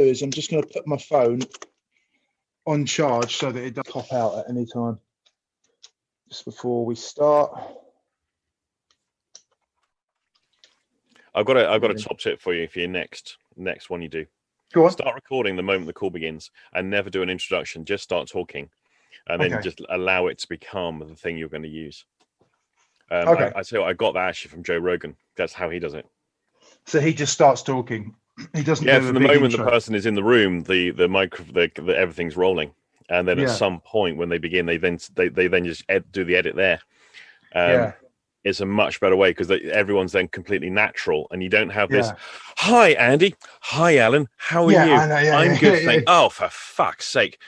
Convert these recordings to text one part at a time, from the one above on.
do is I'm just going to put my phone on charge so that it doesn't pop out at any time. Just before we start. I've got a I've got a top tip for you for your next next one you do. Go on. Start recording the moment the call begins, and never do an introduction. Just start talking, and then Okay. just allow it to become the thing you're going to use. Um, Okay. I, I tell you, what, I got that actually from Joe Rogan. That's how he does it. So he just starts talking. He doesn't. Yeah, do from the moment intro. the person is in the room, the the micro, the, the everything's rolling, and then Yeah. at some point when they begin, they then they, they then just ed, do the edit there. Um, yeah. It's a much better way because everyone's then completely natural, and you don't have this. Yeah. Hi, Andy. Hi, Alan. How are Yeah, you? I know, yeah, I'm good. thank. Oh, for fuck's sake!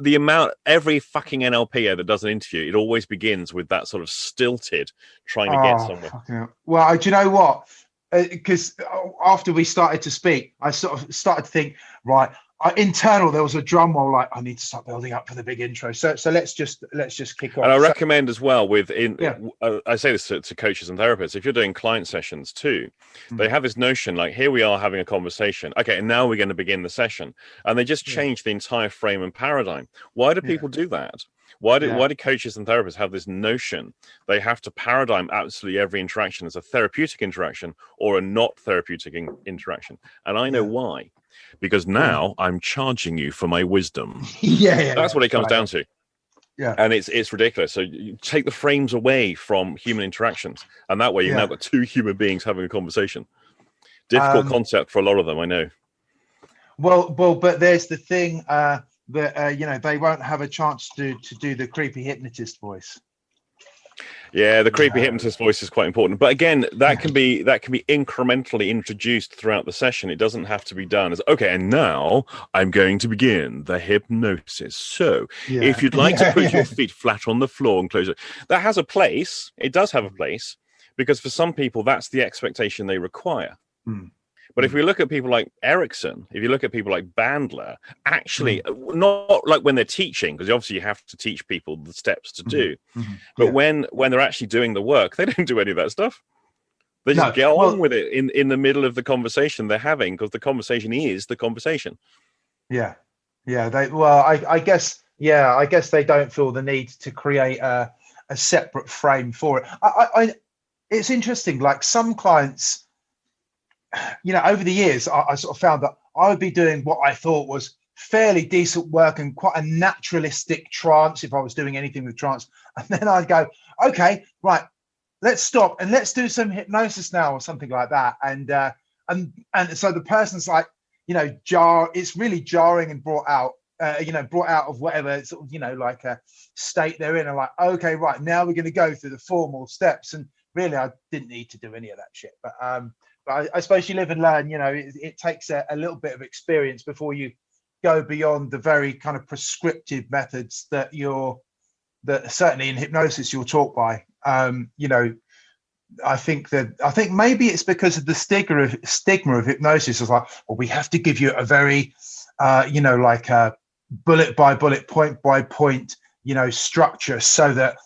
The amount every fucking NLP that does an interview, it always begins with that sort of stilted trying to get Oh, somewhere. Well, do you know what? Because after we started to speak, I sort of started to think, right, I, internal there was a drum roll like I need to start building up for the big intro. So so let's just let's just kick off. And I So- recommend as well with in Yeah. uh, I say this to, to coaches and therapists. If you're doing client sessions too, Mm. they have this notion like here we are having a conversation. Okay, and now we're going to begin the session, and they just Yeah. change the entire frame and paradigm. Why do Yeah. people do that? Why do Yeah. why do coaches and therapists have this notion they have to paradigm absolutely every interaction as a therapeutic interaction or a not therapeutic in- interaction? And I know Yeah. why, because now I'm charging you for my wisdom. yeah, yeah, That's what it comes right. down to. Yeah. And it's it's ridiculous. So you take the frames away from human interactions, and that way you've Yeah. now got two human beings having a conversation. Difficult Um, concept for a lot of them, I know. Well, well, but there's the thing uh, that uh, you know they won't have a chance to to do the creepy hypnotist voice. Yeah, the creepy Yeah. hypnotist voice is quite important. But again, that can be that can be incrementally introduced throughout the session. It doesn't have to be done as okay, and now I'm going to begin the hypnosis. So Yeah. if you'd like to put yeah. your feet flat on the floor and close it, that has a place. It does have a place because for some people that's the expectation they require. Hmm. But if we look at people like Erickson, if you look at people like Bandler, actually, not like when they're teaching, because obviously you have to teach people the steps to Mhm. do. Mhm. But Yeah. when when they're actually doing the work, they don't do any of that stuff. They just No, get on well- with it in in the middle of the conversation they're having, because the conversation is the conversation. Yeah, yeah. They well, I, I guess yeah, I guess they don't feel the need to create a, a separate frame for it. I, I, I, it's interesting. Like some clients, you know, over the years, I, I sort of found that I would be doing what I thought was fairly decent work and quite a naturalistic trance if I was doing anything with trance, and then I'd go, okay, right, let's stop and let's do some hypnosis now or something like that, and uh, and and so the person's like you know jar it's really jarring and brought out uh, you know brought out of whatever sort of you know like a state they're in. And like okay right now we're going to go through the formal steps. And really i didn't need to do any of that shit. But um i, I suppose you live and learn you know it, it takes a, a little bit of experience before you go beyond the very kind of prescriptive methods that you're that certainly in hypnosis you're taught by um you know I think that I think maybe it's because of the stigma of stigma of hypnosis. It's like, well, we have to give you a very, uh, you know, like a bullet by bullet, point by point, you know, structure, so that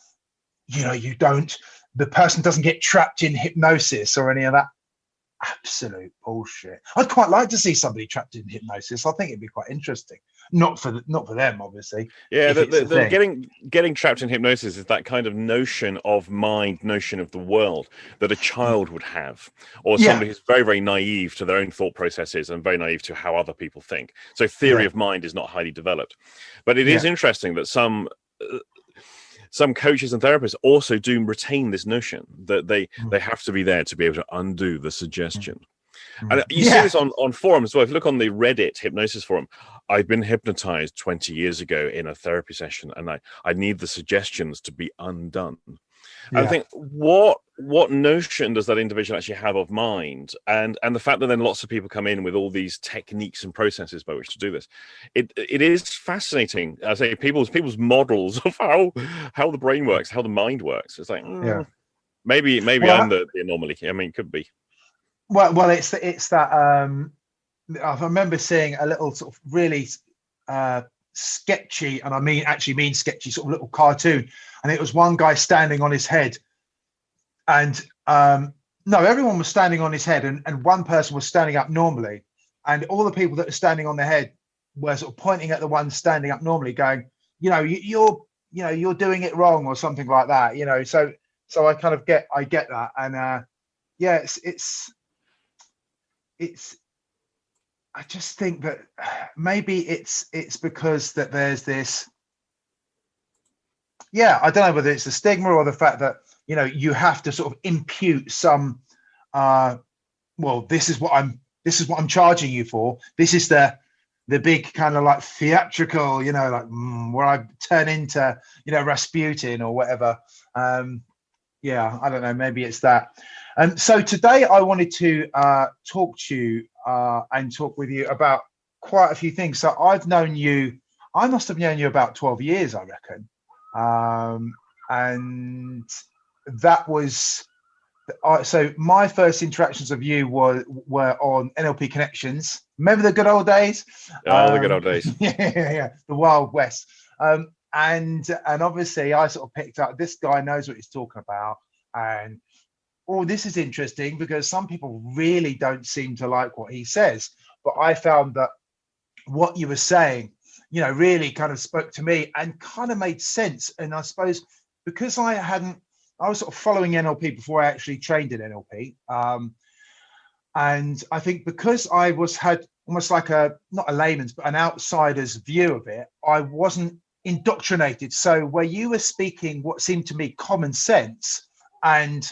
you know you don't, the person doesn't get trapped in hypnosis or any of that. Absolute bullshit. I'd quite like to see somebody trapped in hypnosis. I think it'd be quite interesting. Not for the, not for them, obviously. Yeah, the, the, the getting getting trapped in hypnosis is that kind of notion of mind, notion of the world that a child would have, or Yeah. somebody who's very, very naive to their own thought processes and very naive to how other people think. So theory Yeah. of mind is not highly developed. But it is interesting that some some coaches and therapists also do retain this notion that they Mm. they have to be there to be able to undo the suggestion. And you see this on, on forums as well. If you look on the Reddit hypnosis forum, I've been hypnotized 20 years ago in a therapy session and I, I need the suggestions to be undone. And I think what what notion does that individual actually have of mind? And and the fact that then lots of people come in with all these techniques and processes by which to do this. It it is fascinating. I say people's people's models of how how the brain works, how the mind works. It's like Yeah. mm, maybe maybe Well, I'm the, the anomaly. I mean, it could be. Well, well, it's it's that. Um, I remember seeing a little sort of really uh, sketchy, and I mean actually mean sketchy, sort of little cartoon, and it was one guy standing on his head, and um, no, everyone was standing on his head, and, and one person was standing up normally, and all the people that are standing on their head were sort of pointing at the one standing up normally, going, you know, you, you're you know you're doing it wrong or something like that. You know, so so I kind of get I get that, and uh, yeah, it's it's it's I just think that maybe it's it's because that there's this yeah, I don't know whether it's the stigma or the fact that you know you have to sort of impute some uh well this is what I'm this is what I'm charging you for. This is the the big kind of like theatrical, you know, like mm, where I turn into, you know, Rasputin or whatever. Um, yeah, I don't know. Maybe it's that. And um, so today I wanted to uh, talk to you uh, and talk with you about quite a few things. So I've known you, I must have known you about 12 years, I reckon. Um, and that was, uh, so my first interactions of you were, were on NLP Connections. Remember the good old days? Oh, um, the good old days. Yeah, yeah, yeah, the Wild West. Um, and and obviously I sort of picked up this guy knows what he's talking about and oh, this is interesting because some people really don't seem to like what he says. But I found that what you were saying, you know, really kind of spoke to me and kind of made sense. And I suppose because I hadn't, I was sort of following NLP before I actually trained in NLP. Um, and I think because I was had almost like a not a layman's but an outsider's view of it, I wasn't indoctrinated. So where you were speaking what seemed to me common sense and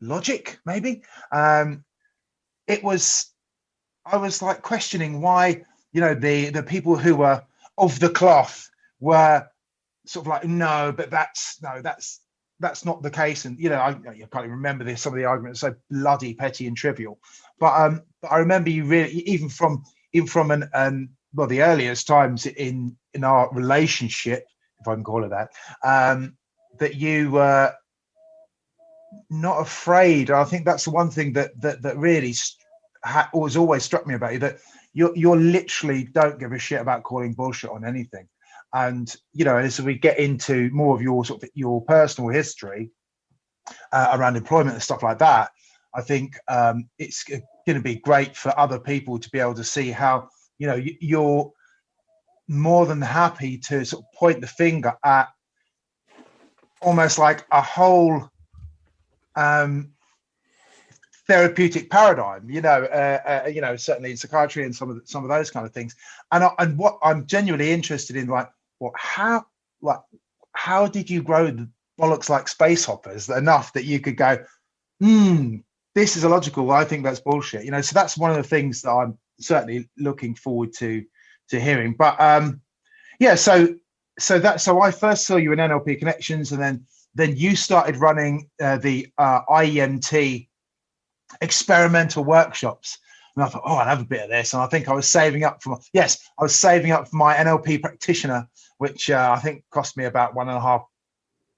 logic, maybe. Um, it was, I was like questioning why, you know, the the people who were of the cloth were sort of like, no, but that's no, that's that's not the case. And you know, I, I can't even remember this. Some of the arguments are so bloody petty and trivial. But um, but I remember you really, even from even from an, an well, the earliest times in in our relationship, if I can call it that, um, that you were not afraid. I think that's the one thing that that that really ha- was always struck me about you that you you literally don't give a shit about calling bullshit on anything. And you know, as we get into more of your sort of your personal history uh, around employment and stuff like that, I think um, it's going to be great for other people to be able to see how you know you're more than happy to sort of point the finger at almost like a whole um, therapeutic paradigm. You know, uh, uh, you know, certainly in psychiatry and some of the, some of those kind of things. And I, and what I'm genuinely interested in, like, what how like how did you grow the bollocks like space hoppers enough that you could go, hmm, this is illogical. I think that's bullshit. You know, so that's one of the things that I'm certainly looking forward to to hearing. But um, yeah, so so that so I first saw you in NLP Connections, and then then you started running uh, the uh, IEMT experimental workshops. And I thought, oh, I'll have a bit of this. And I think I was saving up for, my, yes, I was saving up for my NLP practitioner, which uh, I think cost me about one and a half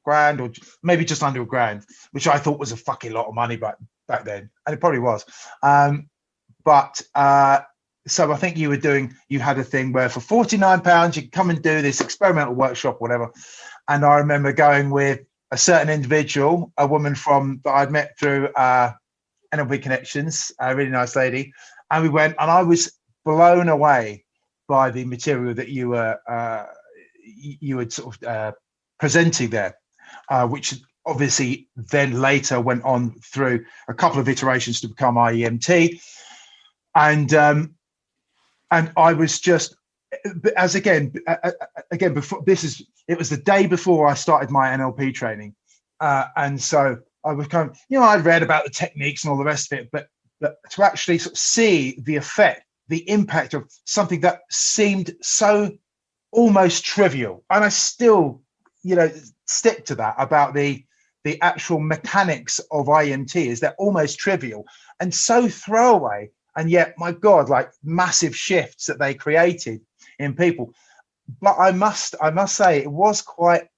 grand or maybe just under a grand, which I thought was a fucking lot of money back, back then. And it probably was. Um, but uh, so I think you were doing, you had a thing where for 49 pounds, you come and do this experimental workshop, whatever. And I remember going with a certain individual, a woman from that I'd met through uh, NLP Connections, a really nice lady, and we went, and I was blown away by the material that you were uh, you were sort of uh, presenting there, uh, which obviously then later went on through a couple of iterations to become IEMT, and um, and I was just as again again before this is it was the day before I started my NLP training, uh, and so I was kind of you know I'd read about the techniques and all the rest of it, but but to actually sort of see the effect, the impact of something that seemed so almost trivial, and I still you know stick to that about the the actual mechanics of IEMT is they're almost trivial and so throwaway and yet my god like massive shifts that they created in people. But I must I must say it was quite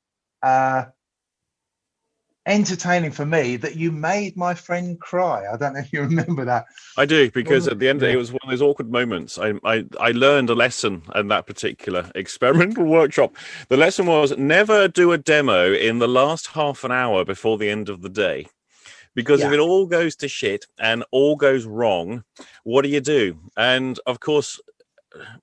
uh, entertaining for me that you made my friend cry. I don't know if you remember that. I do because at the end yeah. it was one of those awkward moments. I, I I learned a lesson in that particular experimental workshop. The lesson was never do a demo in the last half an hour before the end of the day Because Yeah. if it all goes to shit and all goes wrong, what do you do? And of course,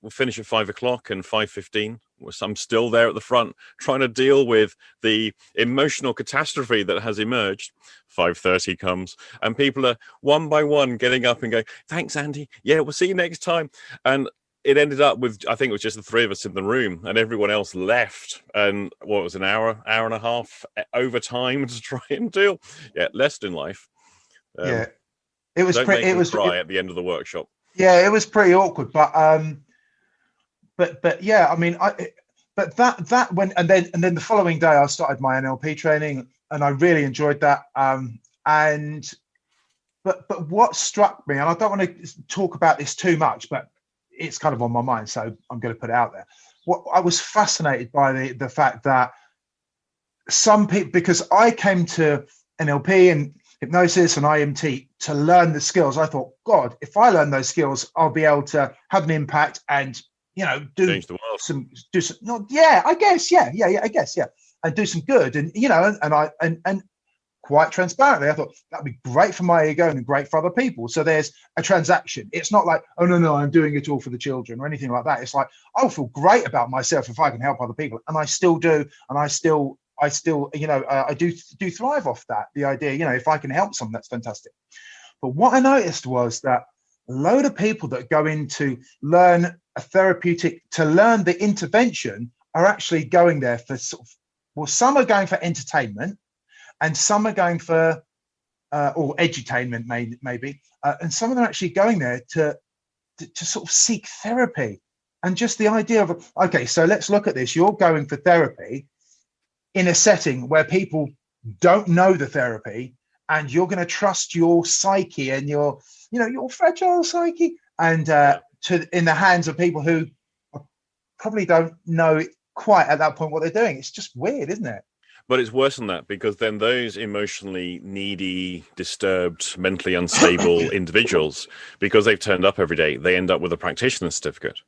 we'll finish at five o'clock and five fifteen. I'm still there at the front trying to deal with the emotional catastrophe that has emerged. Five thirty comes, and people are one by one getting up and going, "Thanks, Andy. Yeah, we'll see you next time." And it ended up with I think it was just the three of us in the room, and everyone else left. And what was an hour, hour and a half eh, overtime to try and deal. Yeah, less in life. Um, yeah, it was pretty. It was cry at the end of the workshop. yeah, it was pretty awkward. But um, but but yeah, I mean, I but that that when and then and then the following day I started my NLP training, and I really enjoyed that. Um, and but but what struck me, and I don't want to talk about this too much, but it's kind of on my mind, so I'm going to put it out there. What I was fascinated by the the fact that some people, because I came to NLP and hypnosis and IMT to learn the skills. I thought, God, if I learn those skills, I'll be able to have an impact and you know do Change the world. some do some. No, yeah, I guess, yeah, yeah, yeah, I guess, yeah, and do some good, and you know, and, and I and and quite transparently, I thought that'd be great for my ego and great for other people. So there's a transaction. It's not like, oh no, no, I'm doing it all for the children or anything like that. It's like I'll feel great about myself if I can help other people, and I still do, and I still I still, you know, uh, I do do thrive off that. The idea, you know, if I can help someone, that's fantastic. But what I noticed was that load of people that go in to learn a therapeutic, to learn the intervention, are actually going there for sort of, well, some are going for entertainment, and some are going for, uh, or edutainment, may, maybe, uh, and some of them are actually going there to, to to sort of seek therapy. And just the idea of, okay, so let's look at this. You're going for therapy in a setting where people don't know the therapy and you're going to trust your psyche and your you know your fragile psyche and uh, to in the hands of people who probably don't know quite at that point what they're doing it's just weird isn't it But it's worse than that because then those emotionally needy, disturbed, mentally unstable individuals, because they've turned up every day, they end up with a practitioner certificate.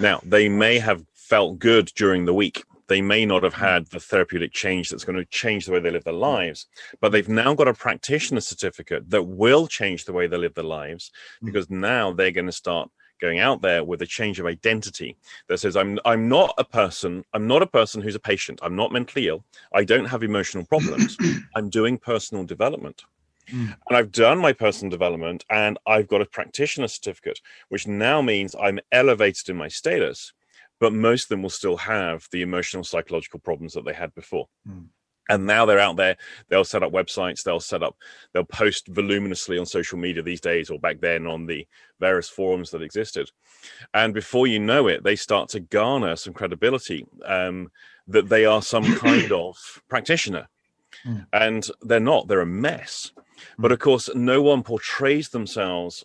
Now, they may have felt good during the week. They may not have had the therapeutic change that's going to change the way they live their lives, but they've now got a practitioner certificate that will change the way they live their lives because now they're going to start going out there with a change of identity that says I'm I'm not a person I'm not a person who's a patient. I'm not mentally ill. I don't have emotional problems. I'm doing personal development. Mm. and I've done my personal development and I've got a practitioner certificate which now means I'm elevated in my status but most of them will still have the emotional psychological problems that they had before. Mm. and now they're out there they'll set up websites they'll set up they'll post voluminously on social media these days or back then on the various forums that existed. And before you know it they start to garner some credibility um, that they are some kind of practitioner. Mm. and they're not they're a mess. But of course no one portrays themselves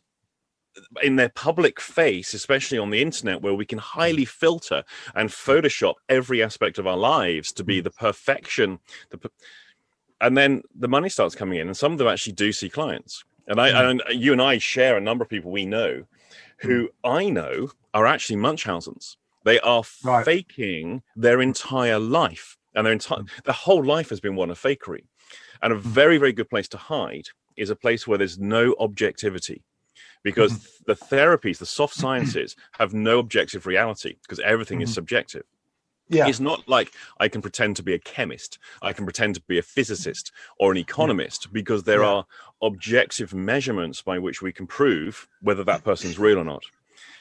in their public face especially on the internet where we can highly filter and photoshop every aspect of our lives to be mm. the perfection the per- and then the money starts coming in and some of them actually do see clients. And i mm. and you and i share a number of people we know who mm. i know are actually munchausen's. They are Right. faking their entire life and their entire their whole life has been one of fakery. And a very very good place to hide is a place where there's no objectivity because the therapies the soft sciences have no objective reality because everything is Mhm. subjective yeah it's not like I can pretend to be a chemist, I can pretend to be a physicist or an economist because there Yeah. are objective measurements by which we can prove whether that person's real or not.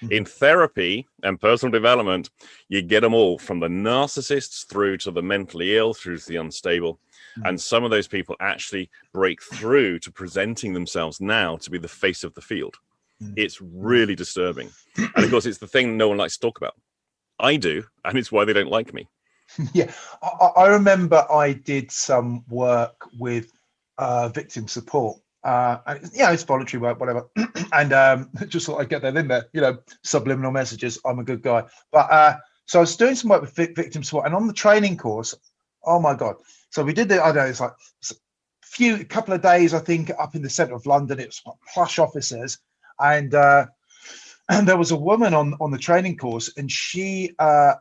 Mhm. In therapy and personal development, you get them all from the narcissists through to the mentally ill, through to the unstable. Mhm. And some of those people actually break through to presenting themselves now to be the face of the field. Mhm. It's really disturbing. And of course, it's the thing no one likes to talk about. I do, and it's why they don't like me. yeah I, I remember i did some work with uh victim support uh and it's- yeah it's voluntary work whatever and um just thought i'd get that in there you know subliminal messages i'm a good guy but uh so i was doing some work with victim support and on the training course oh my god so we did the i don't know it's like few couple of days i think up in the center of london it was plush officers and uh and there was a woman on on the training course and she uh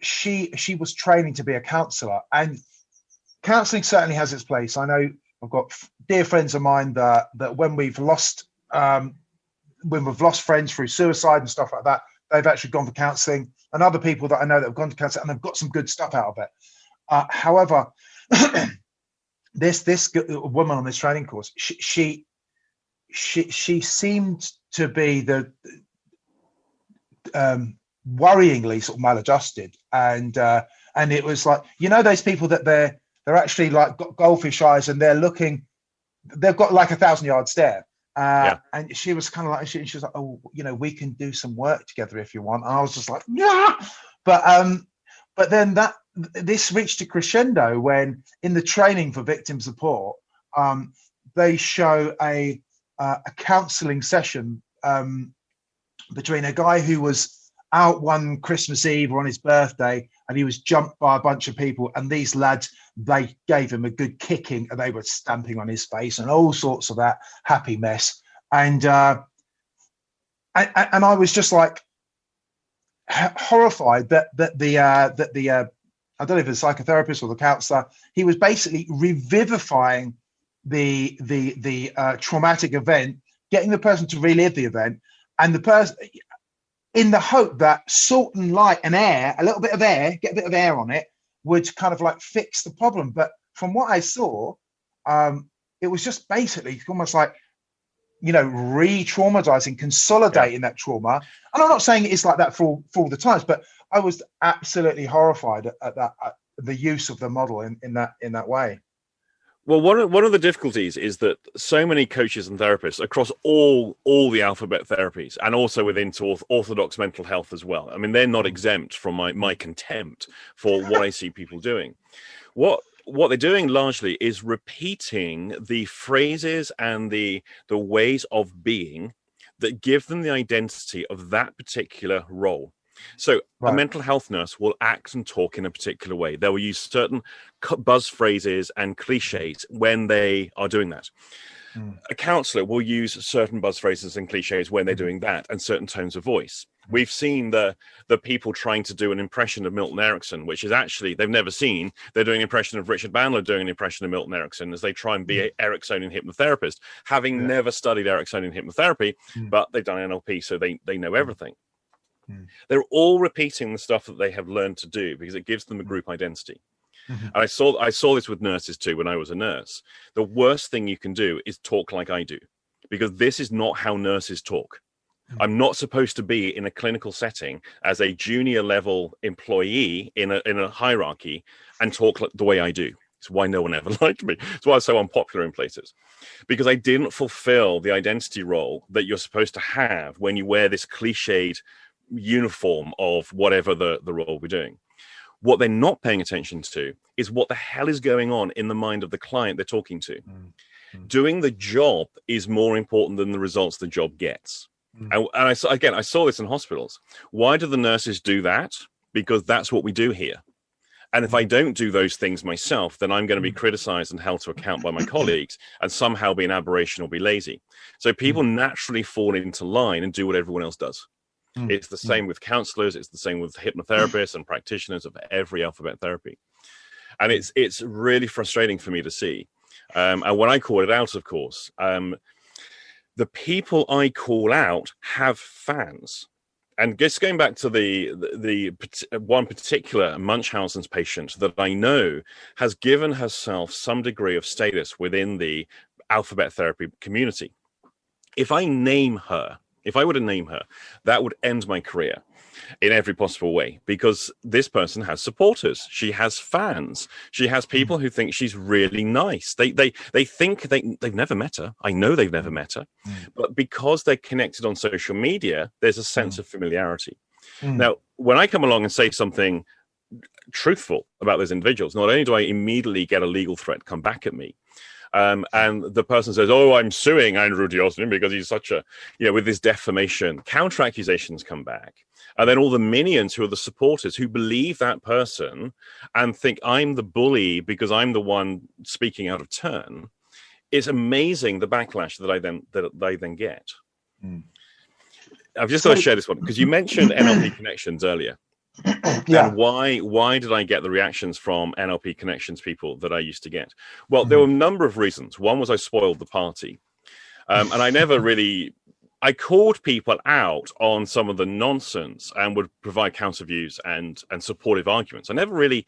she she was training to be a counselor and counseling certainly has its place. I know I've got dear friends of mine that that when we've lost um, when we've lost friends through suicide and stuff like that, they've actually gone for counselling, and other people that I know that have gone to counselling and they've got some good stuff out of it. Uh, however, this this woman on this training course, she, she she she seemed to be the um, worryingly sort of maladjusted, and uh, and it was like you know those people that they're they're actually like got goldfish eyes and they're looking, they've got like a thousand yard stare. Uh, yeah. And she was kind of like, she, she, was like, oh, you know, we can do some work together if you want. And I was just like, yeah. But um, but then that this reached a crescendo when in the training for victim support, um, they show a uh, a counselling session um, between a guy who was out one Christmas Eve or on his birthday, and he was jumped by a bunch of people, and these lads they gave him a good kicking, and they were stamping on his face and all sorts of that happy mess, and uh, and, and I was just like horrified that that the uh, that the uh, I don't know if it's psychotherapist or the counselor, he was basically revivifying the the the uh, traumatic event, getting the person to relive the event, and the person in the hope that salt and light and air, a little bit of air, get a bit of air on it, would kind of like fix the problem. But from what I saw, um, it was just basically almost like you know re-traumatizing consolidating yeah. that trauma and i'm not saying it's like that for for all the times but i was absolutely horrified at, at that at the use of the model in, in that in that way well, one of, one of the difficulties is that so many coaches and therapists across all all the alphabet therapies, and also within orthodox mental health as well. I mean, they're not mm. exempt from my my mm. contempt for what I see people doing. What what they're doing largely is repeating the phrases and the the ways of being that give them the identity of that particular role. So right. a mental health nurse will act and talk in a particular way. They will use certain buzz phrases and cliches when they are doing that. Mm. A counselor will use certain buzz phrases and cliches when they're mm. doing that and certain tones of voice. We've seen the the people trying to do an impression of Milton Erickson, which is actually they've never seen. They're doing an impression of Richard Bandler doing an impression of Milton Erickson as they try and be mm. Ericksonian hypnotherapist, having yeah. never studied Ericksonian hypnotherapy, mm. but they've done NLP, so they they know everything. Mm. They're all repeating the stuff that they have learned to do because it gives them a mm. group identity. Mm-hmm. And I saw I saw this with nurses too when I was a nurse. The worst thing you can do is talk like I do, because this is not how nurses talk. Mm-hmm. I'm not supposed to be in a clinical setting as a junior level employee in a in a hierarchy and talk the way I do. It's why no one ever liked me. It's why I was so unpopular in places, because I didn't fulfill the identity role that you're supposed to have when you wear this cliched uniform of whatever the, the role we're doing. What they're not paying attention to is what the hell is going on in the mind of the client they're talking to. Mm-hmm. Doing the job is more important than the results the job gets. Mm-hmm. And, and I saw, again, I saw this in hospitals. Why do the nurses do that? Because that's what we do here. And if I mm. don't do those things myself, then I'm going to be mm. criticized and held to account by my colleagues and somehow be an aberration or be lazy. So people mm. naturally fall into line and do what everyone else does. Mm. It's the same mm. with counselors. It's the same with hypnotherapists and practitioners of every alphabet therapy. And it's it's really frustrating for me to see. Um, and when I call it out, of course, um, the people I call out have fans. And just going back to the, the, the one particular Munchausen's patient that I know has given herself some degree of status within the alphabet therapy community. If I name her if I were to name her, that would end my career in every possible way because this person has supporters she has fans she has hmm. people who think she's really nice they they they think they they've never met her i know they've never met her mm. but because they're connected on social media there's a sense mm. of familiarity mm. now when i come along and say something truthful about those individuals not only do i immediately get a legal threat come back at me um, and the person says, "Oh, I'm suing Andrew T. Austin because he's such a, you know, with this defamation." Counter accusations come back, and then all the minions who are the supporters who believe that person and think I'm the bully because I'm the one speaking out of turn. It's amazing the backlash that I then that they then get. Mm. I've just so, got to share this one because you mentioned NLP connections earlier. yeah. And why why did I get the reactions from NLP connections people that I used to get? Well, there were a number of reasons. One was I spoiled the party, um, and I never really. I called people out on some of the nonsense and would provide counter views and and supportive arguments. I never really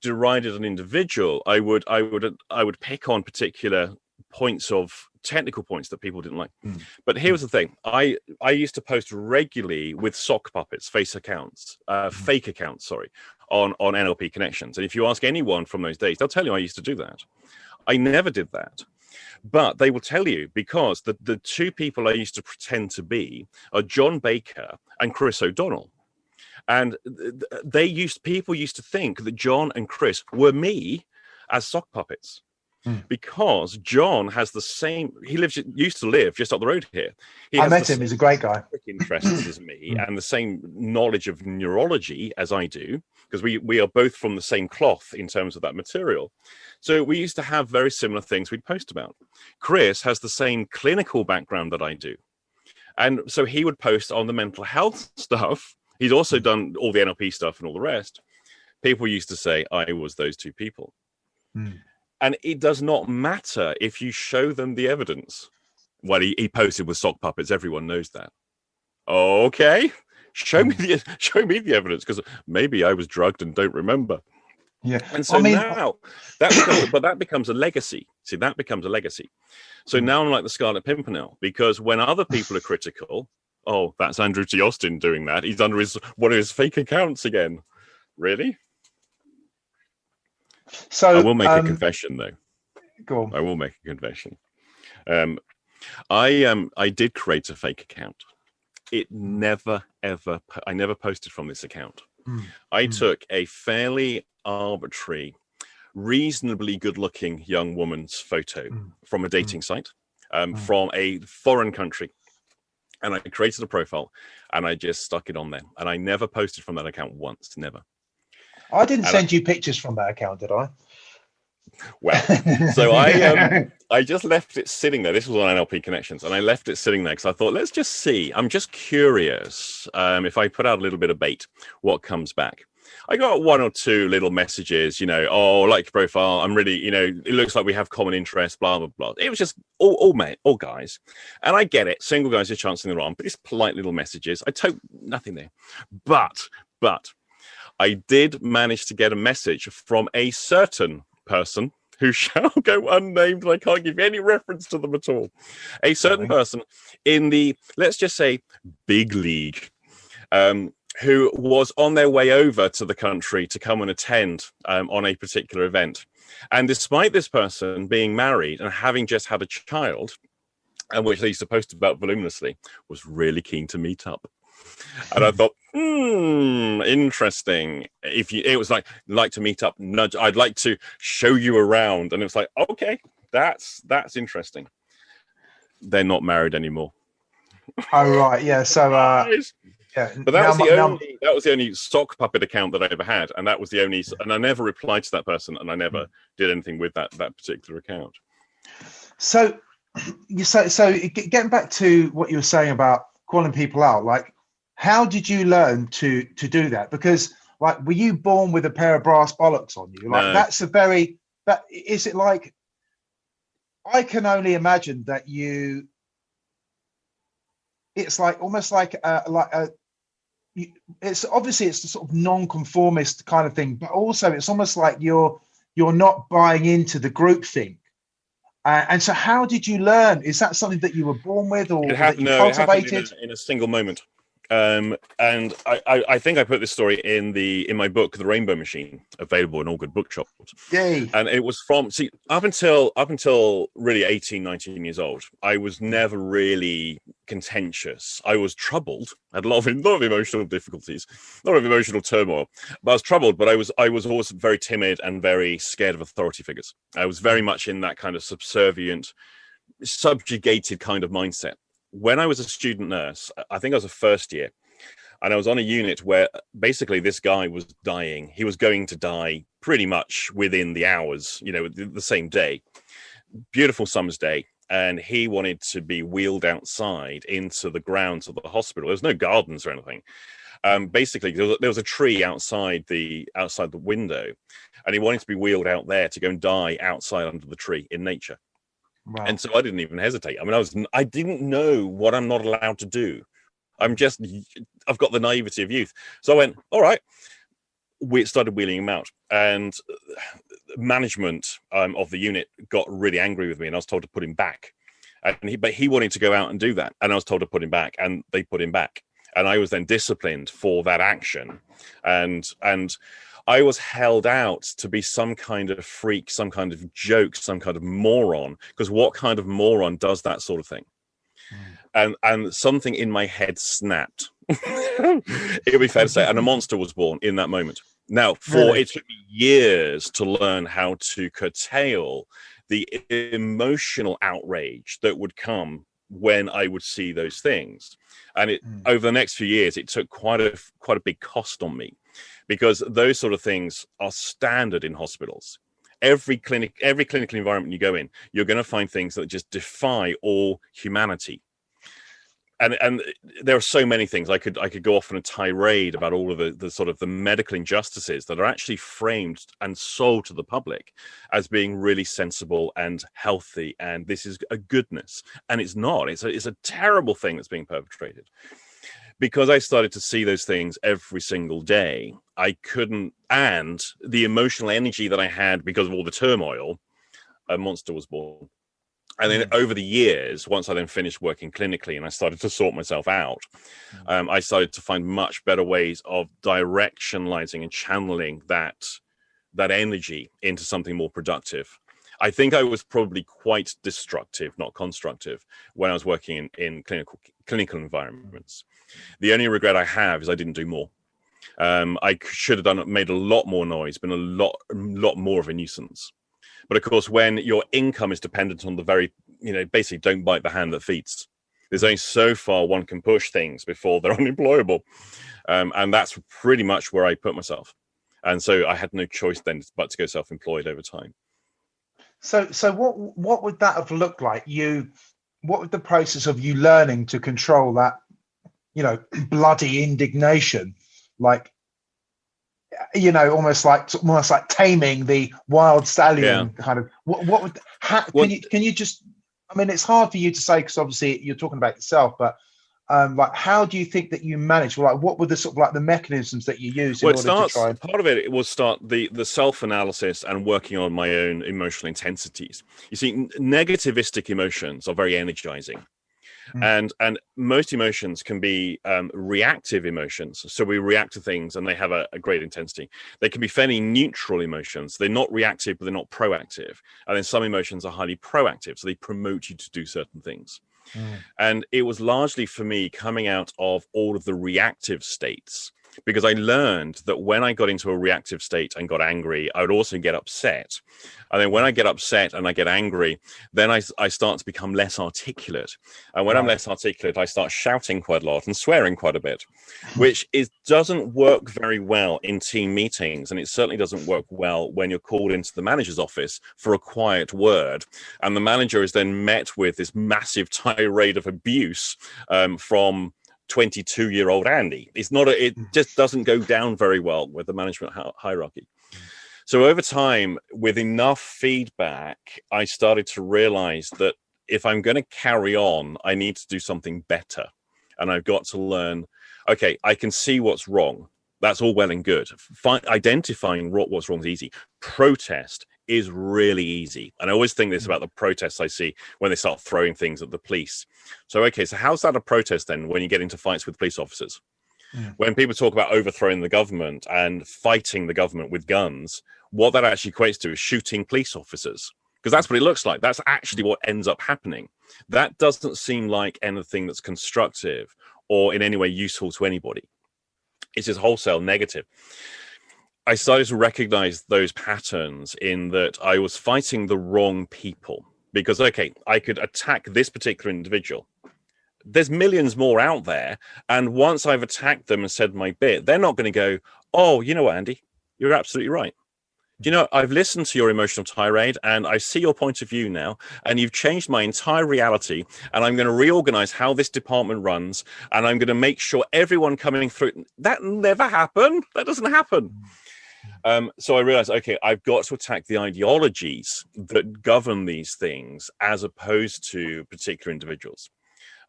derided an individual. I would I would I would pick on particular points of technical points that people didn't like. Mm. But here's the thing: I I used to post regularly with sock puppets, face accounts, uh, Mm. fake accounts, sorry, on on NLP connections. And if you ask anyone from those days, they'll tell you I used to do that. I never did that. But they will tell you because the, the two people I used to pretend to be are John Baker and Chris O'Donnell. And th- th- they used people used to think that John and Chris were me as sock puppets Hmm. because John has the same. He lives used to live just up the road here. He I met him. He's a great guy. interests as me Mm. and the same knowledge of neurology as I do, because we, we are both from the same cloth in terms of that material. So we used to have very similar things we'd post about. Chris has the same clinical background that I do. And so he would post on the mental health stuff. He's also done all the NLP stuff and all the rest. People used to say I was those two people. Mm. And it does not matter if you show them the evidence. Well, he, he posted with sock puppets. Everyone knows that. Okay, show me the show me the evidence because maybe I was drugged and don't remember. Yeah. And so I mean- now that becomes, but that becomes a legacy. See, that becomes a legacy. So Hmm. now I'm like the Scarlet Pimpernel because when other people are critical, oh, that's Andrew T. Austin doing that. He's under his one of his fake accounts again. Really? So I will make a um, confession though. Go on. I will make a confession. Um, I um I did create a fake account. It never ever I never posted from this account. Mm, I mm. took a fairly arbitrary, reasonably good-looking young woman's photo Mm, from a dating site, um, Mm. from a foreign country, and I created a profile and I just stuck it on there. And I never posted from that account once. Never. I didn't And I- send you pictures from that account, did I? Well, So I, um, I just left it sitting there. This was on NLP Connections, and I left it sitting there because I thought, let's just see. I'm just curious um, if I put out a little bit of bait, what comes back. I got one or two little messages, you know, oh, I like your profile. I'm really, you know, it looks like we have common interests, blah, blah, blah. It was just all, all men, all guys. And I get it. Single guys are chancing their arm, but it's polite little messages. I took nothing there. But, but I did manage to get a message from a certain person who shall go unnamed, and I can't give any reference to them at all. A certain person in the, let's just say, big league, um, who was on their way over to the country to come and attend um, on a particular event. And despite this person being married and having just had a child, and which they used to post about voluminously, was really keen to meet up. And I thought, hmm, interesting. If you, it was like, like to meet up, nudge. I'd like to show you around, and it was like, okay, that's that's interesting. They're not married anymore. oh right, yeah. So uh, yeah. But that now was the now- only that was the only sock puppet account that I ever had, and that was the only. And I never replied to that person, and I never did anything with that that particular account. So, you so so getting back to what you were saying about calling people out, like, how did you learn to to do that? Because like, were you born with a pair of brass bollocks on you? Like, No. that's a very that is it like. I can only imagine that you. It's like almost like a, like a. It's obviously it's the sort of non-conformist kind of thing, but also it's almost like you're you're not buying into the group thing. Uh, and so, how did you learn? Is that something that you were born with, or It that you no, it happened in cultivated? a, in a single moment. Um, and I, I, I think I put this story in the in my book, The Rainbow Machine, available in all good bookshops. Yay! and it was from see up until up until really 18 19 years old i was never really contentious i was troubled I had a lot of, a lot of emotional difficulties a lot of emotional turmoil but i was troubled but i was i was always very timid and very scared of authority figures i was very much in that kind of subservient subjugated kind of mindset when i was a student nurse i think i was a first year and I was on a unit where basically this guy was dying. He was going to die pretty much within the hours, you know, the, the same day. Beautiful summer's day, and he wanted to be wheeled outside into the grounds of the hospital. There was no gardens or anything. Um, basically, there was, there was a tree outside the outside the window, and he wanted to be wheeled out there to go and die outside under the tree in nature. Wow. And so I didn't even hesitate. I mean, I was I didn't know what I'm not allowed to do. I'm just I've got the naivety of youth. So I went, all right. We started wheeling him out, and management um, of the unit got really angry with me, and I was told to put him back. And he, but he wanted to go out and do that, and I was told to put him back, and they put him back, and I was then disciplined for that action, and and I was held out to be some kind of freak, some kind of joke, some kind of moron. Because what kind of moron does that sort of thing? Mm. And and something in my head snapped. it would be fair to say, and a monster was born in that moment. Now, for it took me years to learn how to curtail the emotional outrage that would come when I would see those things. And it mm. over the next few years, it took quite a quite a big cost on me because those sort of things are standard in hospitals. Every clinic, every clinical environment you go in, you're going to find things that just defy all humanity and and there are so many things. I could I could go off on a tirade about all of the, the sort of the medical injustices that are actually framed and sold to the public as being really sensible and healthy and this is a goodness. And it's not. It's a, it's a terrible thing that's being perpetrated. Because I started to see those things every single day I couldn't and the emotional energy that I had because of all the turmoil a monster was born and then mm. over the years once i then finished working clinically and i started to sort myself out mm. um, i started to find much better ways of directionalizing and channeling that that energy into something more productive i think i was probably quite destructive not constructive when i was working in, in clinical clinical environments the only regret i have is i didn't do more um, i should have done made a lot more noise been a lot a lot more of a nuisance but of course, when your income is dependent on the very, you know, basically don't bite the hand that feeds. There's only so far one can push things before they're unemployable. Um, and that's pretty much where I put myself. And so I had no choice then but to go self-employed over time. So, so what what would that have looked like? You, what would the process of you learning to control that, you know, bloody indignation, like you know, almost like almost like taming the wild stallion yeah. kind of. What, what would how, can you can you just? I mean, it's hard for you to say because obviously you're talking about yourself, but um, like how do you think that you manage? Well, Like, what were the sort of like the mechanisms that you use? Well, it starts, and... part of it, it will start the the self analysis and working on my own emotional intensities. You see, negativistic emotions are very energizing. Mm. And and most emotions can be um, reactive emotions. So we react to things and they have a, a, great intensity. They can be fairly neutral emotions. They're not reactive, but they're not proactive. And then some emotions are highly proactive. So they promote you to do certain things. Mm. And it was largely for me coming out of all of the reactive states because I learned that when I got into a reactive state and got angry, I would also get upset. And then when I get upset and I get angry, then I, I start to become less articulate. And when right. I'm less articulate, I start shouting quite a lot and swearing quite a bit, which is doesn't work very well in team meetings. And it certainly doesn't work well when you're called into the manager's office for a quiet word. And the manager is then met with this massive tirade of abuse um, from 22 year old Andy. It's not a, it mm. just doesn't go down very well with the management hierarchy. So over time, with enough feedback, I started to realize that if I'm going to carry on, I need to do something better. And I've got to learn, okay, I can see what's wrong. That's all well and good. identifying what's wrong is easy. Protest is really easy. And I always think this mm. about the protests I see when they start throwing things at the police. So, okay, so how's that a protest then when you get into fights with police officers? Mm. When people talk about overthrowing the government and fighting the government with guns, what that actually equates to is shooting police officers. Because that's what it looks like. That's actually what ends up happening. That doesn't seem like anything that's constructive or in any way useful to anybody. It's just wholesale negative. I started to recognize those patterns in that I was fighting the wrong people because, okay, I could attack this particular individual. There's millions more out there. And once I've attacked them and said my bit, they're not going to go, oh, you know what, Andy, you're absolutely right. You know, I've listened to your emotional tirade and I see your point of view now, and you've changed my entire reality. And I'm going to reorganize how this department runs, and I'm going to make sure everyone coming through that never happened. That doesn't happen. Um, so I realized, okay, I've got to attack the ideologies that govern these things as opposed to particular individuals.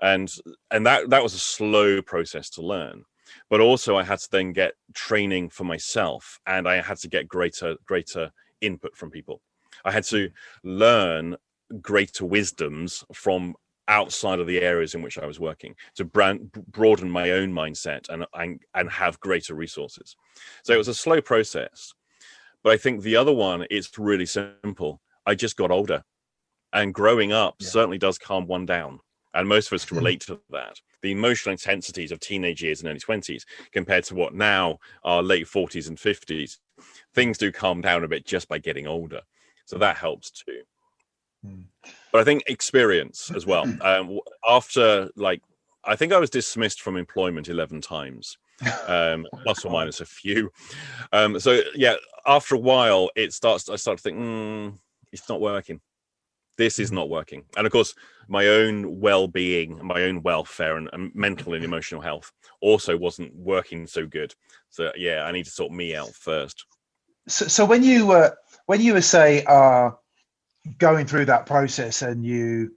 And and that that was a slow process to learn but also I had to then get training for myself and I had to get greater greater input from people. I had to learn greater wisdoms from outside of the areas in which I was working to brand, broaden my own mindset and, and and have greater resources. So it was a slow process, but I think the other one is really simple. I just got older, and growing up yeah. certainly does calm one down, and most of us can hmm. relate to that the emotional intensities of teenage years and early 20s compared to what now are late 40s and 50s things do calm down a bit just by getting older so that helps too mm. But i think experience as well. Um, after like i think i was dismissed from employment 11 times um, plus or minus a few. Um, so yeah after a while it starts i start to think mm, it's not working. This is not working. And of course my own well-being my own welfare and, and, mental and emotional health also wasn't working so good. So yeah i need to sort me out first. So, so when you were uh, when you were say uh going through that process and you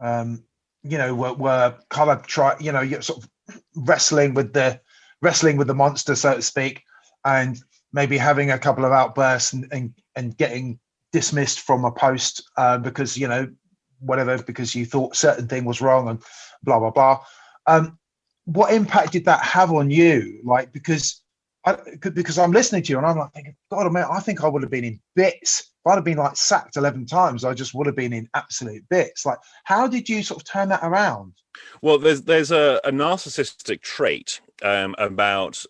um you know were, were kind of try you know you're sort of wrestling with the wrestling with the monster so to speak and maybe having a couple of outbursts and, and, and getting dismissed from a post uh, because you know whatever because you thought certain thing was wrong and blah blah blah. Um, what impact did that have on you? Like because I, because I'm listening to you and I'm like thinking, God, man, I think I would have been in bits. If I'd have been like sacked eleven times, I just would have been in absolute bits. Like, how did you sort of turn that around? Well, there's there's a, a narcissistic trait um, about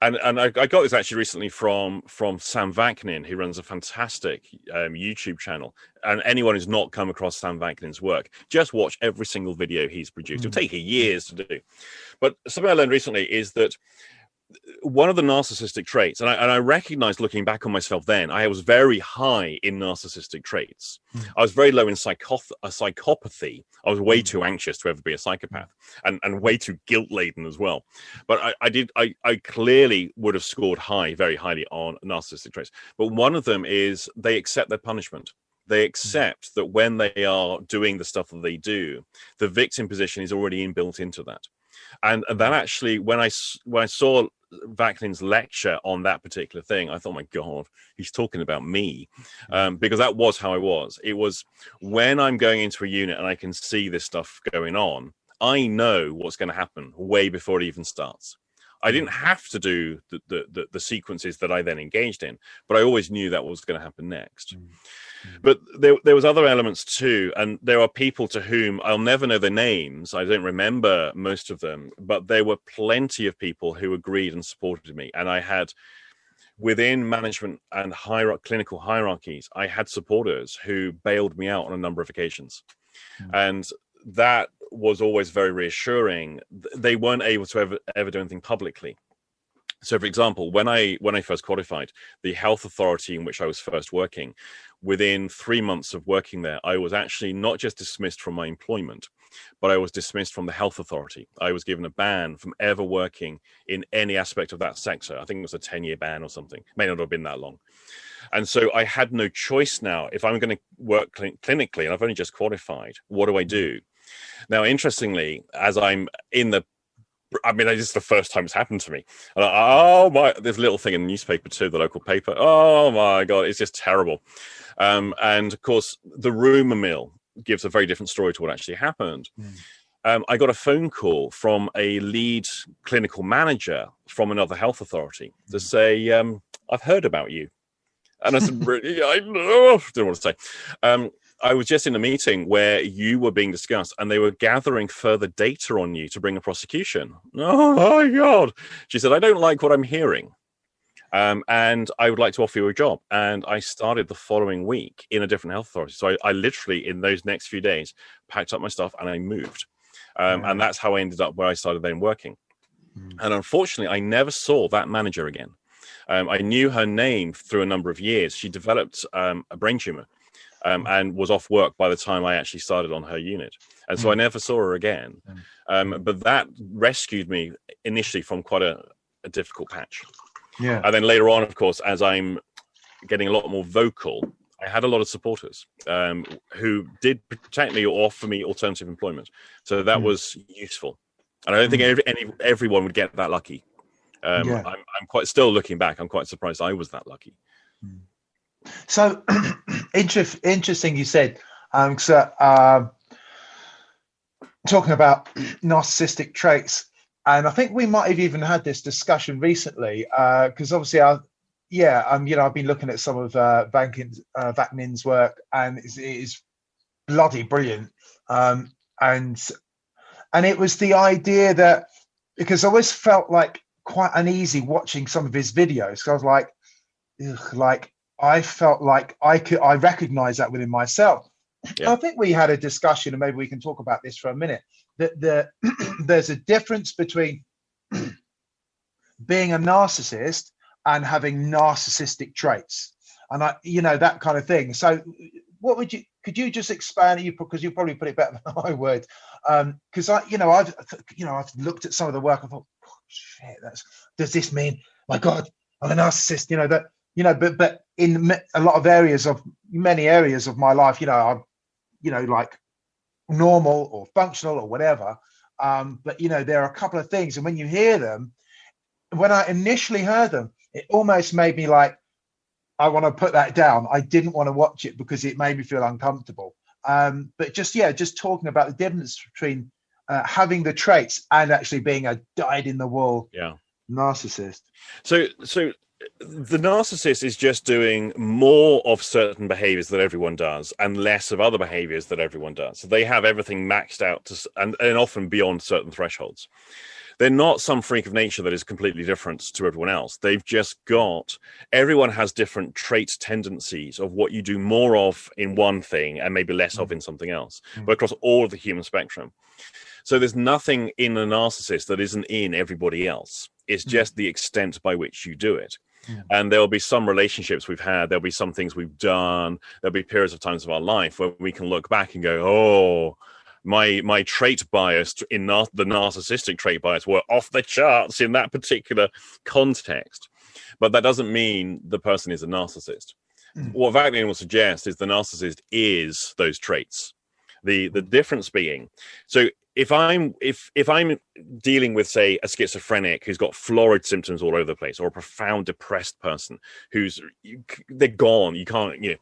and and I, I, got this actually recently from from Sam Vaknin, who runs a fantastic um, YouTube channel. And anyone who's not come across Sam Vaknin's work, just watch every single video he's produced. Mm. It'll take you years to do. But something I learned recently is that one of the narcissistic traits, and I, and I recognized looking back on myself then, I was very high in narcissistic traits. Mm. I was very low in psychoth- a psychopathy. I was way mm. too anxious to ever be a psychopath and, and way too guilt laden as well. But I, I did, I, I clearly would have scored high, very highly on narcissistic traits. But one of them is they accept their punishment they hmm. accept that when they are doing the stuff that they do, the victim position is already inbuilt into that. And that actually, when I when I saw Vaknin's lecture on that particular thing, I thought, my God, he's talking about me, um, because that was how I was. It was when I'm going into a unit and I can see this stuff going on, I know what's going to happen way before it even starts. I didn't have to do the, the, the, the sequences that I then engaged in, but I always knew that was going to happen next. Mm. But there, there was other elements too, and there are people to whom I'll never know their names. I don't remember most of them, but there were plenty of people who agreed and supported me, and I had within management and hier- clinical hierarchies, I had supporters who bailed me out on a number of occasions, mm. and that was always very reassuring. They weren't able to ever ever do anything publicly so for example when i when i first qualified the health authority in which i was first working within three months of working there i was actually not just dismissed from my employment but i was dismissed from the health authority. I was given a ban from ever working in any aspect of that sector. I think it was a 10 year ban or something. May not have been that long. And so i had no choice now. If i'm going to work cl- clinically and i've only just qualified what do i do? Now, interestingly, as I'm in the I mean, it's just the first time it's happened to me. And I, oh my, there's a little thing in the newspaper too, the local paper. Oh my god, it's just terrible. Um, and of course, the rumor mill gives a very different story to what actually happened. Mm. Um, I got a phone call from a lead clinical manager from another health authority to hmm. say, um, "I've heard about you," and I said, "I don't know what to say." I was just in a meeting where you were being discussed and they were gathering further data on you to bring a prosecution. Oh my God. She said, I don't like what I'm hearing. Um, and I would like to offer you a job. And I started the following week in a different health authority. So I, I literally, in those next few days, packed up my stuff and I moved. Um, And that's how I ended up where I started then working. Mm. And unfortunately, I never saw that manager again. Um, I knew her name through a number of years. She developed um, a brain tumor um, and was off work by the time I actually started on her unit. And so I never saw her again. Um, but that rescued me initially from quite a, a difficult patch. Yeah. And then later on, of course, as I'm getting a lot more vocal, I had a lot of supporters um, who did protect me or offer me alternative employment. So that Mm. was useful. And I don't think Mm. every, any, everyone would get that lucky. Um, Yeah. I'm, I'm quite still looking back. I'm quite surprised I was that lucky. So inter- interesting, you said. Um, so, um, talking about narcissistic traits, and I think we might have even had this discussion recently because obviously, I, yeah, um, you know, I've been looking at some of uh, Vankin's, uh, Vaknin's work, and it is bloody brilliant. Um, and and it was the idea that because I always felt like quite uneasy watching some of his videos. I was like, like I felt like I could I recognize that within myself. Yeah. I think we had a discussion, and maybe we can talk about this for a minute. That the there's a difference between being a narcissist and having narcissistic traits, and I, you know, that kind of thing. So, what would you? Could you just expand it? You because you probably put it better than I would. Um, because I, you know, I've, you know, I've looked at some of the work. I thought, oh, shit, that's. Does this mean, my God, I'm a narcissist? You know that you know but but in a lot of areas of many areas of my life you know i'm you know like normal or functional or whatever um but you know there are a couple of things. And when you hear them when i initially heard them it almost made me like i want to put that down. I didn't want to watch it because it made me feel uncomfortable. Um but just yeah just talking about the difference between uh, having the traits and actually being a dyed in the wool Yeah. narcissist. So, so the narcissist is just doing more of certain behaviors that everyone does and less of other behaviors that everyone does. So they have everything maxed out to, and, and often beyond certain thresholds. They're not some freak of nature that is completely different to everyone else. They've just got everyone has different traits, tendencies of what you do more of in one thing and maybe less of in something else, Mm. but across all of the human spectrum. So there's nothing in a narcissist that isn't in everybody else. It's Mm. just the extent by which you do it. Yeah. And there'll be some relationships we've had, there'll be some things we've done, there'll be periods of times of our life where we can look back and go, oh, my my trait bias in nar- the narcissistic trait bias were off the charts in that particular context. But that doesn't mean the person is a narcissist. Mm. What Vaknin will suggest is the narcissist is those traits. The the difference being so if I'm if if I'm dealing with say a schizophrenic who's got florid symptoms all over the place, or a profound depressed person who's they're gone, you can't you know.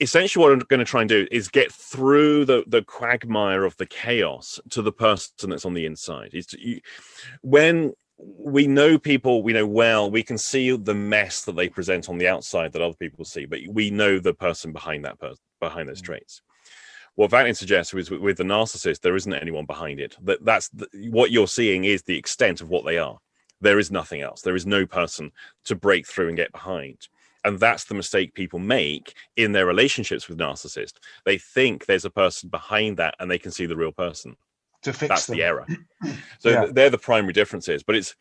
Essentially, what I'm going to try and do is get through the the quagmire of the chaos to the person that's on the inside. Is you, when we know people we know well we can see the mess that they present on the outside that other people see but we know the person behind that person behind those Mm. traits what Vaknin suggests is with, with the narcissist there isn't anyone behind it. That that's the, what you're seeing is the extent of what they are. There is nothing else. There is no person to break through and get behind. And that's the mistake people make in their relationships with narcissists. They think there's a person behind that and they can see the real person to fix that's them. the error so Yeah. they're the primary differences but it's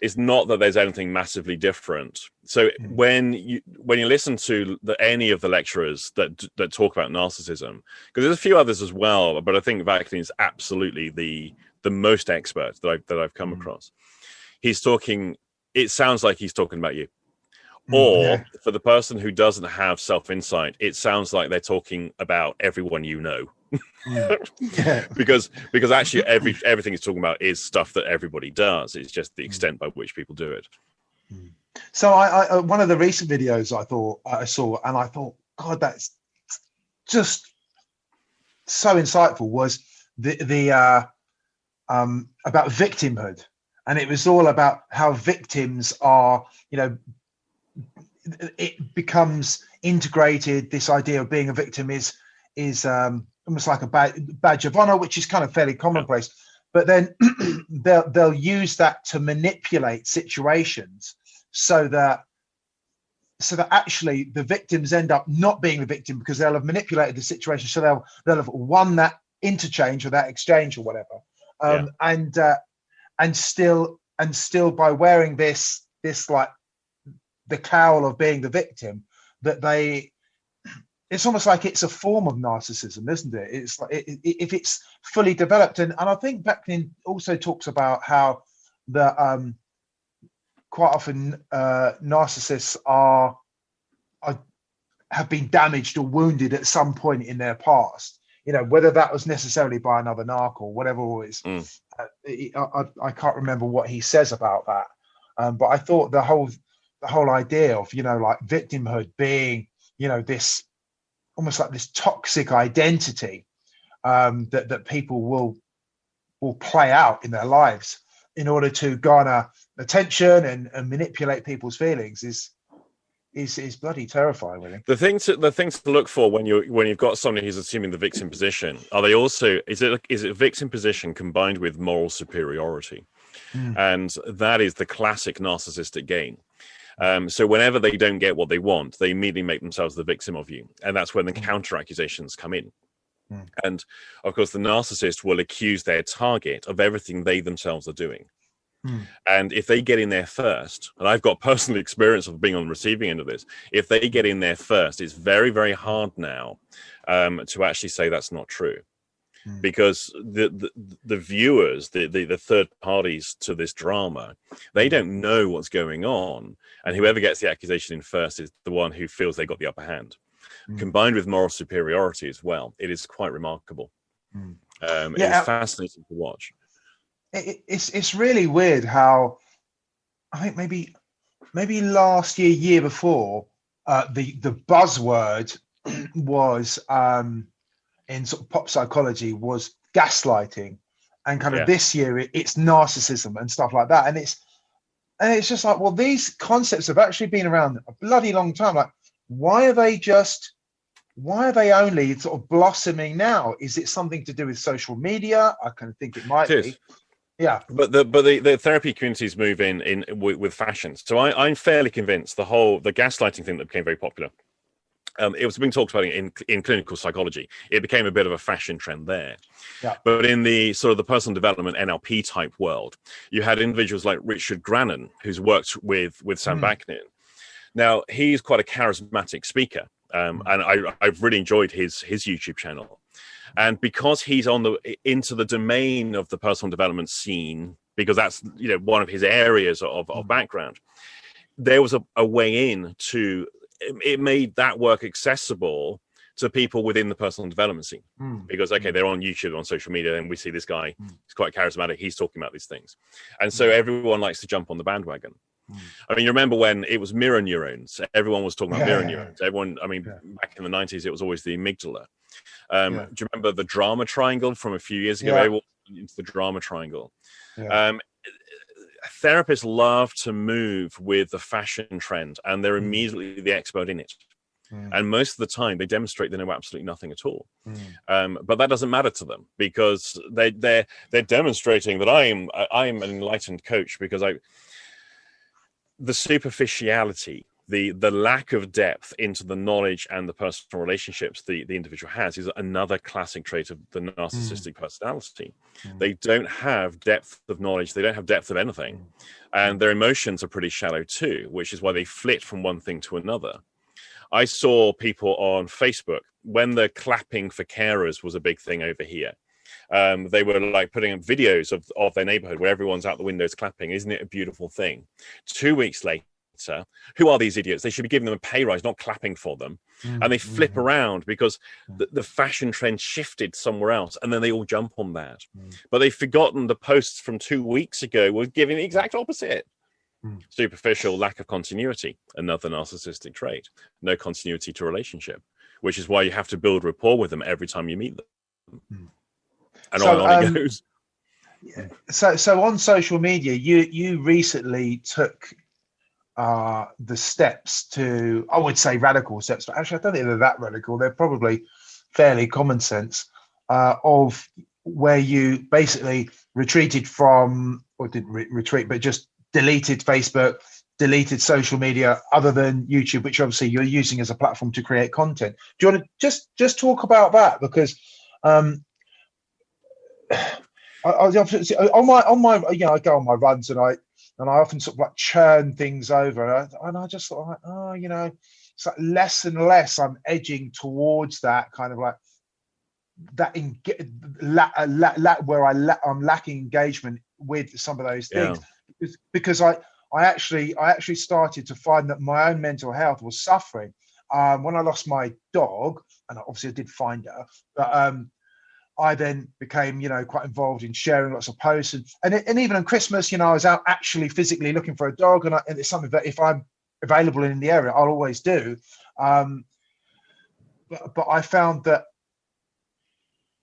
it's not that there's anything massively different so Mm. when you when you listen to the, any of the lecturers that that talk about narcissism because there's a few others as well but i think Vaknin is absolutely the the most expert that i've that i've come Mm. across he's talking it sounds like he's talking about you Mm, or yeah. for the person who doesn't have self insight it sounds like they're talking about everyone you know. yeah. because because actually every everything he's talking about is stuff that everybody does it's just Mm. the extent by which people do it So I, I uh, one of the recent videos I thought I saw, and I thought, God, that's just so insightful. Was the the uh, um, about victimhood, and it was all about how victims are, you know, it becomes integrated. This idea of being a victim is is um, almost like a badge of honor, which is kind of fairly commonplace. But then they'll they'll use that to manipulate situations so that so that actually the victims end up not being the victim because they'll have manipulated the situation. So they'll they'll have won that interchange or that exchange or whatever. Um and uh, and still and still by wearing this this like the cowl of being the victim that they it's almost like it's a form of narcissism isn't it? It's like it, it, if it's fully developed and, and i think Vaknin also talks about how the um quite often uh narcissists are are have been damaged or wounded at some point in their past. You know whether that was necessarily by another narc or whatever it was mm. uh, I, I, can't remember what he says about that. Um, but i thought the whole the whole idea of you know like victimhood being you know this almost like this toxic identity um, that that people will will play out in their lives in order to garner attention and, and manipulate people's feelings is is is bloody terrifying really. The thing to the things to look for when you when you've got somebody who's assuming the victim position are they also is it is it victim position combined with moral superiority? Mm. and that is the classic narcissistic game um, so whenever they don't get what they want, they immediately make themselves the victim of you, and that's when the mm. counter accusations come in. Mm. And of course, the narcissist will accuse their target of everything they themselves are doing. Mm. And if they get in there first, and I've got personal experience of being on the receiving end of this, if they get in there first, it's very, very hard now um, to actually say that's not true. Hmm. because the, the, the viewers, the, the, the third parties to this drama, they hmm. don't know what's going on, and whoever gets the accusation in first is the one who feels they got the upper hand. Mm. Combined with moral superiority as well, it is quite remarkable. Mm. Um, yeah, it's fascinating to watch. It, it's it's really weird how I think maybe maybe last year, year before, uh, the the buzzword was um, in sort of pop psychology was gaslighting. And kind of yeah. this year it, it's narcissism and stuff like that. And it's and it's just like well these concepts have actually been around a bloody long time. Like why are they just why are they only sort of blossoming now? Is it something to do with social media? I kind of think it might it be. Yeah. But the but the, the therapy communities move in in with, with fashion. So I, i'm fairly convinced the whole the gaslighting thing that became very popular um, it was being talked about in in clinical psychology. It became a bit of a fashion trend there. Yeah. But in the sort of the personal development NLP type world, you had individuals like Richard Grannon, who's worked with with Sam mm. Now he's quite a charismatic speaker, um, mm. and I, I've really enjoyed his his YouTube channel. And because he's on the into the domain of the personal development scene, because that's you know one of his areas of, of hmm. background, there was a, a way in to it, made that work accessible to people within the personal development scene mm. because okay they're on youtube on social media and we see this guy mm. he's quite charismatic he's talking about these things and so mm. everyone likes to jump on the bandwagon hmm. I mean, you remember when it was mirror neurons? Everyone was talking about yeah, mirror yeah, neurons. Everyone, I mean, yeah. back in the 90s, it was always the amygdala. Um, Do you remember the drama triangle from a few years ago? Everyone into the drama triangle. Um, therapists love to move with the fashion trend and they're mm. immediately the expert in it. Mm. And most of the time, they demonstrate they know absolutely nothing at all. Mm. Um, but that doesn't matter to them because they they're they're demonstrating that I am I am an enlightened coach because I the superficiality the the lack of depth into the knowledge and the personal relationships the, the individual has is another classic trait of the narcissistic mm. personality. Mm. They don't have depth of knowledge, they don't have depth of anything. Mm. And their emotions are pretty shallow too, which is why they flit from one thing to another. I saw people on Facebook when the clapping for carers was a big thing over here. Um, they were like putting up videos of, of their neighborhood where everyone's out the windows clapping. Isn't it a beautiful thing? Two weeks later, who are these idiots? They should be giving them a pay rise, not clapping for them. Mm-hmm. And they flip mm-hmm. around because the, the, fashion trend shifted somewhere else, and then they all jump on that. Mm-hmm. But they've forgotten the posts from two weeks ago were giving the exact opposite. Mm. Superficial lack of continuity, another narcissistic trait. No continuity to relationship, which is why you have to build rapport with them every time you meet them. Mm. And so, on, on um, it goes. yeah. So, so on social media, you you recently took uh, the steps to, I would say radical steps, but actually, I don't think they're that radical. They're probably fairly common sense uh, of where you basically retreated from, or didn't re- retreat, but just deleted Facebook, deleted social media other than YouTube, which obviously you're using as a platform to create content. Do you want to just just talk about that because um, I, I, on my on my you know I go on my runs and I and I often sort of like churn things over, and I, just thought, like, oh, you know, it's like less and less I'm edging towards that kind of like that in la, la, la, where I la, I'm lacking engagement with some of those things yeah. because, because I I actually I actually started to find that my own mental health was suffering um, when I lost my dog, and obviously I did find her, but um, I then became, you know, quite involved in sharing lots of posts, and and, and even on Christmas, you know, I was out actually physically looking for a dog, and, I, and it's something that if I'm available in the area, I'll always do. Um, but, but I found that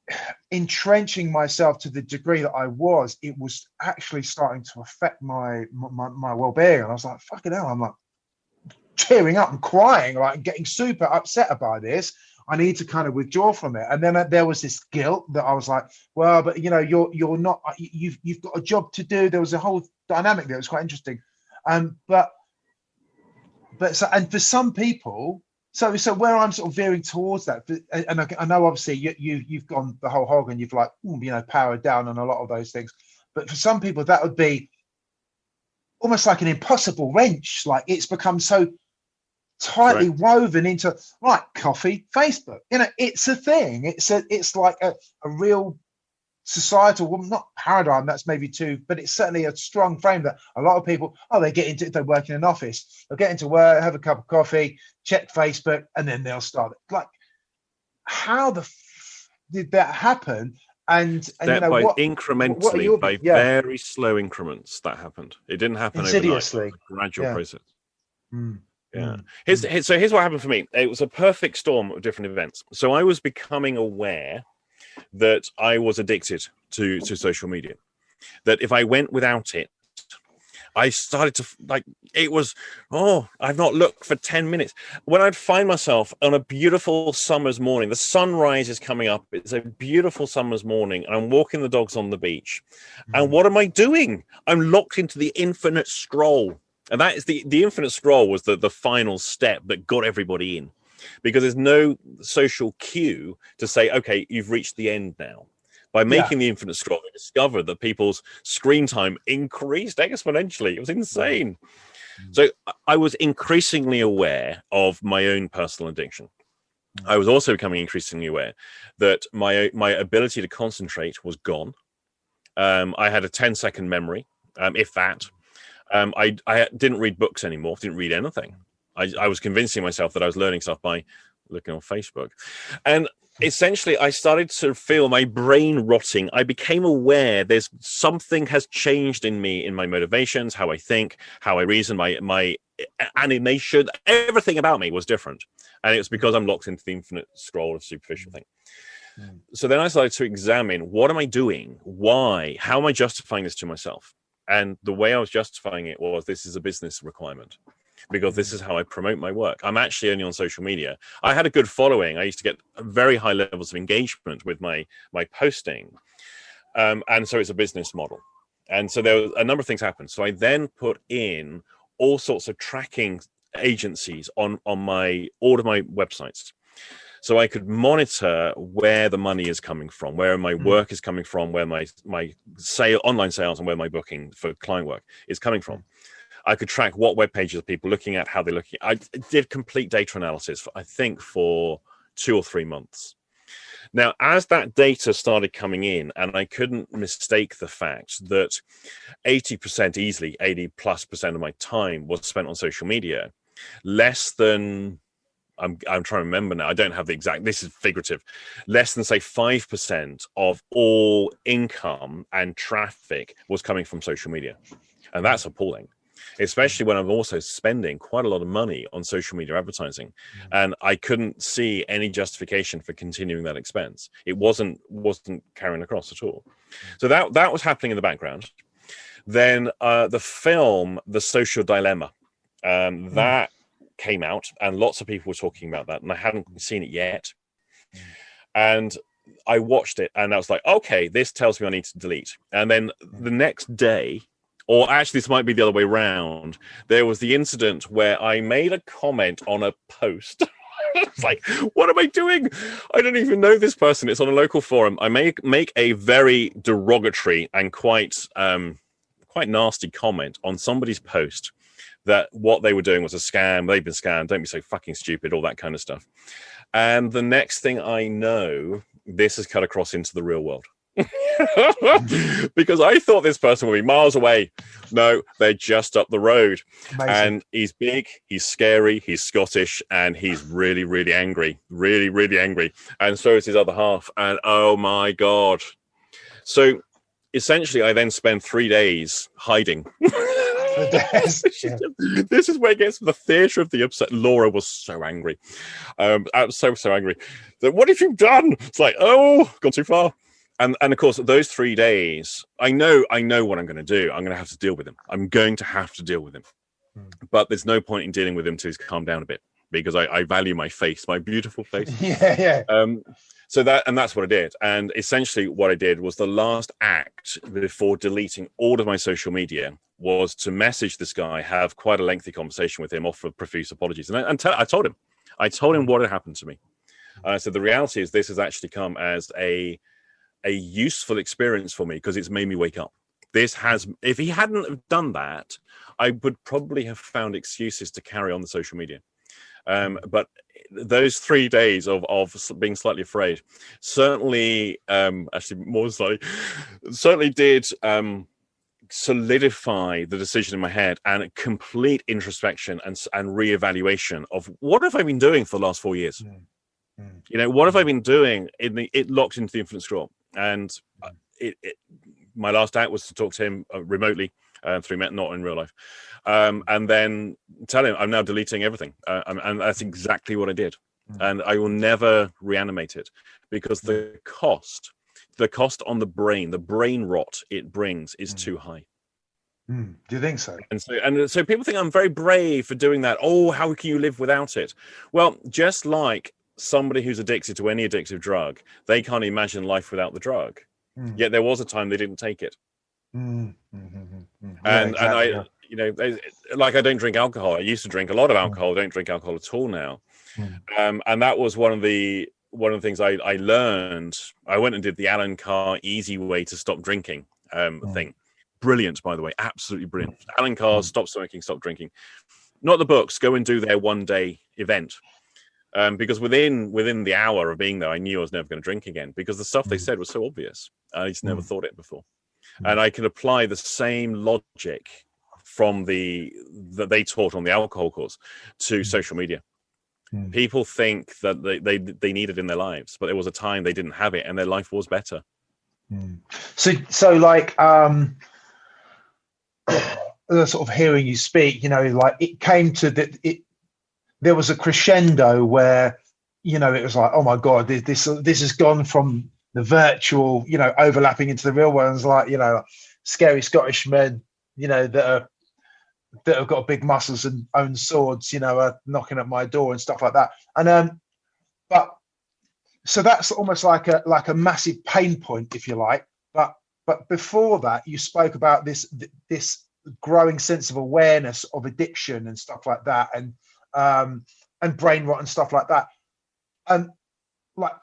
entrenching myself to the degree that I was, it was actually starting to affect my my, my well-being. And I was like, fucking hell, I'm like tearing up and crying, like getting super upset about this. I need to kind of withdraw from it. And then uh, there was this guilt that I was like, well, but you know, you're you're not uh, you've you've got a job to do. There was a whole dynamic there. It was quite interesting. Um, but but so and for some people, so so where I'm sort of veering towards that, and I, I know obviously you, you you've gone the whole hog and you've like you know powered down on a lot of those things, but for some people that would be almost like an impossible wrench. Like it's become so tightly right. woven into right coffee, Facebook. You know, it's a thing. It's a it's like a, a real societal, well, not paradigm, that's maybe too, but it's certainly a strong frame that a lot of people, oh, they get into, if they work in an office, they'll get into work, have a cup of coffee, check Facebook, and then they'll start it. Like, how the f- did that happen? And, and you know, by what, incrementally, what your, by yeah. very slow increments, that happened. It didn't happen insidiously, gradual yeah. process. Mm. Yeah. Mm. Here's, here's, so here's what happened for me. It was a perfect storm of different events. So I was becoming aware that I was addicted to to social media. That if I went without it, I started to like it was oh I've not looked for 10 minutes when I'd find myself on a beautiful summer's morning the sunrise is coming up it's a beautiful summer's morning I'm walking the dogs on the beach and mm. what am I doing I'm locked into the infinite scroll and that is the the infinite scroll was the the final step that got everybody in because there's no social cue to say, okay, you've reached the end now. By making yeah. the infinite scroll, we discovered that people's screen time increased exponentially. It was insane. Mm-hmm. So I was increasingly aware of my own personal addiction. Mm-hmm. I was also becoming increasingly aware that my my ability to concentrate was gone. Um, I had a 10 second memory, um, if that. Um, I, I didn't read books anymore, didn't read anything. I, I was convincing myself that I was learning stuff by looking on Facebook. And essentially I started to feel my brain rotting. I became aware there's something has changed in me, in my motivations, how I think, how I reason, my my animation, everything about me was different. And it was because I'm locked into the infinite scroll of superficial thing. Mm. So then I started to examine what am I doing? Why? How am I justifying this to myself? And the way I was justifying it was this is a business requirement because this is how I promote my work. I'm actually only on social media. I had a good following. I used to get very high levels of engagement with my my posting, um, and so it's a business model. And so there was a number of things happened. So I then put in all sorts of tracking agencies on on my all of my websites so I could monitor where the money is coming from, where my mm. work is coming from, where my my sale online sales and where my booking for client work is coming from. I could track what web pages are people looking at, how they're looking. I did complete data analysis, for, I think, for two or three months. Now, as that data started coming in, and I couldn't mistake the fact that 80% easily, 80 plus percent of my time was spent on social media, less than I'm I'm trying to remember now. I don't have the exact. This is figurative. Less than say five percent of all income and traffic was coming from social media, and that's appalling especially when I'm also spending quite a lot of money on social media advertising. Mm-hmm. And I couldn't see any justification for continuing that expense. It wasn't wasn't carrying across at all. Mm-hmm. So that that was happening in the background. Then uh, the film The Social Dilemma. Um, mm-hmm. that came out and lots of people were talking about that and I hadn't seen it yet. Mm. And I watched it and I was like, okay, this tells me I need to delete. And then the next day, or actually this might be the other way around there was the incident where i made a comment on a post it's like what am i doing i don't even know this person it's on a local forum i make make a very derogatory and quite um quite nasty comment on somebody's post that what they were doing was a scam. They've been scammed. Don't be so fucking stupid. All that kind of stuff. And the next thing I know, this has cut across into the real world. because I thought this person would be miles away. No, they're just up the road. Amazing. And he's big, he's scary, he's Scottish, and he's really, really angry. Really, really angry. And so is his other half. And oh my God. So essentially, I then spend three days hiding. this, this is where it gets to the theatre of the upset. Laura was so angry. Um, I was so, so angry. That, what have you done? It's like, oh, gone too far and and of course those three days i know i know what i'm going to do i'm going to have to deal with him i'm going to have to deal with him mm. but there's no point in dealing with him until he's calmed down a bit because I, I value my face my beautiful face yeah yeah um so that and that's what i did and essentially what i did was the last act before deleting all of my social media was to message this guy have quite a lengthy conversation with him offer profuse apologies and I, and I told him i told him what had happened to me i said the reality is this has actually come as a a useful experience for me because it's made me wake up. This has, if he hadn't have done that, I would probably have found excuses to carry on the social media. Um, but those three days of of being slightly afraid certainly, um, actually more slightly, certainly did um, solidify the decision in my head and complete introspection and and reevaluation of what have I been doing for the last four years. Mm. Mm. You know, what have I been doing in the it locked into the infinite scroll? and uh, it, it, my last act was to talk to him uh, remotely uh, through Met, not in real life, um, and then tell him I'm now deleting everything, uh, and that's exactly what I did, mm. and I will never reanimate it because the cost, the cost on the brain, the brain rot it brings is mm. too high. Mm. Do you think so? And so, and so, people think I'm very brave for doing that. Oh, how can you live without it? Well, just like somebody who's addicted to any addictive drug, they can't imagine life without the drug. Mm. Yet there was a time they didn't take it. Mm. Mm-hmm. Yeah, and exactly. and I, you know, like I don't drink alcohol. I used to drink a lot of alcohol. I don't drink alcohol at all now. Um, and that was one of the one of the things I, I learned. I went and did the Allen Carr easy way to stop drinking um, hmm. thing. Brilliant, by the way, absolutely brilliant. Allen Carr's stop smoking, stop drinking. Not the books. Go and do their one day event um, because within within the hour of being there, I knew I was never going to drink again because the stuff they mm. said was so obvious. I just never mm. thought it before, mm. and I can apply the same logic from the that they taught on the alcohol course to mm. social media. Mm. People think that they, they they need it in their lives, but there was a time they didn't have it, and their life was better. Mm. So so like um sort of hearing you speak, you know, like it came to that it there was a crescendo where you know it was like oh my god this this, this has gone from the virtual you know overlapping into the real ones like you know scary scottish men you know that are that have got big muscles and own swords you know are knocking at my door and stuff like that and um but so that's almost like a like a massive pain point if you like but but before that you spoke about this this growing sense of awareness of addiction and stuff like that and um, and brain rot and stuff like that. And like,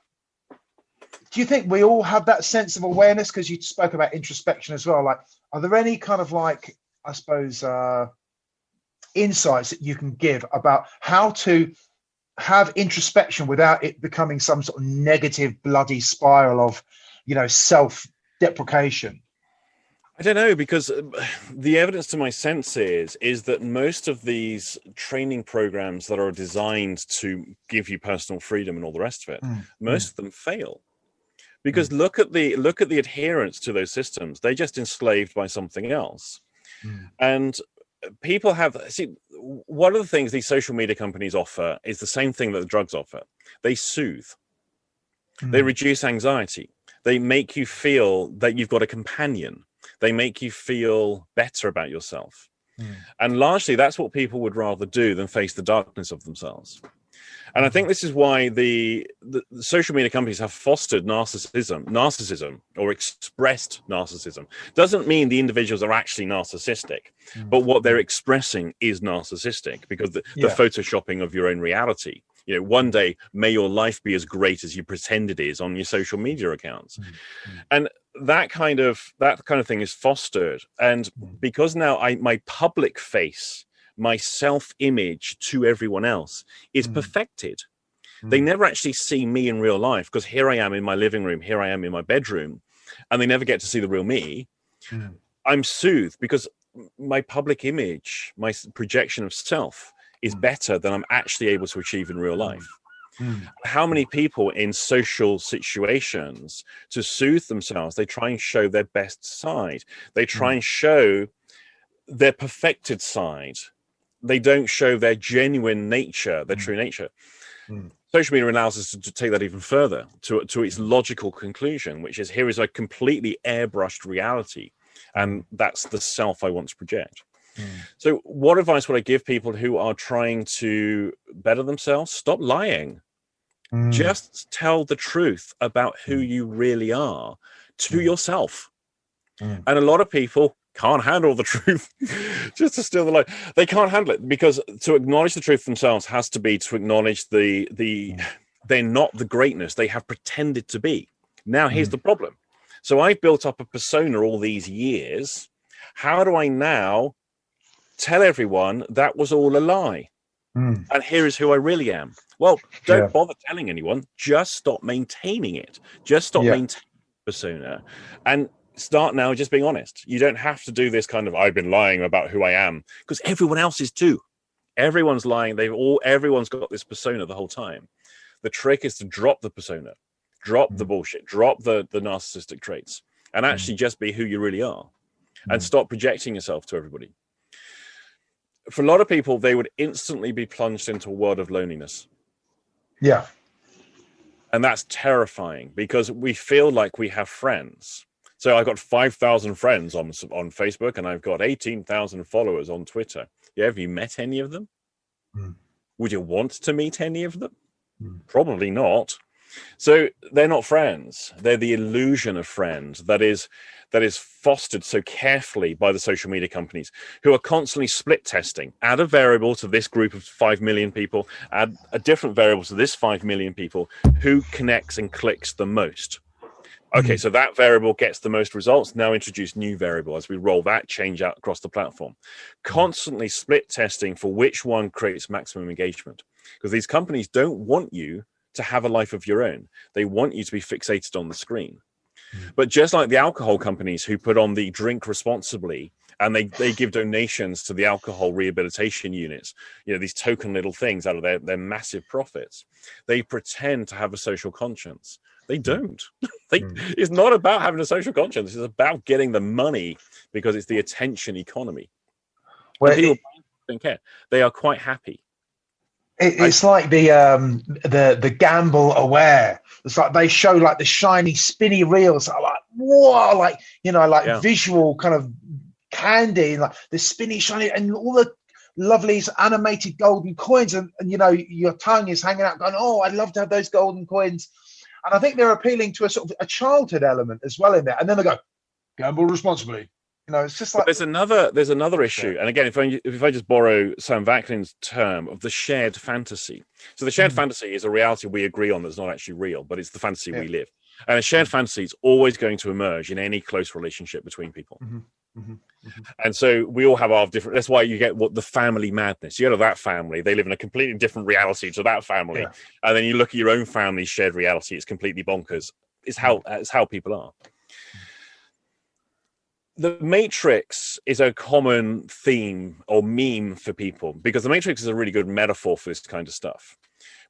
do you think we all have that sense of awareness? Because you spoke about introspection as well. Like, are there any kind of like, I suppose, uh, insights that you can give about how to have introspection without it becoming some sort of negative, bloody spiral of, you know, self deprecation? I don't know because uh, the evidence to my sense is is that most of these training programs that are designed to give you personal freedom and all the rest of it, mm. most mm. of them fail. Because mm. look at the look at the adherence to those systems; they're just enslaved by something else. Mm. And people have see one of the things these social media companies offer is the same thing that the drugs offer. They soothe, they mm. reduce anxiety, they make you feel that you've got a companion they make you feel better about yourself. Mm. And largely that's what people would rather do than face the darkness of themselves. And I think this is why the, the, the, social media companies have fostered narcissism, narcissism or expressed narcissism. Doesn't mean the individuals are actually narcissistic, mm. but what they're expressing is narcissistic because the, yeah. the photoshopping of your own reality you know one day may your life be as great as you pretend it is on your social media accounts mm-hmm. and that kind of that kind of thing is fostered and mm. because now i my public face my self image to everyone else is mm. perfected mm. they never actually see me in real life because here i am in my living room here i am in my bedroom and they never get to see the real me mm. i'm soothed because my public image my projection of self is mm. better than i'm actually able to achieve in real life Mm. How many people in social situations to soothe themselves, they try and show their best side. They try mm. and show their perfected side. They don't show their genuine nature, their mm. true nature. Hmm. Social media allows us to, to, take that even further to, to its logical conclusion, which is here is a completely airbrushed reality. And hmm. that's the self I want to project. Mm. So, what advice would I give people who are trying to better themselves? Stop lying. Mm. Just tell the truth about who mm. you really are to mm. yourself. Mm. And a lot of people can't handle the truth just to steal the light they can't handle it because to acknowledge the truth themselves has to be to acknowledge the the they're not the greatness they have pretended to be now here's mm. the problem so i've built up a persona all these years how do i now tell everyone that was all a lie mm. and here is who i really am well, don't yeah. bother telling anyone. Just stop maintaining it. Just stop yeah. maintaining persona, and start now just being honest. You don't have to do this kind of I've been lying about who I am because everyone else is too. Everyone's lying. They've all everyone's got this persona the whole time. The trick is to drop the persona, drop mm. the bullshit, drop the the narcissistic traits, and mm. actually mm. just be who you really are, mm. and stop projecting yourself to everybody. For a lot of people, they would instantly be plunged into a world of loneliness yeah. And that's terrifying because we feel like we have friends. So I've got 5,000 friends on, on Facebook and I've got 18,000 followers on Twitter. Yeah, have you met any of them? Mm. Would you want to meet any of them? Mm. Probably not. So they're not friends. They're the illusion of friends that is that is fostered so carefully by the social media companies who are constantly split testing. Add a variable to this group of 5 million people, add a different variable to this 5 million people. Who connects and clicks the most? Okay, so that variable gets the most results. Now introduce new variable as we roll that change out across the platform. Constantly split testing for which one creates maximum engagement. Because these companies don't want you to have a life of your own. They want you to be fixated on the screen. Hmm. But just like the alcohol companies who put on the drink responsibly and they, they give donations to the alcohol rehabilitation units, you know, these token little things out of their, their massive profits, they pretend to have a social conscience. They hmm. don't. they, mm. It's not about having a social conscience. It's about getting the money because it's the attention economy. Well, people it, don't care. They are quite happy it's like the um the the gamble aware it's like they show like the shiny spinny reels like whoa like you know like yeah. visual kind of candy and like the spinny shiny and all the lovely animated golden coins and, and you know your tongue is hanging out going oh i'd love to have those golden coins and i think they're appealing to a sort of a childhood element as well in there and then they go gamble responsibly you know, it's just like but there's another there's another issue, and again, if I if I just borrow Sam Vaknin's term of the shared fantasy, so the shared mm. fantasy is a reality we agree on that's not actually real, but it's the fantasy yeah. we live, and a shared mm. fantasy is always going to emerge in any close relationship between people. Mm-hmm. Mm-hmm. Mm-hmm. And so we all have our different. That's why you get what the family madness. You go to that family; they live in a completely different reality to that family, yeah. and then you look at your own family's shared reality. It's completely bonkers. It's how mm. it's how people are the Matrix is a common theme or meme for people because the Matrix is a really good metaphor for this kind of stuff,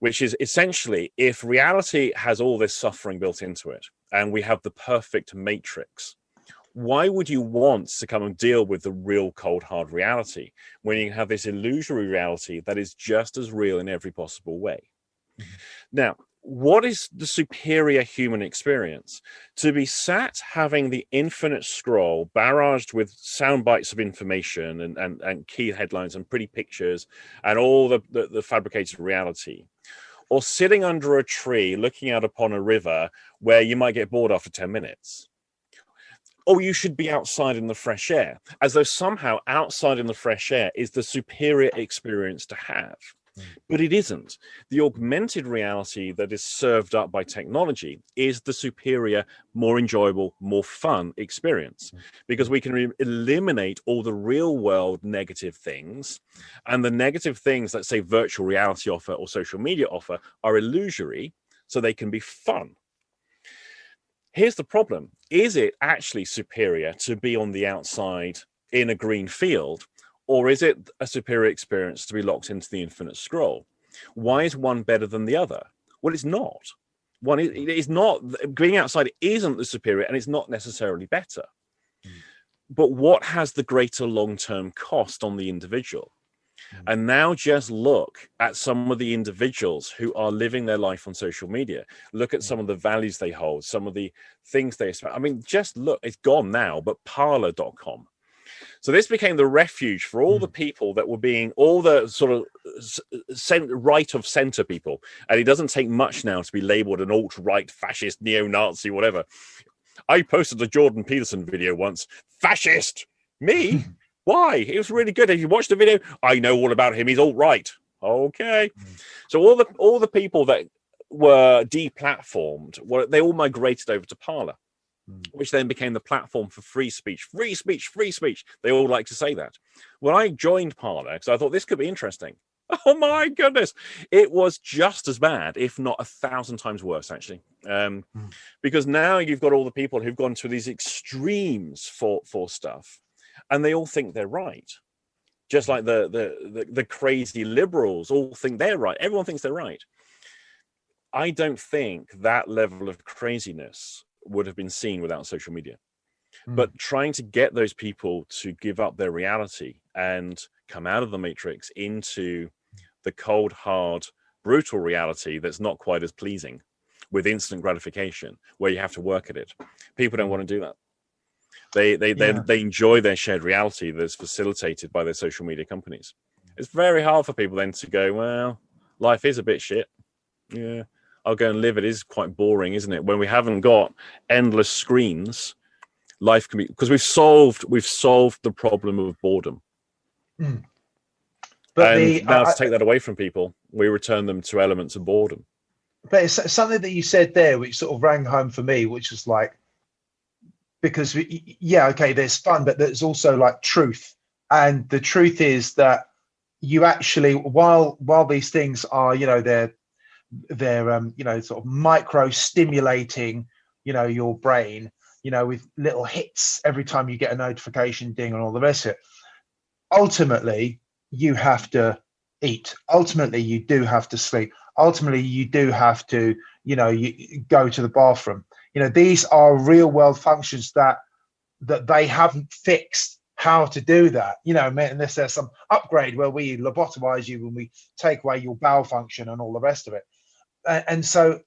which is essentially if reality has all this suffering built into it and we have the perfect Matrix, why would you want to come and deal with the real cold hard reality when you have this illusory reality that is just as real in every possible way? Mm-hmm. Now, what is the superior human experience? To be sat having the infinite scroll barraged with sound bites of information and, and, and key headlines and pretty pictures and all the, the, the fabricated reality, or sitting under a tree looking out upon a river where you might get bored after 10 minutes. Or you should be outside in the fresh air, as though somehow outside in the fresh air is the superior experience to have. Mm. But it isn't. The augmented reality that is served up by technology is the superior, more enjoyable, more fun experience mm. because we can re- eliminate all the real world negative things. And the negative things that, say, virtual reality offer or social media offer are illusory, so they can be fun. Here's the problem is it actually superior to be on the outside in a green field or is it a superior experience to be locked into the infinite scroll? Why is one better than the other? Well, it's not. One is, it is not being outside isn't the superior, and it's not necessarily better. Mm. But what has the greater long-term cost on the individual? Mm. And now just look at some of the individuals who are living their life on social media. Look at some of the values they hold, some of the things they expect. I mean, just look, it's gone now, but parler.com so this became the refuge for all the hmm. people that were being all the sort of cent- right of center people. And it doesn't take much now to be labeled an alt right, fascist, neo Nazi, whatever. I posted a Jordan Peterson video once. Fascist? Me? Why? It was really good. If you watch the video, I know all about him. He's all right. Okay. Mm. So all the all the people that were deplatformed, were they all migrated over to Parler. Mm. which then became the platform for free speech. Free speech, free speech. They all like to say that. When I joined Parler, because I thought this could be interesting. Oh my goodness. It was just as bad, if not a thousand times worse, actually. Um, mm. Because now you've got all the people who've gone to these extremes for, for stuff, and they all think they're right. Just like the, the, the, the crazy liberals all think they're right. Everyone thinks they're right. I don't think that level of craziness would have been seen without social media. Mm. But trying to get those people to give up their reality and come out of the matrix into the cold, hard, brutal reality that's not quite as pleasing with instant gratification, where you have to work at it. People don't want to do that. They they yeah. they, they enjoy their shared reality that's facilitated by their social media companies. It's very hard for people then to go, well, life is a bit shit. Yeah, I'll go and live it is quite boring, isn't it? When we haven't got endless screens, life can be because we've solved we've solved the problem of boredom. Mm. But and the, now to take that away from people, we return them to elements of boredom. But it's something that you said there, which sort of rang home for me, which was like, because we, yeah, okay, there's fun, but there's also like truth, and the truth is that you actually, while while these things are, you know, they're they're um, you know sort of micro stimulating you know your brain you know with little hits every time you get a notification ding and all the rest of it ultimately you have to eat. Ultimately you do have to sleep. Ultimately you do have to you know you go to the bathroom you know these are real world functions that that they haven't fixed how to do that. You know unless there's some upgrade where we lobotomize you when we take away your bowel function and all the rest of it. And so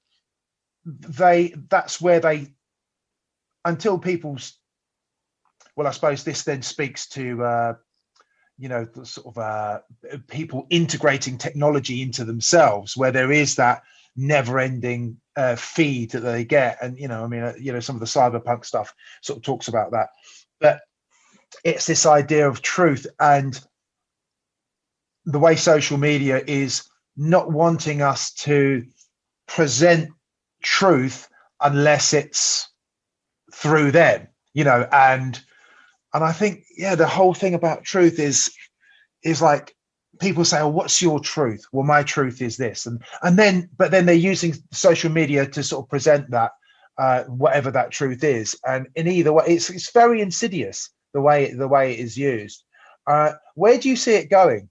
they that's where they until people's well i suppose this then speaks to uh you know the sort of uh people integrating technology into themselves where there is that never ending uh, feed that they get. And you know i mean uh, you know some of the cyberpunk stuff sort of talks about that. But it's this idea of truth and the way social media is not wanting us to present truth unless it's through them you know and and i think yeah the whole thing about truth is is like people say oh what's your truth? Well my truth is this. And and then but then they're using social media to sort of present that uh whatever that truth is. And in either way it's it's very insidious the way the way it is used. Uh where do you see it going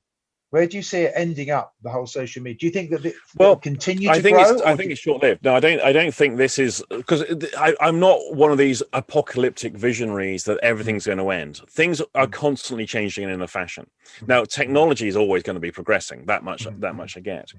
where do you see it ending up? The whole social media. Do you think that it will continue to I think grow? It's, I think it's short lived. No, I don't. I don't think this is because I'm not one of these apocalyptic visionaries that everything's going to end. Things are mm. constantly changing in a fashion. Now, technology is always going to be progressing. That much. Mm. That much I get.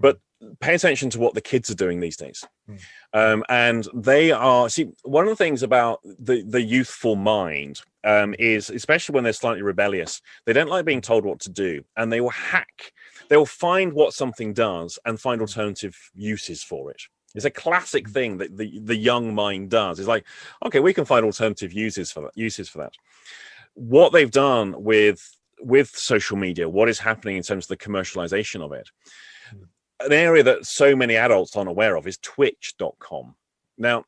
But pay attention to what the kids are doing these days. Mm. Um, and they are see one of the things about the the youthful mind um, is especially when they're slightly rebellious, they don't like being told what to do, and they will hack. They will find what something does and find alternative uses for it. It's a classic thing that the, the young mind does. It's like, okay, we can find alternative uses for that. Uses for that. What they've done with with social media, what is happening in terms of the commercialization of it. An area that so many adults aren't aware of is Twitch.com. Now,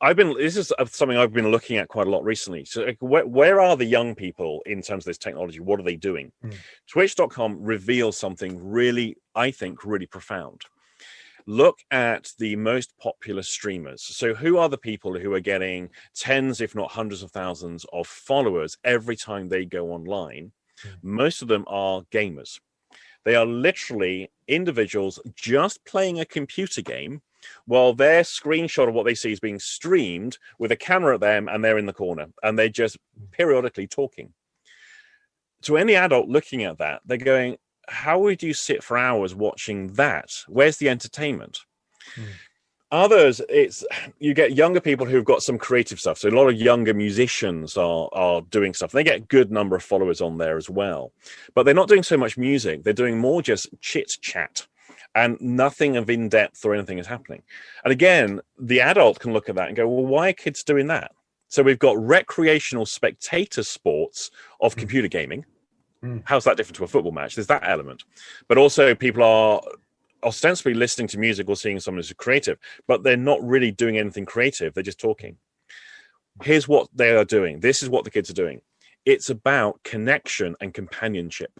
I've been this is something I've been looking at quite a lot recently. So where, where are the young people in terms of this technology? What are they doing? Mm. Twitch.com reveals something really, I think, really profound. Look at the most popular streamers. So who are the people who are getting tens, if not hundreds of thousands of followers every time they go online? Mm. Most of them are gamers. They are literally individuals just playing a computer game while their screenshot of what they see is being streamed with a camera at them and they're in the corner and they're just periodically talking. To any adult looking at that, they're going, How would you sit for hours watching that? Where's the entertainment? Hmm. Others, it's you get younger people who've got some creative stuff. So a lot of younger musicians are are doing stuff. They get a good number of followers on there as well, but they're not doing so much music. They're doing more just chit chat and nothing of in depth or anything is happening. And again, the adult can look at that and go, well, why are kids doing that? So we've got recreational spectator sports of mm. computer gaming. Mm. How's that different to a football match? There's that element. But also, people are ostensibly listening to music or seeing someone who's creative, but they're not really doing anything creative. They're just talking. Here's what they are doing. This is what the kids are doing. It's about connection and companionship.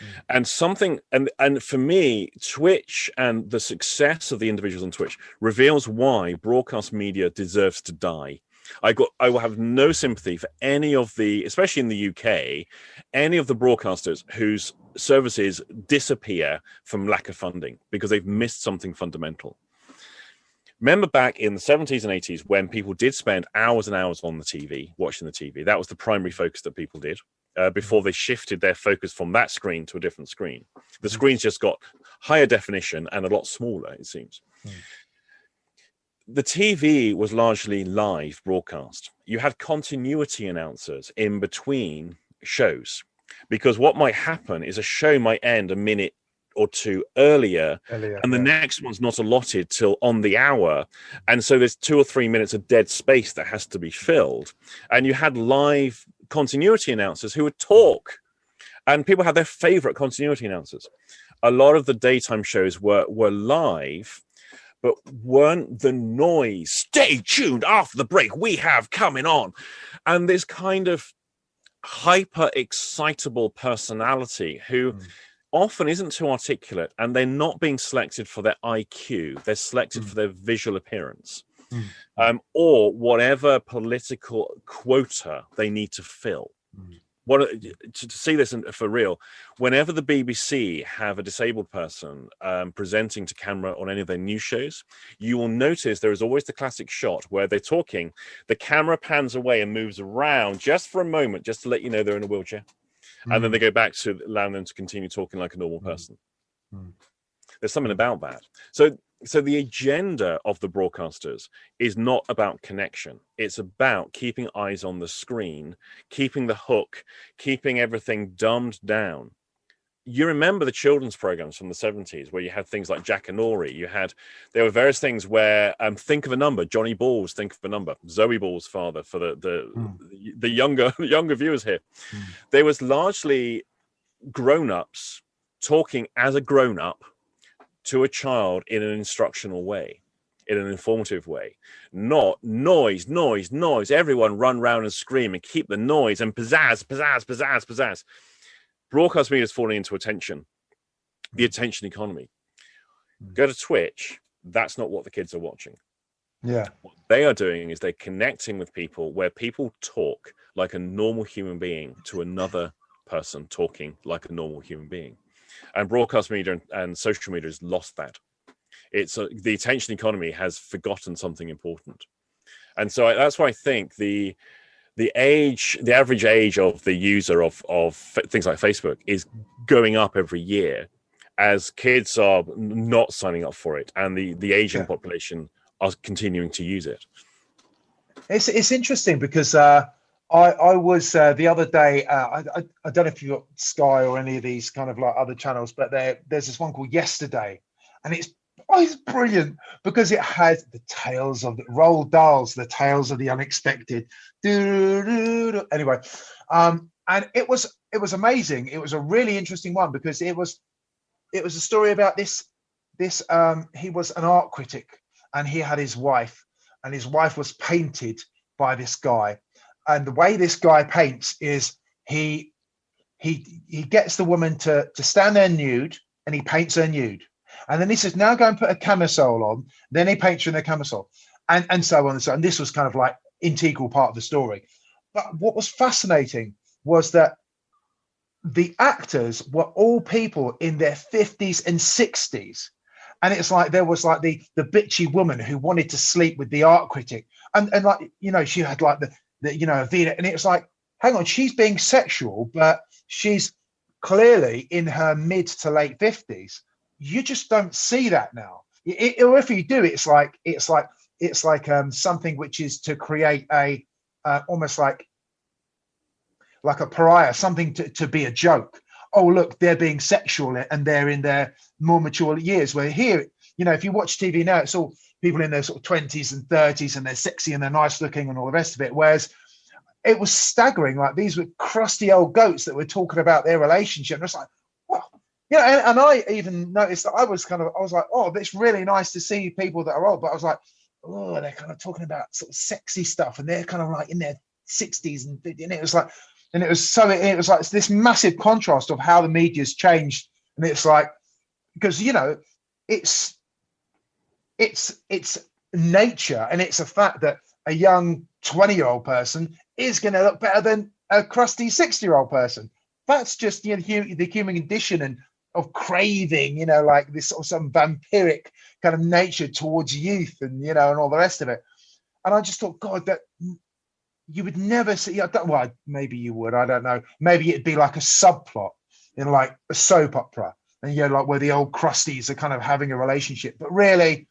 Mm. And something, and and for me, Twitch and the success of the individuals on Twitch reveals why broadcast media deserves to die. I got, I will have no sympathy for any of the, especially in the UK, any of the broadcasters whose services disappear from lack of funding because they've missed something fundamental. Remember back in the 70s and 80s when people did spend hours and hours on the TV, watching the TV. That was the primary focus that people did uh, before they shifted their focus from that screen to a different screen. The mm. screen's just got higher definition and a lot smaller, it seems. Mm. The TV was largely live broadcast. You had continuity announcers in between shows because what might happen is a show might end a minute or two earlier, earlier and the yeah. next one's not allotted till on the hour and so there's two or three minutes of dead space that has to be filled and you had live continuity announcers who would talk, and people had their favorite continuity announcers. A lot of the daytime shows were were live, but weren't the noise. Stay tuned after the break. We have coming on, and this kind of hyper excitable personality who. Mm. Often isn't too articulate, and they're not being selected for their IQ. They're selected mm. for their visual appearance mm. um, or whatever political quota they need to fill. Mm. What to, to, see this for real? Whenever the BBC have a disabled person um, presenting to camera on any of their news shows, you will notice there is always the classic shot where they're talking. The camera pans away and moves around just for a moment, just to let you know they're in a wheelchair, mm. and then they mm. go back to allowing them to continue talking like a normal mm. person. Mm. There's something about that. So so the agenda of the broadcasters is not about connection it's about keeping eyes on the screen keeping the hook keeping everything dumbed down you remember the children's programs from the 70s where you had things like Jackanory. You had there were various things where um, think of a number. Johnny Ball's, think of a number. Zoe Ball's father for the the, mm. the younger younger viewers here. Mm. There was largely grown-ups talking as a grown-up to a child in an instructional way, in an informative way, not noise, noise, noise. Everyone run round and scream and keep the noise and pizzazz, pizzazz, pizzazz, pizzazz. Broadcast media is falling into attention, the hmm. attention economy. Hmm. Go to Twitch. That's not what the kids are watching. Yeah. What they are doing is they're connecting with people where people talk like a normal human being to another person talking like a normal human being and broadcast media and, and social media has lost that. It's uh, the attention economy has forgotten something important, and so I, that's why I think the the age, the average age of the user of of things like Facebook is going up every year as kids are not signing up for it, and the the Asian yeah. population are continuing to use it. It's it's interesting because uh, I, I was uh, the other day. Uh, I, I don't know if you got Sky or any of these kind of like other channels, but there there's this one called Yesterday, and it's oh, it's brilliant because it has the tales of the Roald Dahl's, the tales of the unexpected. Anyway, um, and it was it was amazing. It was a really interesting one because it was it was a story about this this um he was an art critic and he had his wife and his wife was painted by this guy and the way this guy paints is he he he gets the woman to to stand there nude and he paints her nude. And then he says now go and put a camisole on. Then he paints her in a camisole. And and so on and so on. and this was kind of like integral part of the story. But what was fascinating was that the actors were all people in their 50s and 60s and it's like there was like the the bitchy woman who wanted to sleep with the art critic. And and like you know she had like the, the you know Vina and it was like hang on she's being sexual but she's clearly in her mid to late 50s you just don't see that now it, or if you do it's like it's like it's like um something which is to create a uh, almost like like a pariah, something to, to be a joke. Oh, look, they're being sexual and they're in their more mature years. Where here, you know, if you watch TV now, it's all people in their sort of 20s and 30s and they're sexy and they're nice looking and all the rest of it. Whereas it was staggering. Like these were crusty old goats that were talking about their relationship. And it's like, well, you know, and, and, I even noticed that I was kind of, I was like, oh, it's really nice to see people that are old. But I was like, oh, they're kind of talking about sort of sexy stuff and they're kind of like in their 60s and, and it was like, and it was so it was like this massive contrast of how the media's changed and it's like because you know it's it's it's nature and it's a fact that a young 20 year old person is going to look better than a crusty 60 year old person that's just you know, the human condition and of craving you know like this sort of some vampiric kind of nature towards youth and you know and all the rest of it and i just thought god that you would never see. I don't, well, maybe you would. I don't know. Maybe it'd be like a subplot in like a soap opera, and you know, like where the old crusties are kind of having a relationship. But really,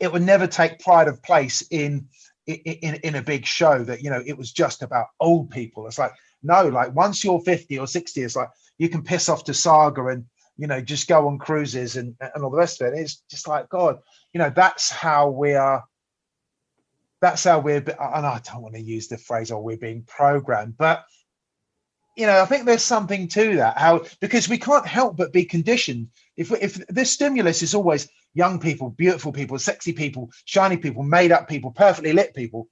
it would never take pride of place in in in a big show that you know it was just about old people. It's like no, like once you're fifty or sixty, it's like you can piss off to Saga and you know just go on cruises and and all the rest of it. It's just like God, you know, that's how we are that's how we're and i don't want to use the phrase oh we're being programmed but you know i think there's something to that how because we can't help but be conditioned if if this stimulus is always young people beautiful people sexy people shiny people made up people perfectly lit people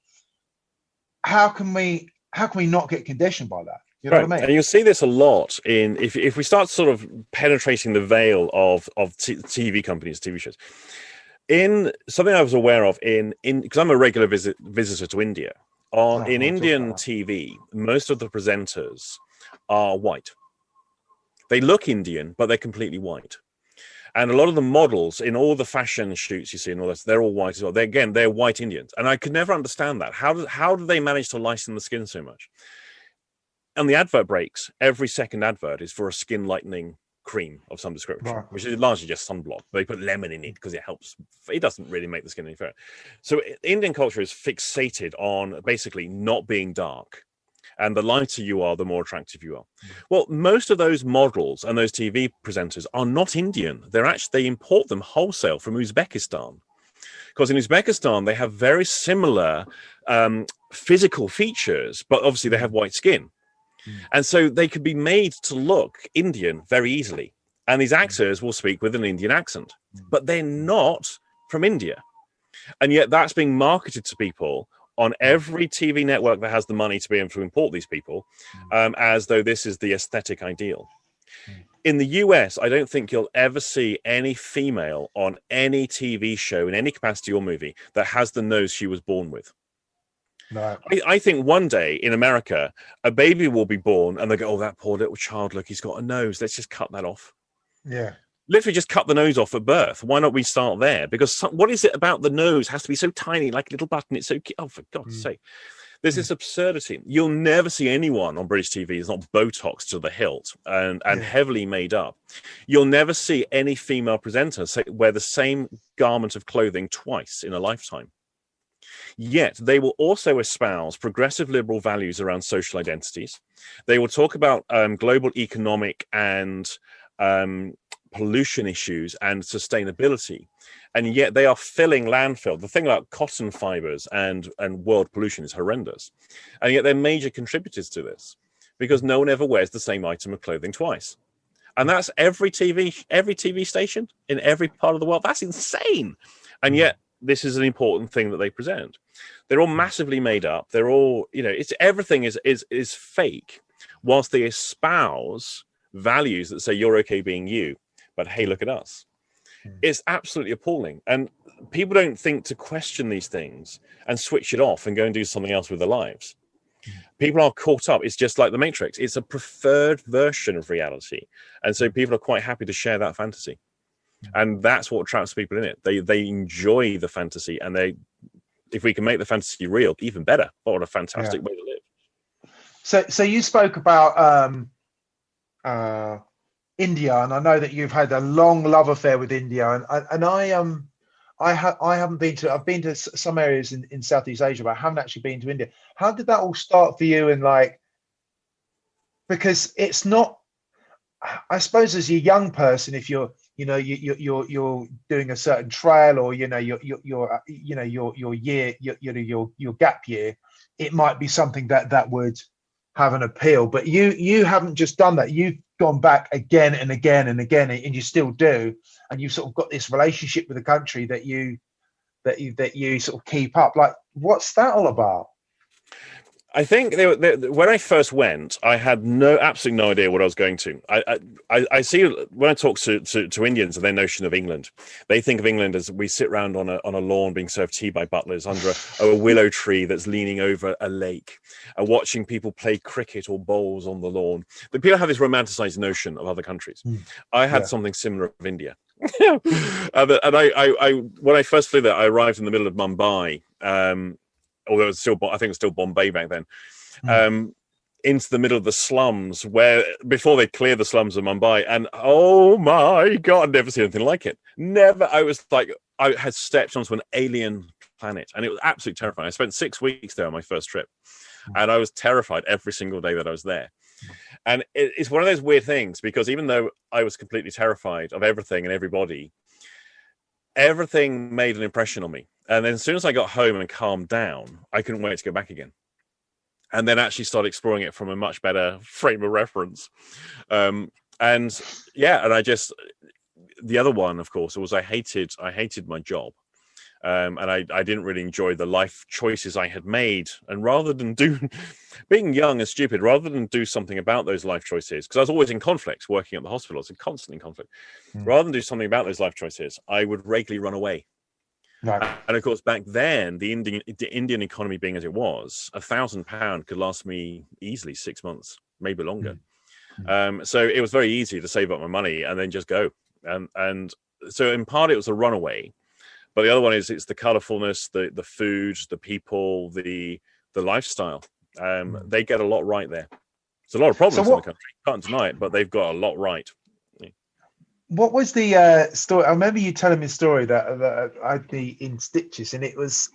how can we how can we not get conditioned by that you know right. I mean? And you'll see this a lot in if if we start sort of penetrating the veil of of t- TV companies, TV shows in something I was aware of in in because I'm a regular visit visitor to India. On oh, in Indian TV, most of the presenters are white. They look Indian, but they're completely white. And a lot of the models in all the fashion shoots you see and all this, they're all white as well. They again, they're white Indians, and I could never understand that. How do how do they manage to lighten the skin so much? And the advert breaks. Every second advert is for a skin lightening cream of some description, which is largely just sunblock. They put lemon in it because it helps. It doesn't really make the skin any fairer. So Indian culture is fixated on basically not being dark. And the lighter you are, the more attractive you are. Mm. Well, most of those models and those TV presenters are not Indian. They're actually, they import them wholesale from Uzbekistan. Because in Uzbekistan, they have very similar um, physical features, but obviously they have white skin. Mm. And so they could be made to look Indian very easily. And these mm. actors will speak with an Indian accent, but they're not from India. And yet that's being marketed to people on every TV network that has the money to be able to import these people um, as though this is the aesthetic ideal. In the US, I don't think you'll ever see any female on any TV show in any capacity or movie that has the nose she was born with. I, I, think one day in America, a baby will be born and they go, Oh, that poor little child, look, he's got a nose. Let's just cut that off. Yeah. Literally just cut the nose off at birth. Why not we start there? Because some, what is it about the nose has to be so tiny, like a little button? It's so cute. Oh, for God's mm. sake. There's mm. this absurdity. You'll never see anyone on British TV is not Botox to the hilt and, and yeah. heavily made up. You'll never see any female presenter say, wear the same garment of clothing twice in a lifetime. Yet they will also espouse progressive liberal values around social identities. They will talk about um, global economic and um, pollution issues and sustainability. And yet they are filling landfill. The thing about cotton fibers and, and world pollution is horrendous. And yet they're major contributors to this because no one ever wears the same item of clothing twice. And that's every TV every TV station in every part of the world. That's insane. And yet this is an important thing that they present. They're all massively made up. They're all, you know, it's everything is is is fake whilst they espouse values that say you're okay being you, but hey, look at us. Hmm. It's absolutely appalling. And people don't think to question these things and switch it off and go and do something else with their lives. Hmm. People are caught up. It's just like the Matrix. It's a preferred version of reality. And so people are quite happy to share that fantasy. Hmm. And that's what traps people in it. They they enjoy the fantasy and they if we can make the fantasy real, even better. What a fantastic yeah. way to live. So so you spoke about um uh India, and I know that you've had a long love affair with India, and and I um I have I haven't been to I've been to some areas in, in Southeast Asia, but I haven't actually been to India. How did that all start for you? And like, because it's not, I suppose, as a young person, if you're you know you, you you're you're doing a certain trail or you know your your your you know your your year your you know your your gap year, it might be something that that would have an appeal. But you you haven't just done that. You've gone back again and again and again, and you still do, and you've sort of got this relationship with the country that you that you that you sort of keep up. Like, what's that all about? I think they, they, when I first went, I had no absolutely no idea what I was going to. I I, I see when I talk to, to, to, Indians and their notion of England, they think of England as we sit around on a on a lawn being served tea by butlers under a, a willow tree that's leaning over a lake, and watching people play cricket or bowls on the lawn. The people have this romanticized notion of other countries. Mm. I had yeah. something similar of India. and, and I, I, I, when I first flew there, I arrived in the middle of Mumbai. Um, although it was still, I think it was still Bombay back then, mm. um, into the middle of the slums where before they clear the slums of Mumbai. And oh my God, I'd never seen anything like it. Never. I was like, I had stepped onto an alien planet and it was absolutely terrifying. I spent six weeks there on my first trip mm. and I was terrified every single day that I was there. And it's one of those weird things because even though I was completely terrified of everything and everybody, everything made an impression on me. And then as soon as I got home and calmed down, I couldn't wait to go back again. And then actually start exploring it from a much better frame of reference. Um, and yeah, and I just the other one, of course, was I hated I hated my job. Um, and I, I didn't really enjoy the life choices I had made. And rather than do, being young and stupid, rather than do something about those life choices, because I was always in conflict working at the hospital, I was constantly in conflict. Mm. Rather than do something about those life choices, I would regularly run away Right. And of course, back then, the Indian the Indian economy being as it was, a thousand pound could last me easily six months, maybe longer. Mm-hmm. Um, so it was very easy to save up my money and then just go. And and so in part it was a runaway, but the other one is it's the colorfulness, the the food, the people, the the lifestyle. Um, mm-hmm. They get a lot right there. There's a lot of problems so what, in the country. Can't deny it, but they've got a lot right what was the uh, story? I remember you telling me a story that, that I'd be in stitches, and it was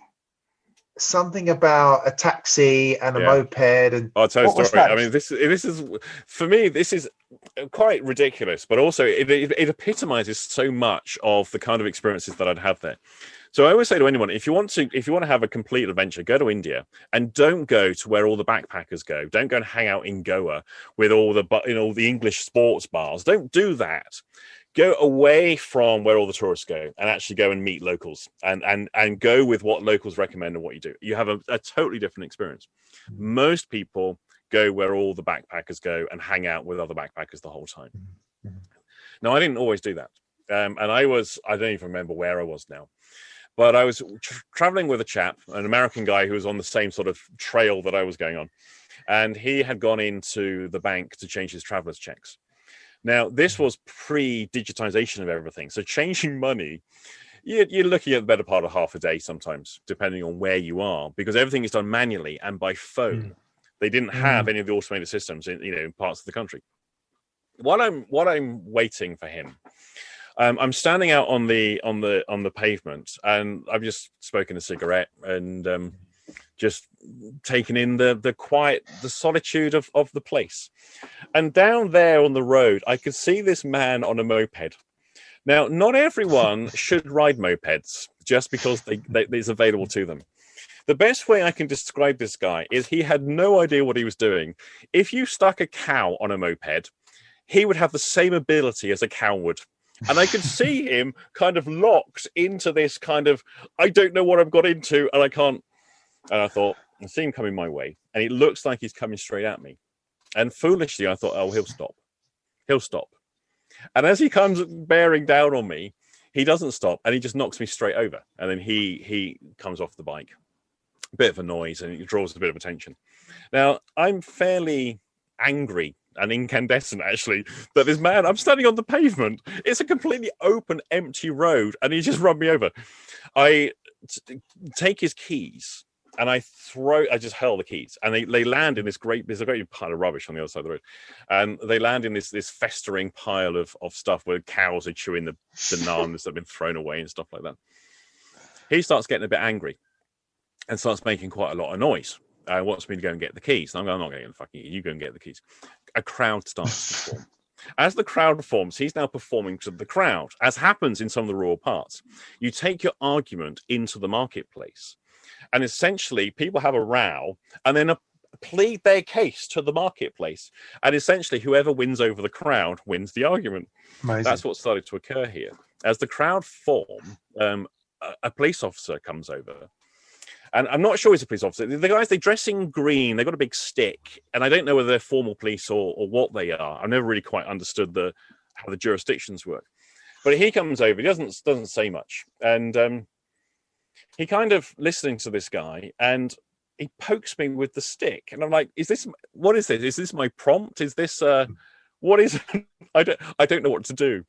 something about a taxi and a yeah. moped. And I'll tell you a story. I mean, this this is for me. This is quite ridiculous, but also it, it, it epitomizes so much of the kind of experiences that I'd have there. So I always say to anyone, if you want to, if you want to have a complete adventure, go to India and don't go to where all the backpackers go. Don't go and hang out in Goa with all the, you know, the English sports bars. Don't do that go away from where all the tourists go and actually go and meet locals and and and go with what locals recommend and what you do. You have a, a totally different experience. Mm-hmm. most people go where all the backpackers go and hang out with other backpackers the whole time. Mm-hmm. now i didn't always do that um, and i was i don't even remember where i was now but i was tra- traveling with a chap an american guy who was on the same sort of trail that i was going on and he had gone into the bank to change his traveler's checks now, this was pre digitization of everything. So, changing money, you're, looking at the better part of half a day sometimes, depending on where you are, because everything is done manually and by phone. Mm. They didn't have mm. any of the automated systems in you know in parts of the country. While I'm while I'm waiting for him, um, I'm standing out on the on the on the pavement, and I've just spoken a cigarette, and um, just taking in the the quiet, the solitude of of the place. And down there on the road, I could see this man on a moped. Now, not everyone should ride mopeds just because they, they, it's available to them. The best way I can describe this guy is he had no idea what he was doing. If you stuck a cow on a moped, he would have the same ability as a cow would. And I could see him kind of locked into this kind of, I don't know what I've got into, and I can't. And I thought, I see him coming my way, and it looks like he's coming straight at me. And foolishly, I thought, oh, he'll stop. He'll stop. And as he comes bearing down on me, he doesn't stop and he just knocks me straight over. And then he he comes off the bike. A bit of a noise and it draws a bit of attention. Now, I'm fairly angry and incandescent actually that this man i'm standing on the pavement it's a completely open empty road and he just run me over I t- take his keys and I throw, I just hurl the keys, and they, they land in this great. There's a great pile of rubbish on the other side of the road, and they land in this this festering pile of of stuff where cows are chewing the bananas that have been thrown away and stuff like that. He starts getting a bit angry, and starts making quite a lot of noise. Uh, wants me to go and get the keys. And I'm, going, I'm not going to fucking. You go and get the keys. A crowd starts to form. As the crowd forms, he's now performing to the crowd, as happens in some of the rural parts. You take your argument into the marketplace and essentially, people have a row and then a, plead their case to the marketplace. And essentially, whoever wins over the crowd wins the argument. Amazing. That's what started to occur here. As the crowd form, um, a, a police officer comes over and I'm not sure he's a police officer. The guys they dress in green, they've got a big stick, and I don't know whether they're formal police or, or what they are. I've never really quite understood the how the jurisdictions work. But he comes over, he doesn't doesn't say much, and um, he kind of listening to this guy and he pokes me with the stick and i'm like is this what is this? Is this my prompt? Is this uh what is i don't i don't know what to do.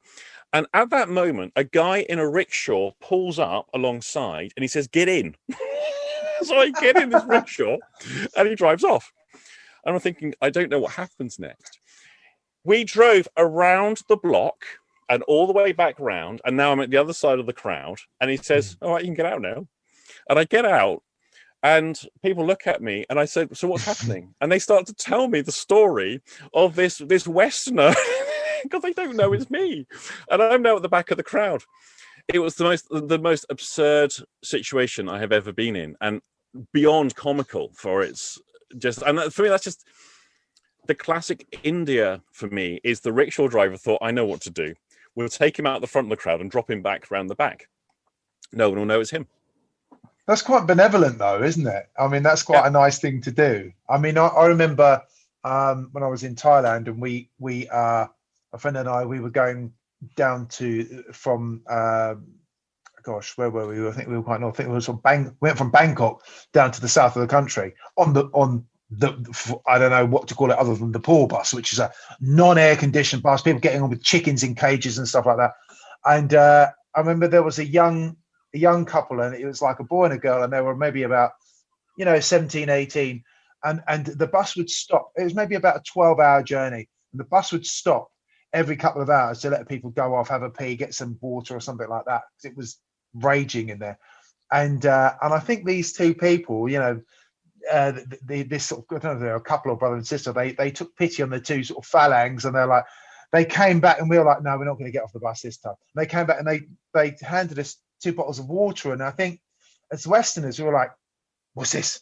And at that moment a guy in a rickshaw pulls up alongside and he says get in. So i get in this rickshaw and he drives off. And i'm thinking i don't know what happens next. We drove around the block and all the way back round and now i'm at the other side of the crowd and he says hmm. all right you can get out now and I get out and people look at me and I said, So what's happening? And they start to tell me the story of this this Westerner because they don't know it's me. And I'm now at the back of the crowd. It was the most the most absurd situation I have ever been in and beyond comical for its just and for me that's just the classic India for me is the rickshaw driver thought I know what to do. We'll take him out the front of the crowd and drop him back around the back. No one will know it's him. That's quite benevolent, though, isn't it? I mean, that's quite yeah. a nice thing to do. I mean, I, I remember um, when I was in Thailand, and we we uh, a friend and I we were going down to from um, gosh, where were we? I think we were quite north. I think it was from Bang. Went from Bangkok down to the south of the country on the on the I don't know what to call it other than the poor bus, which is a non-air conditioned bus. People getting on with chickens in cages and stuff like that. And uh, I remember there was a young a young couple and it was like a boy and a girl and they were maybe about you know 17 18 and and the bus would stop it was maybe about a 12 hour journey and the bus would stop every couple of hours to let people go off have a pee get some water or something like that it was raging in there and uh, and i think these two people you know uh, the, the, this sort of, I don't know, a couple of brother and sister. They they took pity on the two sort of phalangs, and they're like, they came back, and we were like, no, we're not going to get off the bus this time. And they came back, and they they handed us two bottles of water. And I think as Westerners, we were like, what's this?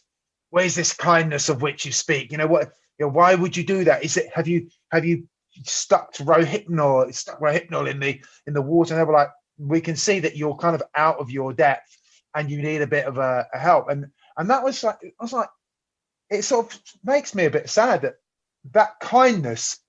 Where's this kindness of which you speak? You know, what, you know, why would you do that? Is it, have you, have you stuck to Rohypnol, stuck Rohypnol in the, in the water? And they were like, we can see that you're kind of out of your depth and you need a bit of a, a help. And, and that was like, I was like, it sort of makes me a bit sad that that kindness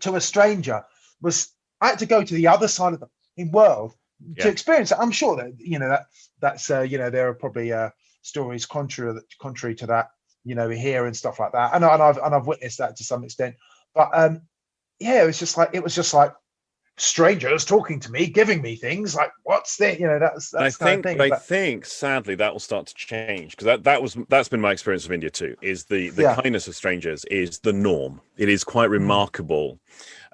to a stranger was I had to go to the other side of the world yeah. to experience it. I'm sure that you know that that's uh, you know there are probably uh, stories contrary contrary to that you know here and stuff like that. And, and I've and I've witnessed that to some extent. But um, yeah, it was just like it was just like strangers talking to me, giving me things like what's that? You know, that's that's I think thing, I think sadly that will start to change because that, that was that's been my experience of India too. Is the the yeah. kindness of strangers is the norm. It is quite mm. remarkable.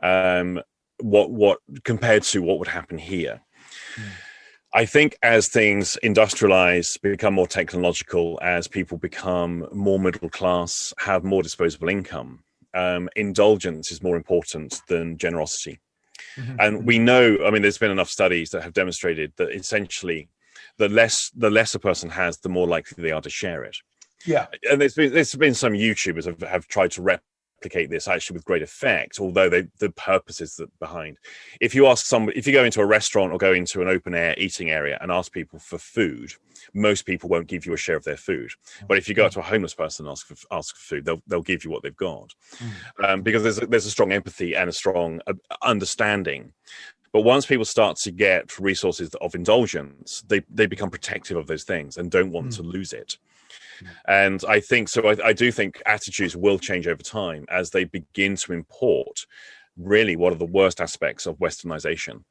Um, what what compared to what would happen here I think as things industrialize, become more technological, as people become more middle class, have more disposable income, um, indulgence is more important than generosity. Mm-hmm. And we know, I mean, there's been enough studies that have demonstrated that essentially the less the less a person has, the more likely they are to share it. Yeah, and there's been there's been some YouTubers have, have tried to replicate this actually with great effect, although they, the purposes that behind. If you ask somebody, if you go into a restaurant or go into an open air eating area and ask people for food, most people won't give you a share of their food. But if you go to a homeless person and ask for ask for food, they'll they'll give you what they've got, mm. um, because there's a, there's a strong empathy and a strong uh, understanding. But once people start to get resources of indulgence, they, they become protective of those things and don't want mm. to lose it. Mm. And I think so. I, I, do think attitudes will change over time as they begin to import really what are the worst aspects of westernization.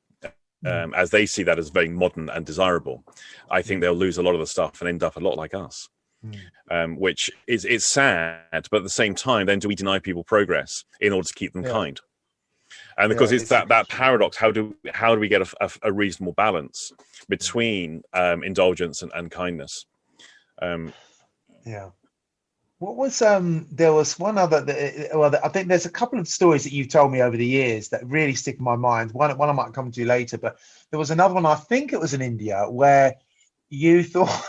Mm. Um, as they see that as very modern and desirable, I think they'll lose a lot of the stuff and end up a lot like us. Mm. Um, which is it's sad, but at the same time, then do we deny people progress in order to keep them yeah. kind? and because yeah, it's, it's, that that paradox how do how do we get a, a, a reasonable balance between um, indulgence and, and kindness um, yeah what was um there was one other well i think there's a couple of stories that you've told me over the years that really stick in my mind one one i might come to later but there was another one i think it was in india where you thought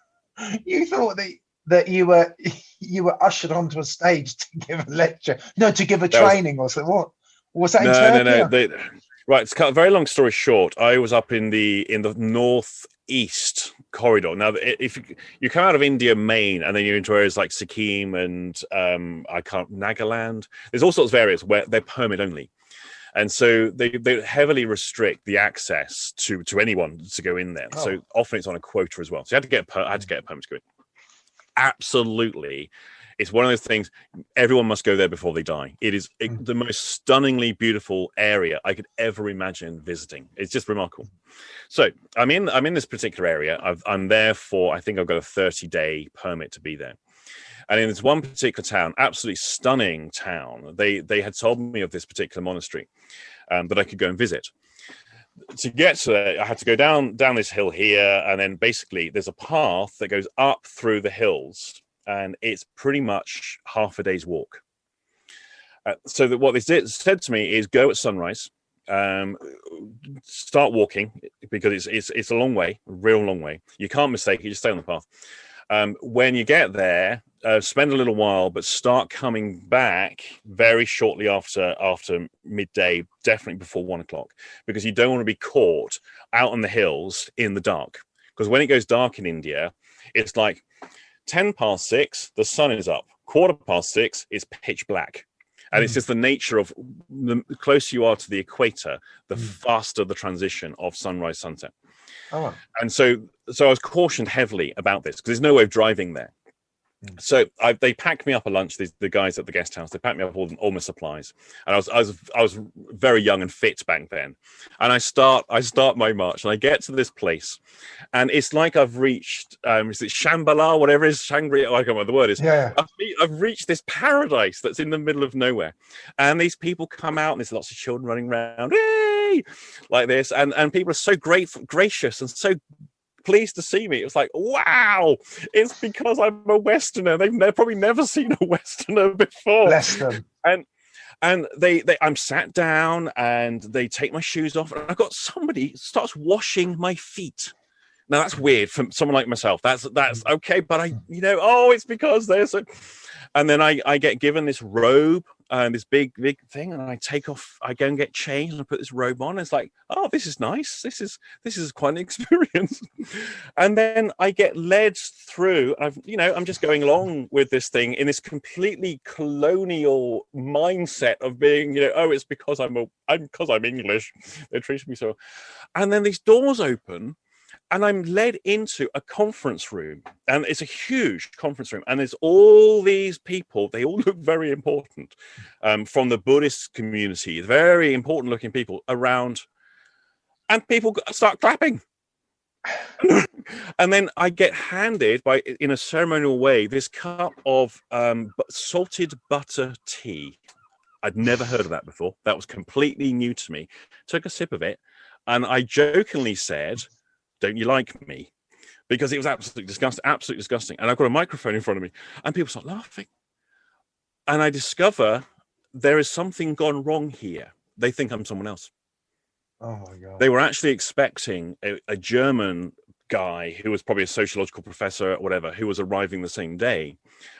you thought that that you were you were ushered onto a stage to give a lecture no to give a that training was, or something what was that no, no, no. They, right. It's cut a very long story short. I was up in the in the northeast corridor. Now, if you, you come out of India Maine, and then you're into areas like Sikkim and um, I can't Nagaland, there's all sorts of areas where they're permit only. And so they, they heavily restrict the access to to anyone to go in there. Oh. So often it's on a quota as well. So you had to get per, I had to get a permit to go in. Absolutely it's one of those things. Everyone must go there before they die. It is mm. the most stunningly beautiful area I could ever imagine visiting. It's just remarkable. So I'm in. I'm in this particular area. i am there for. I think I've got a 30 day permit to be there. And in this one particular town, absolutely stunning town, they they had told me of this particular monastery um, that I could go and visit to get to it, I had to go down down this hill here, and then basically there's a path that goes up through the hills and it's pretty much half a day's walk. Uh, so that what they did, said to me is go at sunrise, um, start walking because it's, it's it's a long way, a real long way. You can't mistake it. Just stay on the path. Um, when you get there, uh, spend a little while, but start coming back very shortly after after midday, definitely before one o'clock, because you don't want to be caught out on the hills in the dark. Because when it goes dark in India, it's like 10 past six, the sun is up. Quarter past six, it's pitch black. And mm. it's hmm. just the nature of the closer you are to the equator, the mm. faster the transition of sunrise sunset. Oh. And so, so I was cautioned heavily about this because there's no way of driving there. Mm. So I, they packed me up a lunch. The, the, guys at the guest house they packed me up all, all my supplies, and I was I was I was very young and fit back then. And I start I start my march, and I get to this place, and it's like I've reached um, is it Shambhala, whatever it is Shangri? I can't remember what the word is. Yeah, I've, I've, reached this paradise that's in the middle of nowhere, and these people come out, and there's lots of children running around, Yay! like this, and and people are so grateful, gracious, and so pleased to see me. It was like, wow, it's because I'm a Westerner. They've ne- probably never seen a Westerner before. Bless them. And and they, they I'm sat down and they take my shoes off, and I've got somebody starts washing my feet. Now that's weird for someone like myself. That's that's mm. okay, but I, you know, oh, it's because there's a, and then I I get given this robe and this big big thing and i take off i go and get changed and i put this robe on it's like oh this is nice. This is this is quite an experience. And then i get led through i've you know i'm just going along with this thing in this completely colonial mindset of being you know oh it's because i'm a i'm because i'm english. They treat me so. And then these doors open and I'm led into a conference room, and it's a huge conference room, and there's all these people. They all look very important um, from the Buddhist community, very important looking people around, and people start clapping. and then I get handed by, in a ceremonial way, this cup of um, salted butter tea. I'd never heard of that before. That was completely new to me. Took a sip of it, and I jokingly said don't you like me? Because it was absolutely disgusting, absolutely disgusting. And I've got a microphone in front of me, and people start laughing. And I discover there is something gone wrong here. They think I'm someone else. Oh my god! They were actually expecting a, a German guy who was probably a sociological professor or whatever who was arriving the same day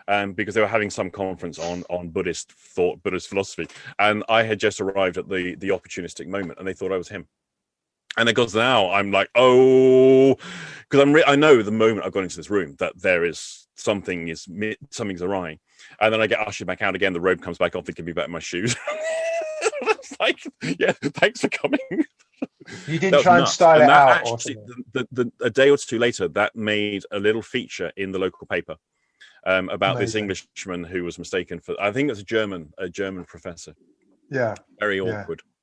um, because they were having some conference on on buddhist thought buddhist philosophy and i had just arrived at the the opportunistic moment and they thought i was him and because now i'm like oh because i'm re- i know the moment i've gone into this room that there is something is something's awry and then i get ushered back out again the robe comes back off thinking me back in my shoes it's like yeah thanks for coming you didn't try and style and it out. Actually, the, the, the, a day or two later, that made a little feature in the local paper um, about Amazing. this Englishman who was mistaken for. I think it's a German, a German professor. Yeah, very awkward. Yeah.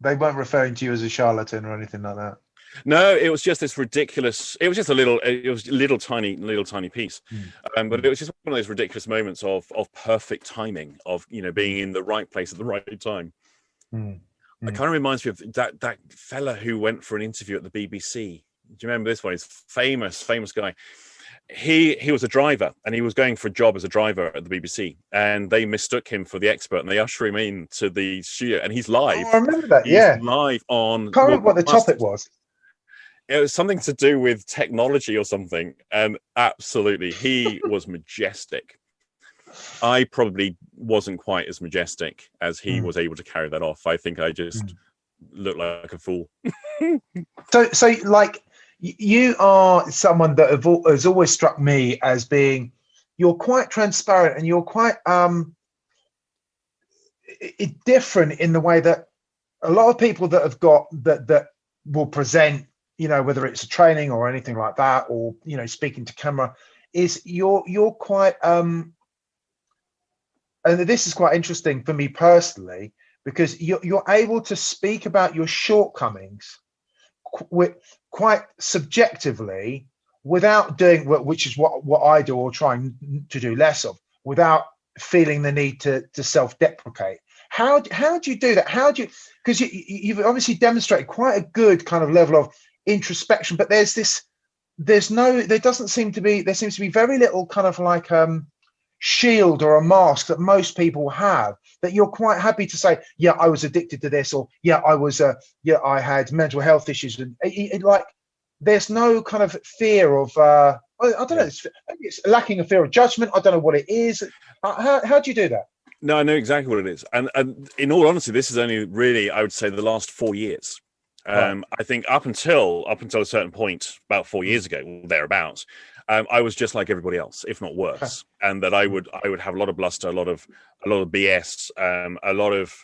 They weren't referring to you as a charlatan or anything like that. No, it was just this ridiculous. It was just a little. It was a little tiny, little tiny piece, mm. um, but it was just one of those ridiculous moments of of perfect timing, of you know being in the right place at the right time. Mm. Mm. It kind of reminds me of that that fella who went for an interview at the BBC. Do you remember this one? He's famous, famous guy. He he was a driver and he was going for a job as a driver at the BBC, and they mistook him for the expert and they usher him in to the studio, and he's live. Oh, I remember that. He's yeah, live on. I can't remember what the topic was. It was something to do with technology or something, and absolutely, he was majestic. I probably wasn't quite as majestic as he mm. was able to carry that off. I think I just mm. looked like a fool. so, so like you are someone that has always struck me as being you're quite transparent and you're quite um different in the way that a lot of people that have got that that will present you know whether it's a training or anything like that or you know speaking to camera is you're you're quite um and this is quite interesting for me personally because you're, you're able to speak about your shortcomings qu- quite subjectively without doing which is what what I do or trying to do less of without feeling the need to to self-deprecate. How how do you do that? How do you because you, you've obviously demonstrated quite a good kind of level of introspection but there's this there's no there doesn't seem to be there seems to be very little kind of like um shield or a mask that most people have that you're quite happy to say yeah i was addicted to this or yeah i was uh yeah i had mental health issues and it, it, like there's no kind of fear of uh i, don't know it's, it's, lacking a fear of judgment i don't know what it is. Uh, how, how do you do that? No i know exactly what it is and, and in all honesty this is only really i would say the last four years. Um, I think up until up until a certain point, about four years ago, or thereabouts, um, I was just like everybody else, if not worse, and that I would I would have a lot of bluster, a lot of a lot of BS, um, a lot of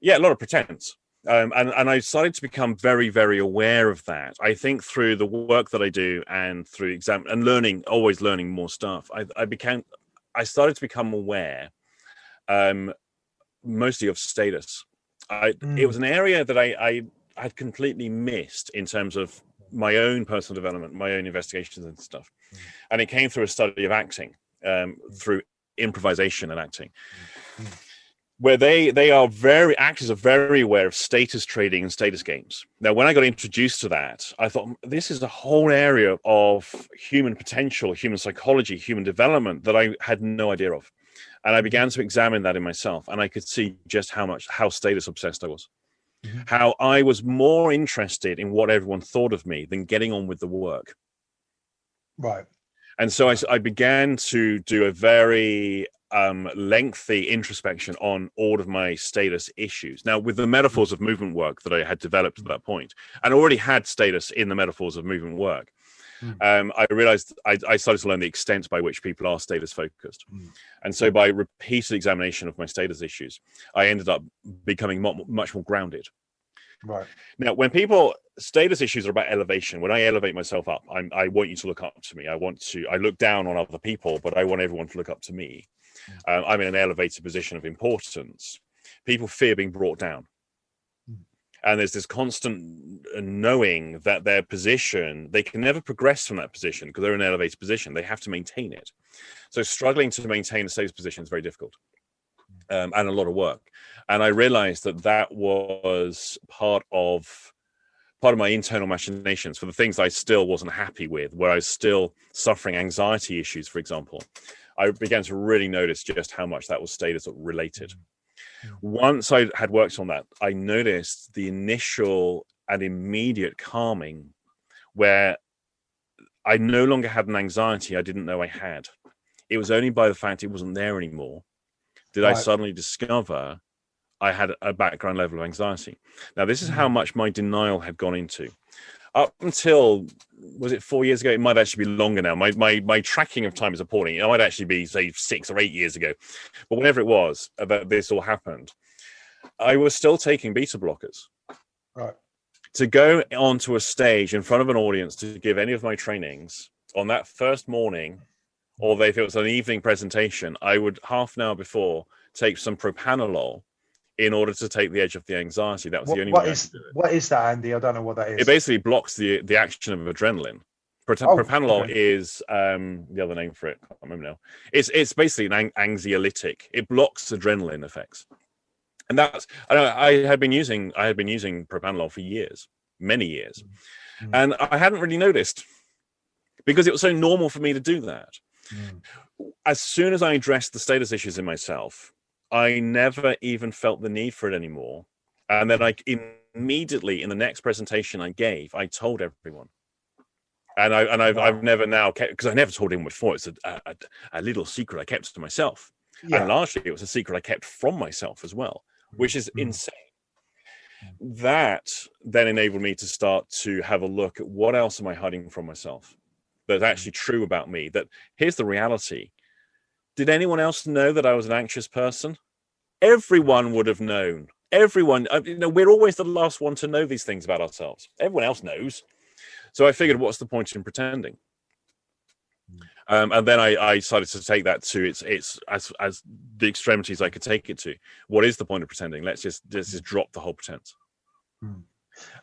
yeah, a lot of pretense. Um, and and I started to become very very aware of that. I think through the work that I do and through exam and learning, always learning more stuff. I, I became I started to become aware, um, mostly of status. I, mm. It was an area that I, I had completely missed in terms of my own personal development, my own investigations and stuff. Mm. And it came through a study of acting, um, through improvisation and acting. Mm. Where they they are very actors are very aware of status trading and status games. Now, when I got introduced to that, I thought this is a whole area of human potential, human psychology, human development that I had no idea of, and I began to examine that in myself, and I could see just how much how status obsessed I was mm-hmm. how I was more interested in what everyone thought of me than getting on with the work. Right. And so I, I began to do a very um, lengthy introspection on all of my status issues. Now, with the metaphors of movement work that I had developed at that point, and already had status in the metaphors of movement work, mm. um, I realized I, I, started to learn the extent by which people are status focused. Mm. And so, by repeated examination of my status issues, I ended up becoming much more grounded. Right. Now, when people status issues are about elevation, when I elevate myself up, I'm, I want you to look up to me. I want to. I look down on other people, but I want everyone to look up to me. Mm. Um, I'm in an elevated position of importance. People fear being brought down and there's this constant knowing that their position they can never progress from that position because they're in an elevated position. They have to maintain it. So struggling to maintain a status position is very difficult um, and a lot of work. And i realized that that was part of part of my internal machinations for the things i still wasn't happy with where i was still suffering anxiety issues for example. I began to really notice just how much that was status related once I had worked on that, I noticed the initial and immediate calming where I no longer had an anxiety I didn't know I had. It was only by the fact it wasn't there anymore did right. I suddenly discover I had a background level of anxiety. Now, this is how mm. much my denial had gone into. Up until was it four years ago? It might actually be longer now. My my my tracking of time is appalling. It might actually be say six or eight years ago, but whenever it was that this all happened, I was still taking beta blockers. Right. To go onto a stage in front of an audience to give any of my trainings on that first morning, or if it was an evening presentation, I would half an hour before take some propranolol in order to take the edge off the anxiety. That was what, the only what way. Is, what is that, Andy? I don't know what that is. It basically blocks the the action of adrenaline. Prot- oh, propranolol okay. is um, the other name for it. I can't remember now. It's it's basically an anxiolytic. It blocks adrenaline effects, and that's I know I had been using I had been using propranolol for years, many years, mm-hmm. and I hadn't really noticed because it was so normal for me to do that. Mm. As soon as I addressed the status issues in myself, I never even felt the need for it anymore. And then I immediately in the next presentation I gave, I told everyone. And I and I've wow. I've never now kept because I never told anyone before. It's a, a, a, little secret I kept to myself, yeah. and largely it was a secret I kept from myself as well, which is mm-hmm. insane. That then enabled me to start to have a look at what else am I hiding from myself that's actually true about me. That here's the reality did anyone else know that I was an anxious person? Everyone would have known. Everyone, uh, you know, we're always the last one to know these things about ourselves. Everyone else knows. So I figured, what's the point in pretending? Hmm. Um, and then I, I, decided to take that to its its as as the extremities I could take it to. What is the point of pretending? Let's just let's just drop the whole pretense. Hmm.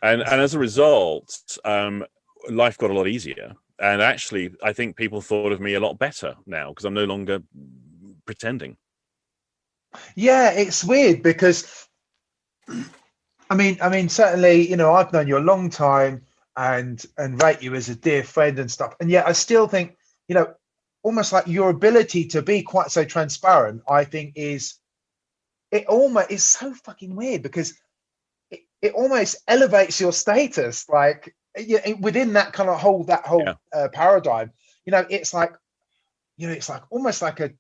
And and as a result, um, life got a lot easier and actually i think people thought of me a lot better now because i'm no longer pretending. Yeah it's weird because i mean i mean certainly you know i've known you a long time and and rate you as a dear friend and stuff. And yet i still think you know almost like your ability to be quite so transparent i think is it almost is so fucking weird because it, it almost elevates your status like yeah, within that kind of whole that whole yeah. uh, paradigm, you know, it's like, you know, it's like almost like a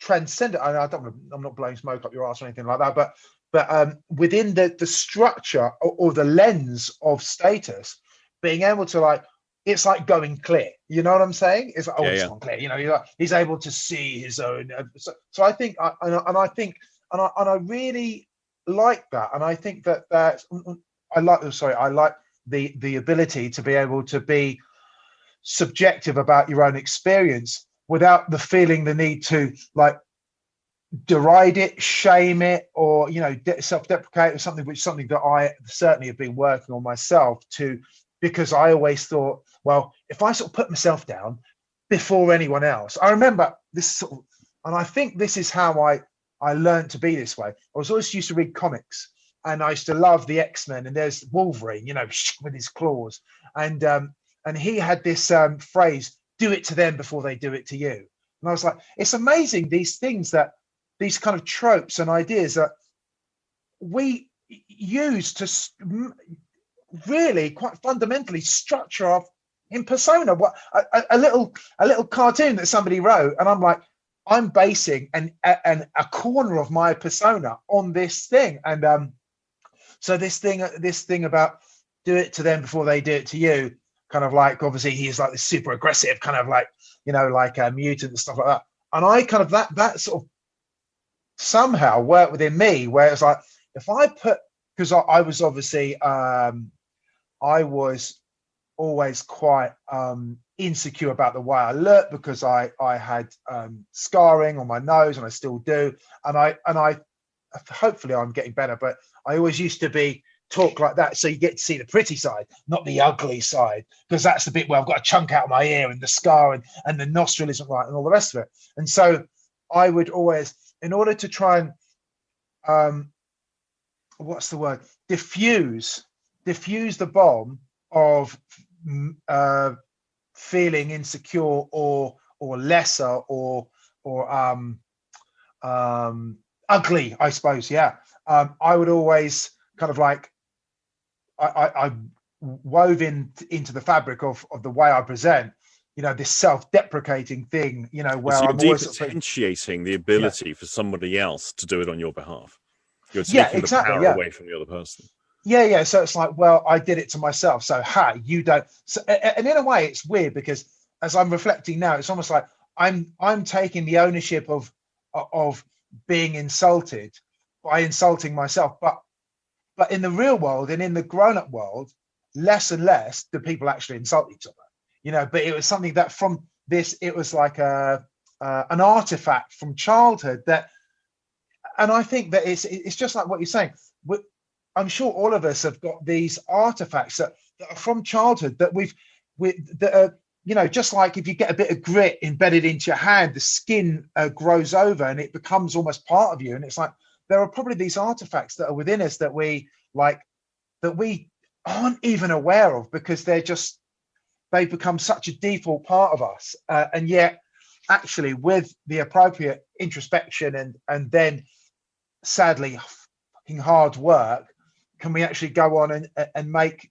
transcendent. I, I don't, I'm not blowing smoke up your ass or anything like that, but but um, within the the structure or, or the lens of status, being able to like it's like going clear. You know what I'm saying? It's like, oh, yeah, it's yeah. clear. You know, he's, like, he's able to see his own. Uh, so, so I think, I, and, and I think, and I, and I really like that. And I think that that mm, mm, I like. Oh, sorry, I like the the ability to be able to be subjective about your own experience without the feeling the need to like deride it shame it or you know self-deprecate or something which something that i certainly have been working on myself to because i always thought well if i sort of put myself down before anyone else i remember this sort of and i think this is how i i learned to be this way. I was always used to read comics and I used to love the X Men. And there's Wolverine, you know, with his claws, and um, and he had this um, phrase: "Do it to them before they do it to you." And I was like, it's amazing these things that these kind of tropes and ideas that we use to really quite fundamentally structure our in persona. What a, a little a little cartoon that somebody wrote, and I'm like, I'm basing an, an a corner of my persona on this thing, and um, so this thing, this thing about do it to them before they do it to you, kind of like obviously he's like this super aggressive, kind of like you know like a mutant and stuff like that. And I kind of that that sort of somehow worked within me where it's like if I put because I, I, was obviously um I was always quite um insecure about the way I looked because I I had um scarring on my nose and I still do and I and I hopefully I'm getting better but I always used to be talk like that so you get to see the pretty side not the ugly side because that's the bit where i've got a chunk out of my ear and the scar and, and the nostril isn't right and all the rest of it. And so i would always in order to try and um what's the word? Diffuse diffuse the bomb of mm, uh feeling insecure or or lesser or or um um ugly i suppose yeah. Um, I would always kind of like I, I, I wove in into the fabric of, of the way I present you know this self-deprecating thing you know where so i'm always potentiating the ability for somebody else to do it on your behalf. You're taking Yeah, exactly, the power yeah. away from the other person. Yeah yeah so it's like well i did it to myself so ha you don't so, and in a way it's weird because as i'm reflecting now it's almost like i'm i'm taking the ownership of of being insulted by insulting myself. But but in the real world and in the grown-up world less and less do people actually insult each other you know. But it was something that from this it was like a uh, an artifact from childhood that and i think that it's it's just like what you're saying. We, i'm sure all of us have got these artifacts that, that are from childhood that we've we that are you know just like if you get a bit of grit embedded into your hand the skin uh, grows over and it becomes almost part of you. And it's like there are probably these artifacts that are within us that we like that we aren't even aware of because they're just they've become such a default part of us. Uh, and yet actually with the appropriate introspection and and then sadly hard work can we actually go on and and make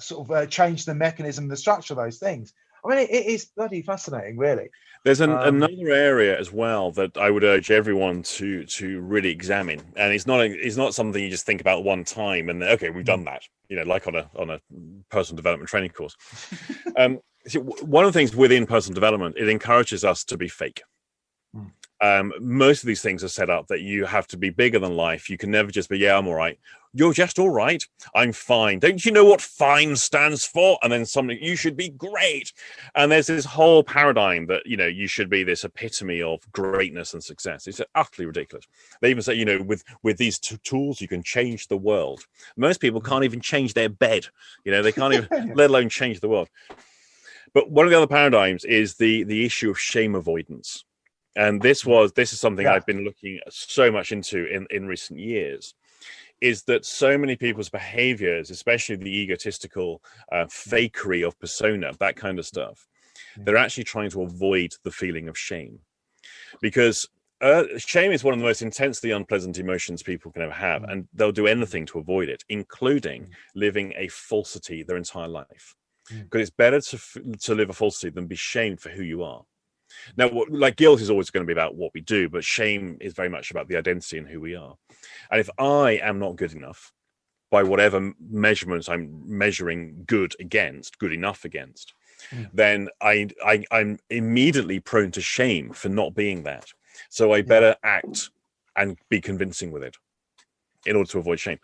sort of uh, change the mechanism the structure of those things i mean it, it is bloody fascinating really There's an, Um, another area as well that I would urge everyone to to really examine, and it's not a, it's not something you just think about one time and okay, we've done that. You know, like on a on a personal development training course. um, see, one of the things within personal development, it encourages us to be fake. Mm. Um, most of these things are set up that you have to be bigger than life. You can never just be, yeah, I'm all right. You're just all right. I'm fine. Don't you know what fine stands for? And then something, you should be great. And there's this whole paradigm that, you know, you should be this epitome of greatness and success. It's utterly ridiculous. They even say, you know, with, with these t- tools, you can change the world. Most people can't even change their bed. You know, they can't even, let alone change the world. But one of the other paradigms is the the issue of shame avoidance. And this was this is something Yeah. I've been looking so much into in, in recent years, is that so many people's behaviors, especially the egotistical uh, fakery of persona, that kind of stuff, Yeah. they're actually trying to avoid the feeling of shame. Because uh, shame is one of the most intensely unpleasant emotions people can ever have, Mm. and they'll do anything to avoid it, including Mm. living a falsity their entire life. Mm. Because it's better to f- to live a falsity than be shamed for who you are. Now, what, like guilt is always going to be about what we do, but shame is very much about the identity and who we are. And if I am not good enough by whatever measurements I'm measuring good against, good enough against, Mm. then I, I I'm immediately prone to shame for not being that. So I better act and be convincing with it in order to avoid shame.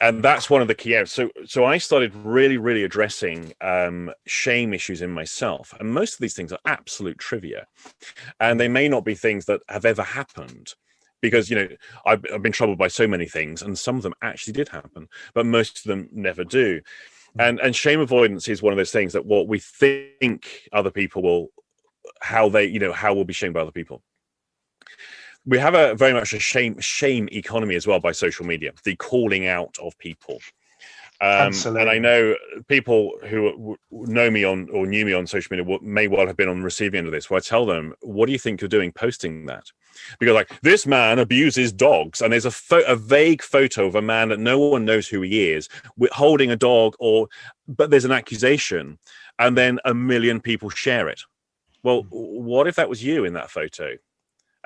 And that's one of the key areas. So so i started really really addressing um shame issues in myself. And most of these things are absolute trivia. And they may not be things that have ever happened because you know I've, I've been troubled by so many things and some of them actually did happen but most of them never do. And and shame avoidance is one of those things that what we think other people will how they you know how we'll be shamed by other people we have a very much a shame shame economy as well by social media the calling out of people um, and I know people who know me on or knew me on social media may well have been on the receiving end of this. Where I tell them, "What do you think you're doing posting that?" Because like this man abuses dogs, and there's a pho- a vague photo of a man that no one knows who he is holding a dog, or but there's an accusation, and then a million people share it. Well, what if that was you in that photo?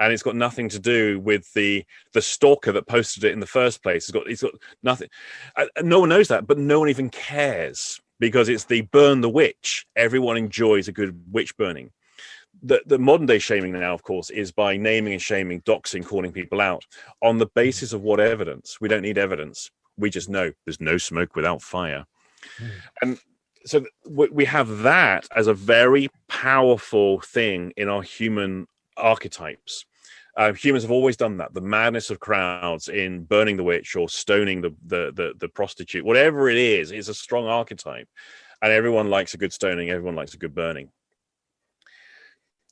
And it's got nothing to do with the the stalker that posted it in the first place. It's got it's got nothing. Uh, no one knows that, but no one even cares because it's the burn the witch. Everyone enjoys a good witch burning. The, the modern day shaming now, of course, is by naming and shaming, doxing, calling people out on the basis of what evidence? We don't need evidence. We just know there's no smoke without fire. Mm. And so we we have that as a very powerful thing in our human archetypes. Uh, humans have always done that. The madness of crowds in burning the witch or stoning the, the the the prostitute, whatever it is, is a strong archetype, and everyone likes a good stoning. Everyone likes a good burning.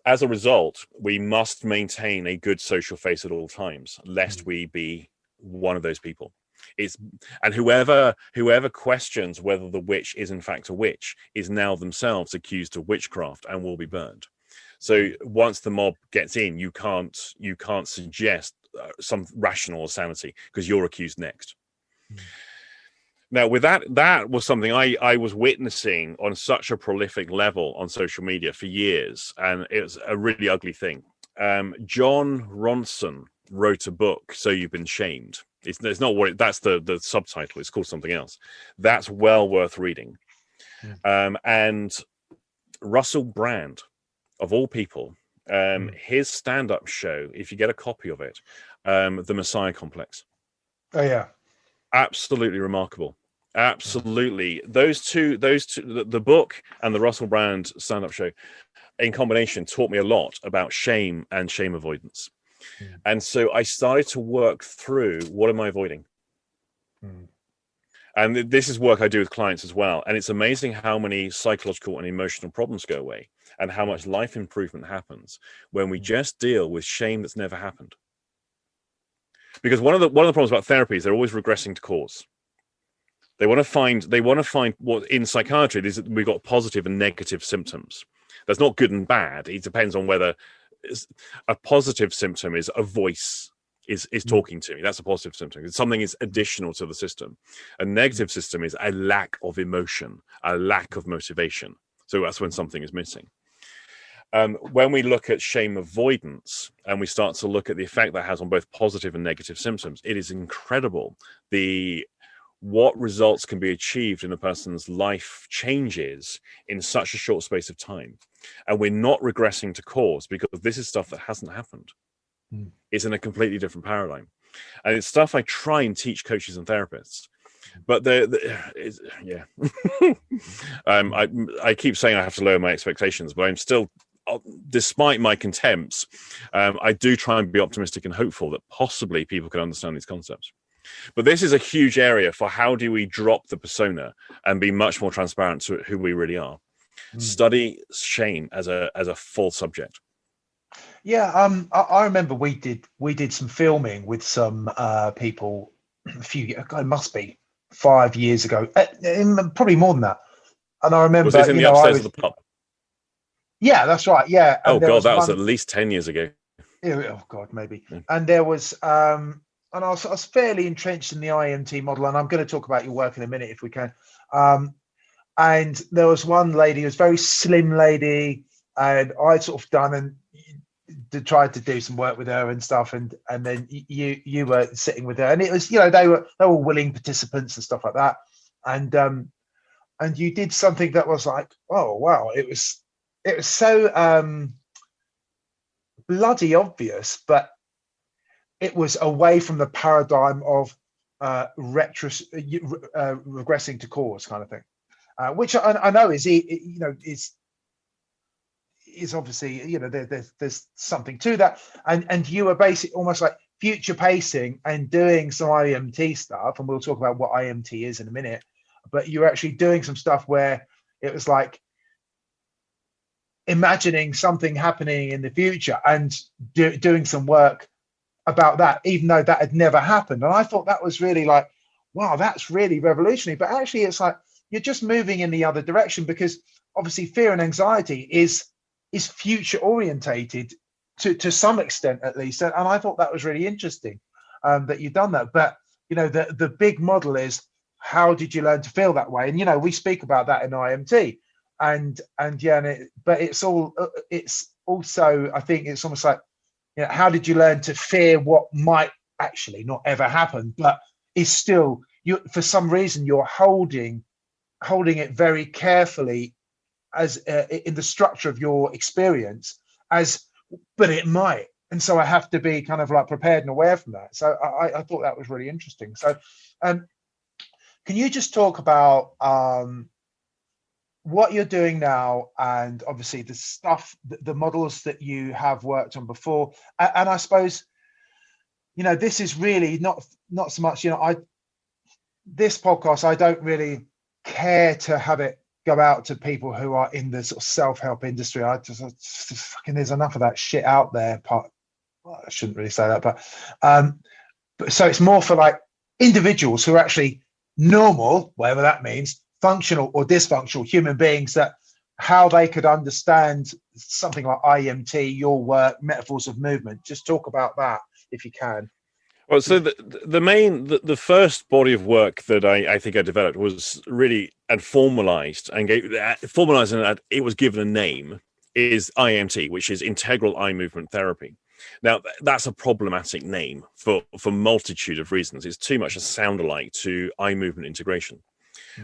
As a result, we must maintain a good social face at all times, lest we be one of those people. It's and whoever whoever questions whether the witch is in fact a witch is now themselves accused of witchcraft and will be burned. So once the mob gets in, you can't you can't suggest uh, some rational sanity because you're accused next. Now, with that, that was something I, I was witnessing on such a prolific level on social media for years, and it was a really ugly thing. Um, Jon Ronson wrote a book, "So You've Been Shamed." It's, it's not what it, that's the the subtitle. It's called something else. That's well worth reading. Yeah. Um, and Russell Brand, of all people, um, mm. his stand-up show. If you get a copy of it, um, the Messiah Complex. Oh yeah, absolutely remarkable. Absolutely, those two, those two, the, the book and the Russell Brand stand-up show, in combination, taught me a lot about shame and shame avoidance. Mm. And so I started to work through what am I avoiding. Mm. And this is work I do with clients as well. And it's amazing how many psychological and emotional problems go away and how much life improvement happens when we hmm. just deal with shame that's never happened. Because one of the one of the problems about therapy is they're always regressing to cause. They want to find they want to find what in psychiatry is we've got positive and negative symptoms. That's not good and bad. It depends on whether a positive symptom is a voice is is hmm. talking to me. That's a positive symptom. Something is additional to the system. A negative system is a lack of emotion, a lack of motivation. So that's when something is missing. Um, when we look at shame avoidance and we start to look at the effect that has on both positive and negative symptoms, it is incredible the what results can be achieved in a person's life changes in such a short space of time. And we're not regressing to cause because this is stuff that hasn't happened. Mm. It's in a completely different paradigm. And it's stuff I try and teach coaches and therapists. But the, the yeah, um, I I keep saying I have to lower my expectations, but I'm still despite my contempts, um, I do try and be optimistic and hopeful that possibly people can understand these concepts. But this is a huge area for how do we drop the persona and be much more transparent to who we really are. Mm. Study shame as a as a full subject. Yeah, um, I, I, remember we did we did some filming with some uh, people a few. It must be five years ago, uh, probably more than that. And I remember was this in the know, upstairs was, of the pub? Yeah, that's right. Yeah. And oh god, was that was at least ten years ago. Oh god, maybe. Yeah. And there was um and I was, I was, fairly entrenched in the IMT model, and I'm going to talk about your work in a minute if we can. Um, and there was one lady, who was a very slim lady, and I'd sort of done and tried to do some work with her and stuff, and and then you you were sitting with her, and it was you know they were they were willing participants and stuff like that, and um and you did something that was like oh wow it was it was so um bloody obvious, but it was away from the paradigm of uh, uh, regressing to cause kind of thing, uh, which I, I, know is you know is is obviously you know there, there's there's something to that, and and you were basically almost like future pacing and doing some IMT stuff, and we'll talk about what IMT is in a minute, but you're actually doing some stuff where it was like imagining something happening in the future and do, doing some work about that, even though that had never happened. And I thought that was really like, wow, that's really revolutionary. But actually, it's like you're just moving in the other direction because obviously fear and anxiety is is future orientated to to some extent at least. And, and I thought that was really interesting um, that you've done that. But you know, the the big model is how did you learn to feel that way? And you know, we speak about that in IMT. And and yeah, and it, but it's all uh, it's also I think it's almost like you know, how did you learn to fear what might actually not ever happen, but is still you for some reason you're holding holding it very carefully as uh, in the structure of your experience as but it might. And so i have to be kind of like prepared and aware from that. So i, I thought that was really interesting. So um, can you just talk about um, what you're doing now and obviously the stuff the models that you have worked on before. And i suppose you know this is really not not so much you know i this podcast i don't really care to have it go out to people who are in the sort of self-help industry. I just, I just fucking there's enough of that shit out there part well, i shouldn't really say that but um but so it's more for like individuals who are actually normal whatever that means functional or dysfunctional human beings that how they could understand something like IMT, your work, metaphors of movement. Just talk about that if you can. Well, so the the main the, the first body of work that I, I think I developed was really and formalized and gave uh, formalized and it was given a name is IMT, which is integral eye movement therapy. Now that's a problematic name for for multitude of reasons. It's too much a sound alike to eye movement integration.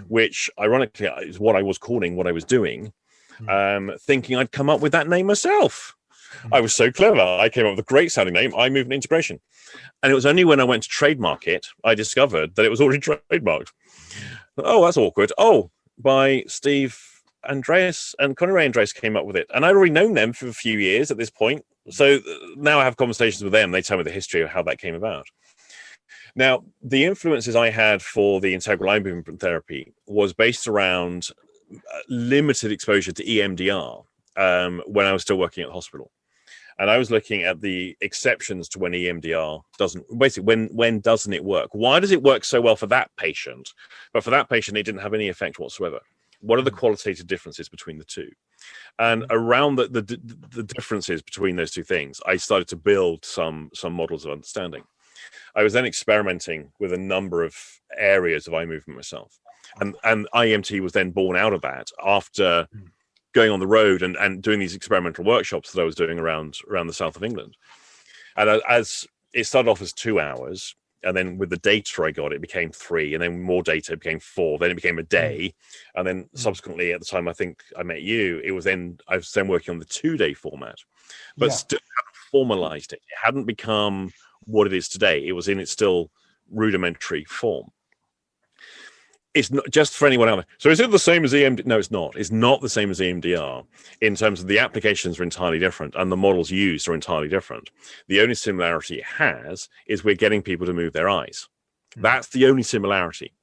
Which ironically is what I was calling what I was doing, mm. um, thinking I'd come up with that name myself. I was so clever. I came up with a great sounding name, movement integration. And it was only when I went to trademark it, I discovered that it was already trademarked. Oh, that's awkward. Oh, by Steve Andreas and Connirae Andreas came up with it. And I'd already known them for a few years at this point. So now I have conversations with them. They tell me the history of how that came about. Now, the influences I had for the integral eye movement therapy was based around uh, limited exposure to EMDR um, when I was still working at the hospital and I was looking at the exceptions to when EMDR doesn't basically when when doesn't it work? Why does it work so well for that patient, but for that patient it didn't have any effect whatsoever? What are the hmm. qualitative differences between the two? And hmm. around the, the the differences between those two things, I started to build some some models of understanding. I was then experimenting with a number of areas of eye movement myself, and and IMT was then born out of that after hmm going on the road and, and doing these experimental workshops that I was doing around around the south of England. And as it started off as two hours, and then with the data I got, it became three, and then more data became four. Then it became a mm. day, and then mm. subsequently, at the time I think I met you, it was then I was then working on the two day format, but yeah. still formalized it. It hadn't become what it is today. It was in its still rudimentary form it's not just for anyone else. So is it the same as EMD? No, it's not. It's not the same as EMDR in terms of the applications are entirely different and the models used are entirely different. The only similarity it has is we're getting people to move their eyes. Mm. That's the only similarity.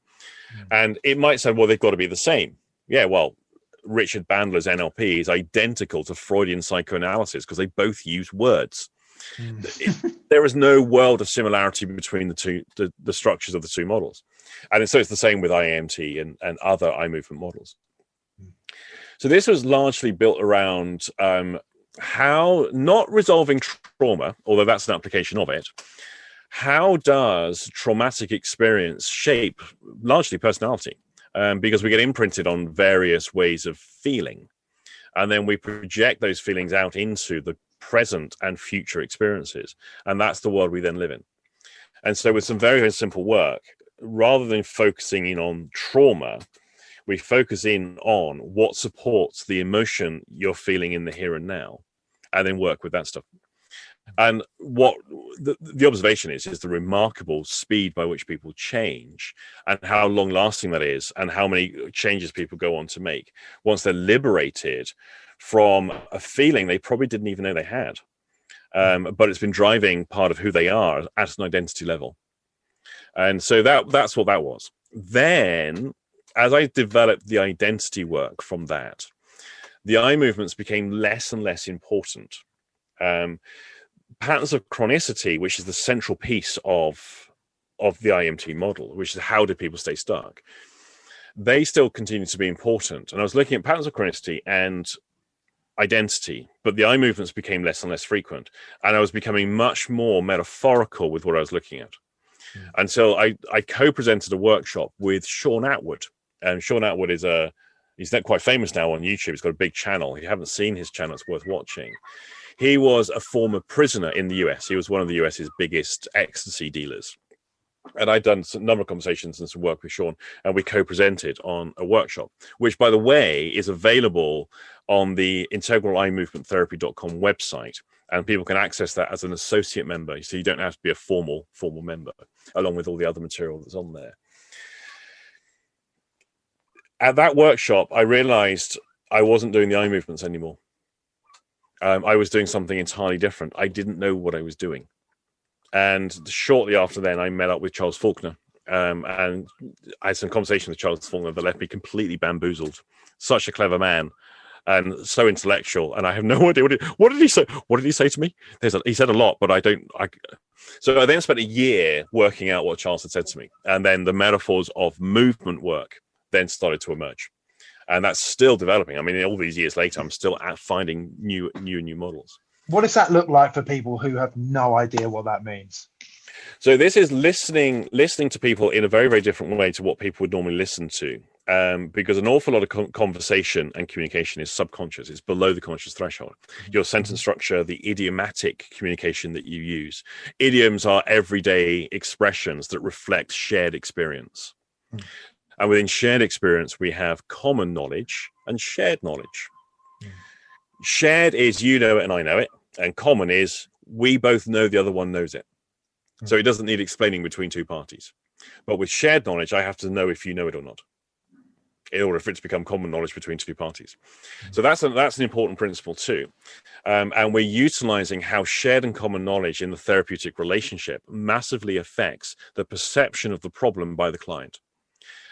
Mm. And it might say, well, they've got to be the same. Yeah, well, Richard Bandler's NLP is identical to Freudian psychoanalysis because they both use words. Mm. it, there is no world of similarity between the two, the, the structures of the two models. And so it's the same with IMT and, and other eye movement models. So this was largely built around um, how not resolving trauma, although that's an application of it. How does traumatic experience shape largely personality? Um, because we get imprinted on various ways of feeling, and then we project those feelings out into the present and future experiences, and that's the world we then live in. And so, with some very, very simple work, rather than focusing in on trauma, we focus in on what supports the emotion you're feeling in the here and now, and then work with that stuff. And what the, the observation is is the remarkable speed by which people change, and how long lasting that is, and how many changes people go on to make. Once they're liberated from a feeling they probably didn't even know they had. Um, but it's been driving part of who they are at an identity level. And so that that's what that was. Then as i developed the identity work from that the eye movements became less and less important. Um, patterns of chronicity which is the central piece of of the imt model which is how do people stay stuck they still continue to be important and i was looking at patterns of chronicity and identity, but the eye movements became less and less frequent. And I was becoming much more metaphorical with what I was looking at. Mm. And so I, I co-presented a workshop with Shaun Attwood. And Shaun Attwood is a he's not quite famous now on YouTube. He's got a big channel. If you haven't seen his channel, it's worth watching. He was a former prisoner in the US. He was one of the US's biggest ecstasy dealers. And I'd done a number of conversations and some work with Shaun, and we co-presented on a workshop, which, by the way, is available on the integral eye movement therapy.com website and people can access that as an associate member so you don't have to be a formal formal member along with all the other material that's on there at that workshop i realized i wasn't doing the eye movements anymore um, i was doing something entirely different i didn't know what i was doing and shortly after then i met up with charles faulkner um, and i had some conversation with charles faulkner that left me completely bamboozled such a clever man and so intellectual. And I have no idea what what did he say. What did he say to me? A, he said a lot, but I don't. I, so I then spent a year working out what Charles had said to me, and then the metaphors of movement work then started to emerge, and that's still developing. I mean, all these years later, I'm still finding new, new, new models. What does that look like for people who have no idea what that means? So this is listening, listening to people in a very, very different way to what people would normally listen to, um, because an awful lot of conversation and communication is subconscious. It's below the conscious threshold. Mm-hmm. Your sentence structure, the idiomatic communication that you use. Idioms are everyday expressions that reflect shared experience. And within shared experience, we have common knowledge and shared knowledge. Mm. Shared is you know it and I know it, and common is we both know the other one knows it. So it doesn't need explaining between two parties. But with shared knowledge, I have to know if you know it or not in order for it to become common knowledge between two parties. So that's a, that's an important principle too, um, and we're utilizing how shared and common knowledge in the therapeutic relationship massively affects the perception of the problem by the client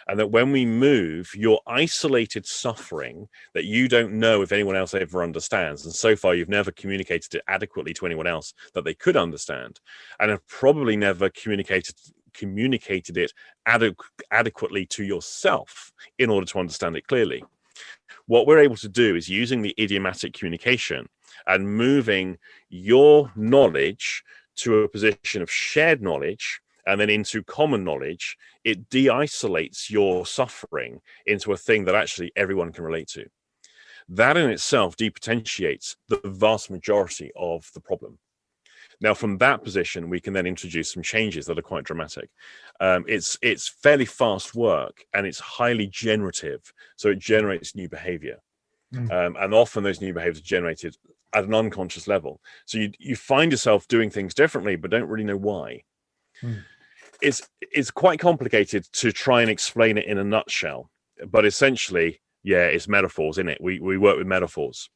and that when we move, your isolated suffering that you don't know if anyone else ever understands, and so far you've never communicated it adequately to anyone else that they could understand, and have probably never communicated communicated it adequately to yourself in order to understand it clearly. What we're able to do is using the idiomatic communication and moving your knowledge to a position of shared knowledge and then into common knowledge, it de isolates your suffering into a thing that actually everyone can relate to. That in itself depotentiates the vast majority of the problem. Now, from that position, we can then introduce some changes that are quite dramatic. Um, it's it's fairly fast work and it's highly generative, so it generates new behavior, mm. um, and often those new behaviors are generated at an unconscious level. So you you find yourself doing things differently, but don't really know why. Mm it's it's quite complicated to try and explain it in a nutshell. But essentially, yeah, it's metaphors, in it? We we work with metaphors.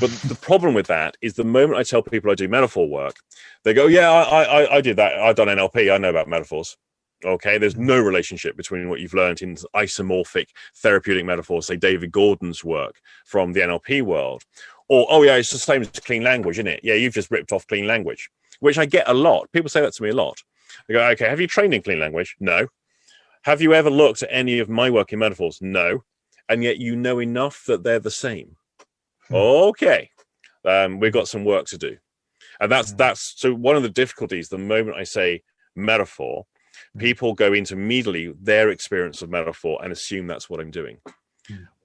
But the problem with that is the moment I tell people I do metaphor work, they go, "Yeah, I, I I did that. I've done NLP. I know about metaphors." Okay, there's no relationship between what you've learned in isomorphic therapeutic metaphors, say David Gordon's work from the NLP world, or oh yeah, it's the same as clean language, isn't it? Yeah, you've just ripped off clean language, which I get a lot. People say that to me a lot. They go, okay, have you trained in clean language? No. Have you ever looked at any of my working metaphors? No. And yet you know enough that they're the same. Hmm. Okay. Um, we've got some work to do. And that's hmm. that's so one of the difficulties the moment I say metaphor, hmm. people go into immediately their experience of metaphor and assume that's what I'm doing.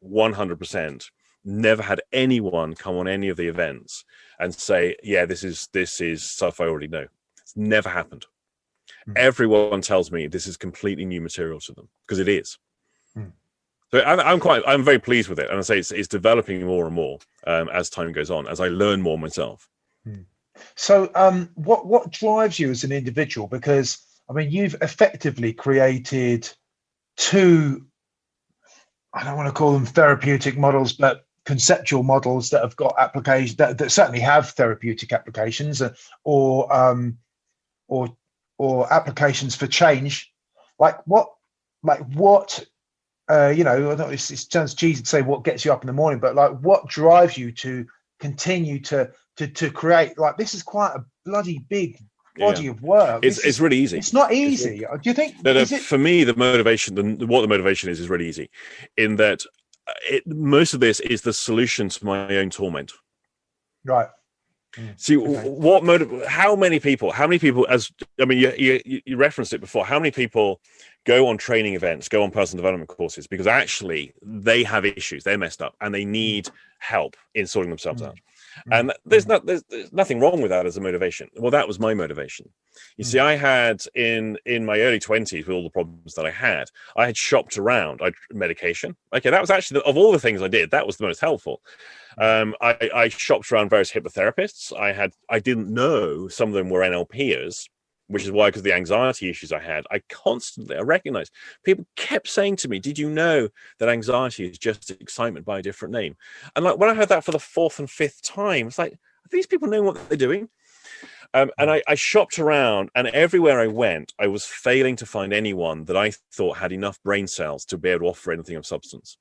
100% never had anyone come on any of the events and say yeah this is this is stuff i already know it's never happened Mm. Everyone tells me this is completely new material to them because it is. Mm. So I'm, quite, I'm very pleased with it, and I say it's, it's developing more and more um, as time goes on, as I learn more myself. Mm. So, um, what what drives you as an individual? Because I mean, you've effectively created two. I don't want to call them therapeutic models, but conceptual models that have got applications that, that certainly have therapeutic applications, uh, or um, or or applications for change like what like what uh, you know it's, it sounds cheesy to say what gets you up in the morning but like what drives you to continue to to to create? Like this is quite a bloody big body yeah. of work. It's, it's really easy. it's not easy. do you think no, no, it... for me the motivation the, what the motivation is is really easy in that uh, it, most of this is the solution to my own torment. Right Mm. See what motive? How many people? How many people? As I mean, you, you you referenced it before. How many people go on training events, go on personal development courses because actually they have issues, they're messed up, and they need help in sorting themselves mm. out. Mm. And there's not there's, there's nothing wrong with that as a motivation. Well, that was my motivation. You see, I had in in my early twenties with all the problems that I had, I had shopped around. I medication. Okay, that was actually of all the things I did, that was the most helpful. Um, I, I shopped around various hypnotherapists. I had I didn't know some of them were NLPers, which is why because the anxiety issues I had, I constantly I recognized people kept saying to me, "Did you know that anxiety is just excitement by a different name?" And like when I heard that for the fourth and fifth time, it's like these people know what they're doing. Um, and I, I, shopped around, and everywhere I went, I was failing to find anyone that I thought had enough brain cells to be able to offer anything of substance.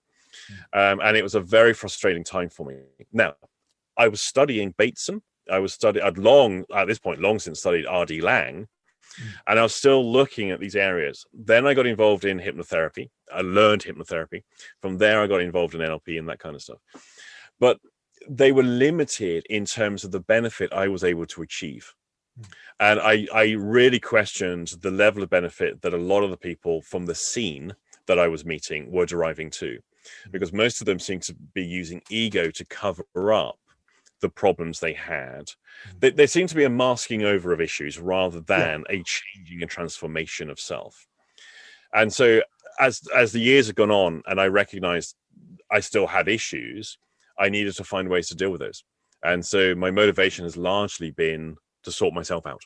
Um, and it was a very frustrating time for me. Now, I was studying Bateson. I was studying, I'd long, at this point, long since studied R.D. Laing, Mm. and I was still looking at these areas. Then I got involved in hypnotherapy. I learned hypnotherapy. From there, I got involved in NLP and that kind of stuff. But they were limited in terms of the benefit I was able to achieve. Mm. and I, I really questioned the level of benefit that a lot of the people from the scene that I was meeting were deriving to, mm. because most of them seemed to be using ego to cover up the problems they had. Mm. There, there seemed to be a masking over of issues rather than yeah. a changing and transformation of self. And so, as as the years have gone on, and I recognized I still had issues, I needed to find ways to deal with those. And so, my motivation has largely been to sort myself out.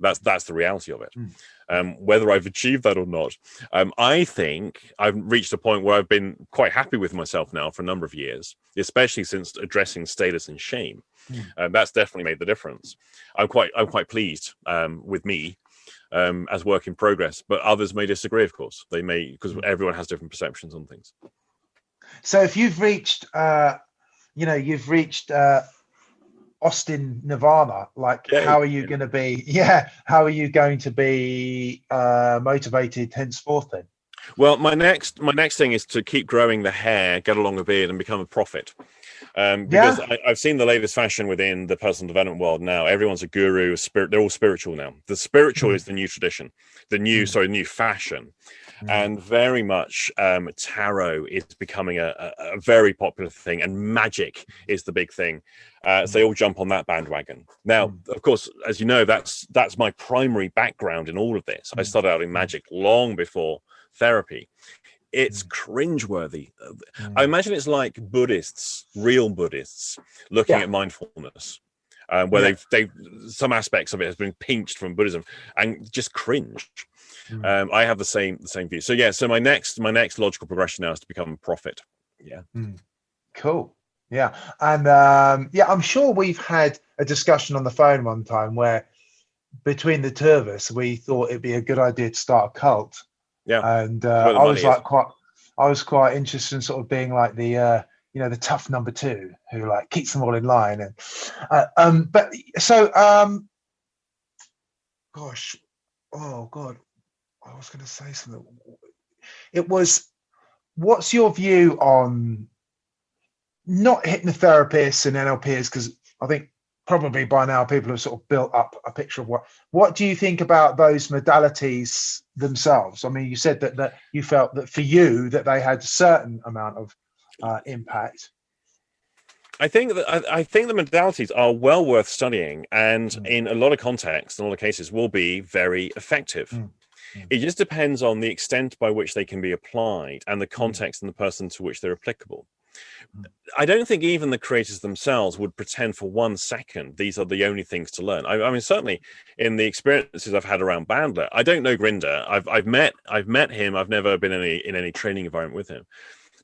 That's that's the reality of it. Mm. Um, whether I've achieved that or not, um, I think I've reached a point where I've been quite happy with myself now for a number of years, especially since addressing status and shame. Mm. Um, that's definitely made the difference. I'm quite I'm quite pleased um, with me um, as work in progress, but others may disagree. Of course, they may because mm. everyone has different perceptions on things. So if you've reached, uh, you know, you've reached uh, Austin Nirvana. Like, yeah, how are you yeah. going to be? Yeah, how are you going to be uh, motivated henceforth then? Well, my next my next thing is to keep growing the hair, get along a beard, and become a prophet. Um, because yeah. I, have seen the latest fashion within the personal development world now. Everyone's a guru, a spirit. They're all spiritual now. The spiritual mm. is the new tradition, the new mm. sorry, new fashion. Mm. And very much um, tarot is becoming a, a, very popular thing, and magic is the big thing. Uh, so they all jump on that bandwagon. Now, mm. of course, as you know, that's that's my primary background in all of this. I mm. started out in mm. magic long before therapy. It's cringeworthy. I imagine it's like Buddhists, real Buddhists, looking yeah. at mindfulness. Um, where yeah. they've, they've some aspects of it has been pinched from Buddhism and just cringe. Mm. Um, I have the same the same view. So yeah, so my next my next logical progression now is to become a prophet. Yeah. Mm. Cool. Yeah, and um, yeah, I'm sure we've had a discussion on the phone one time where between the two of us, we thought it'd be a good idea to start a cult. Yeah, and uh, I was like is. quite, I was quite interested in sort of being like the, uh, you know, the tough number two who like keeps them all in line. And uh, um, but so um, gosh, oh god, I was going to say something. It was, what's your view on not hypnotherapists and NLPs? Because I think probably by now people have sort of built up a picture of what. What do you think about those modalities themselves? I mean, you said that that you felt that for you that they had a certain amount of uh, impact. I think that I, think the modalities are well worth studying, and mm. in a lot of contexts, in a lot of cases, will be very effective. Mm. Mm. It just depends on the extent by which they can be applied and the mm. context and the person to which they're applicable. Mm. I don't think even the creators themselves would pretend for one second these are the only things to learn. I, I mean, certainly in the experiences I've had around Bandler, I don't know Grinder. I've I've met I've met him. I've never been in any in any training environment with him.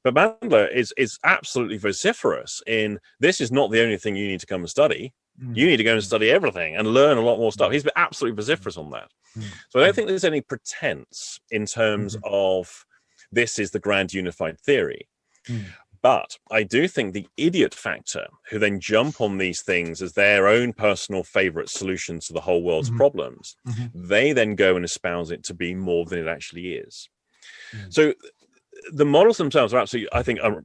But Bandler is is absolutely vociferous in this is not the only thing you need to come and study. Mm. You need to go and study everything and learn a lot more stuff. He's been absolutely vociferous on that. Mm. So I don't think there's any pretense in terms mm-hmm. of this is the grand unified theory. Mm. But I do think the idiot factor, who then jump on these things as their own personal favorite solution to the whole world's mm-hmm. problems, mm-hmm. they then go and espouse it to be more than it actually is. Mm. So the models themselves are absolutely, I think, are,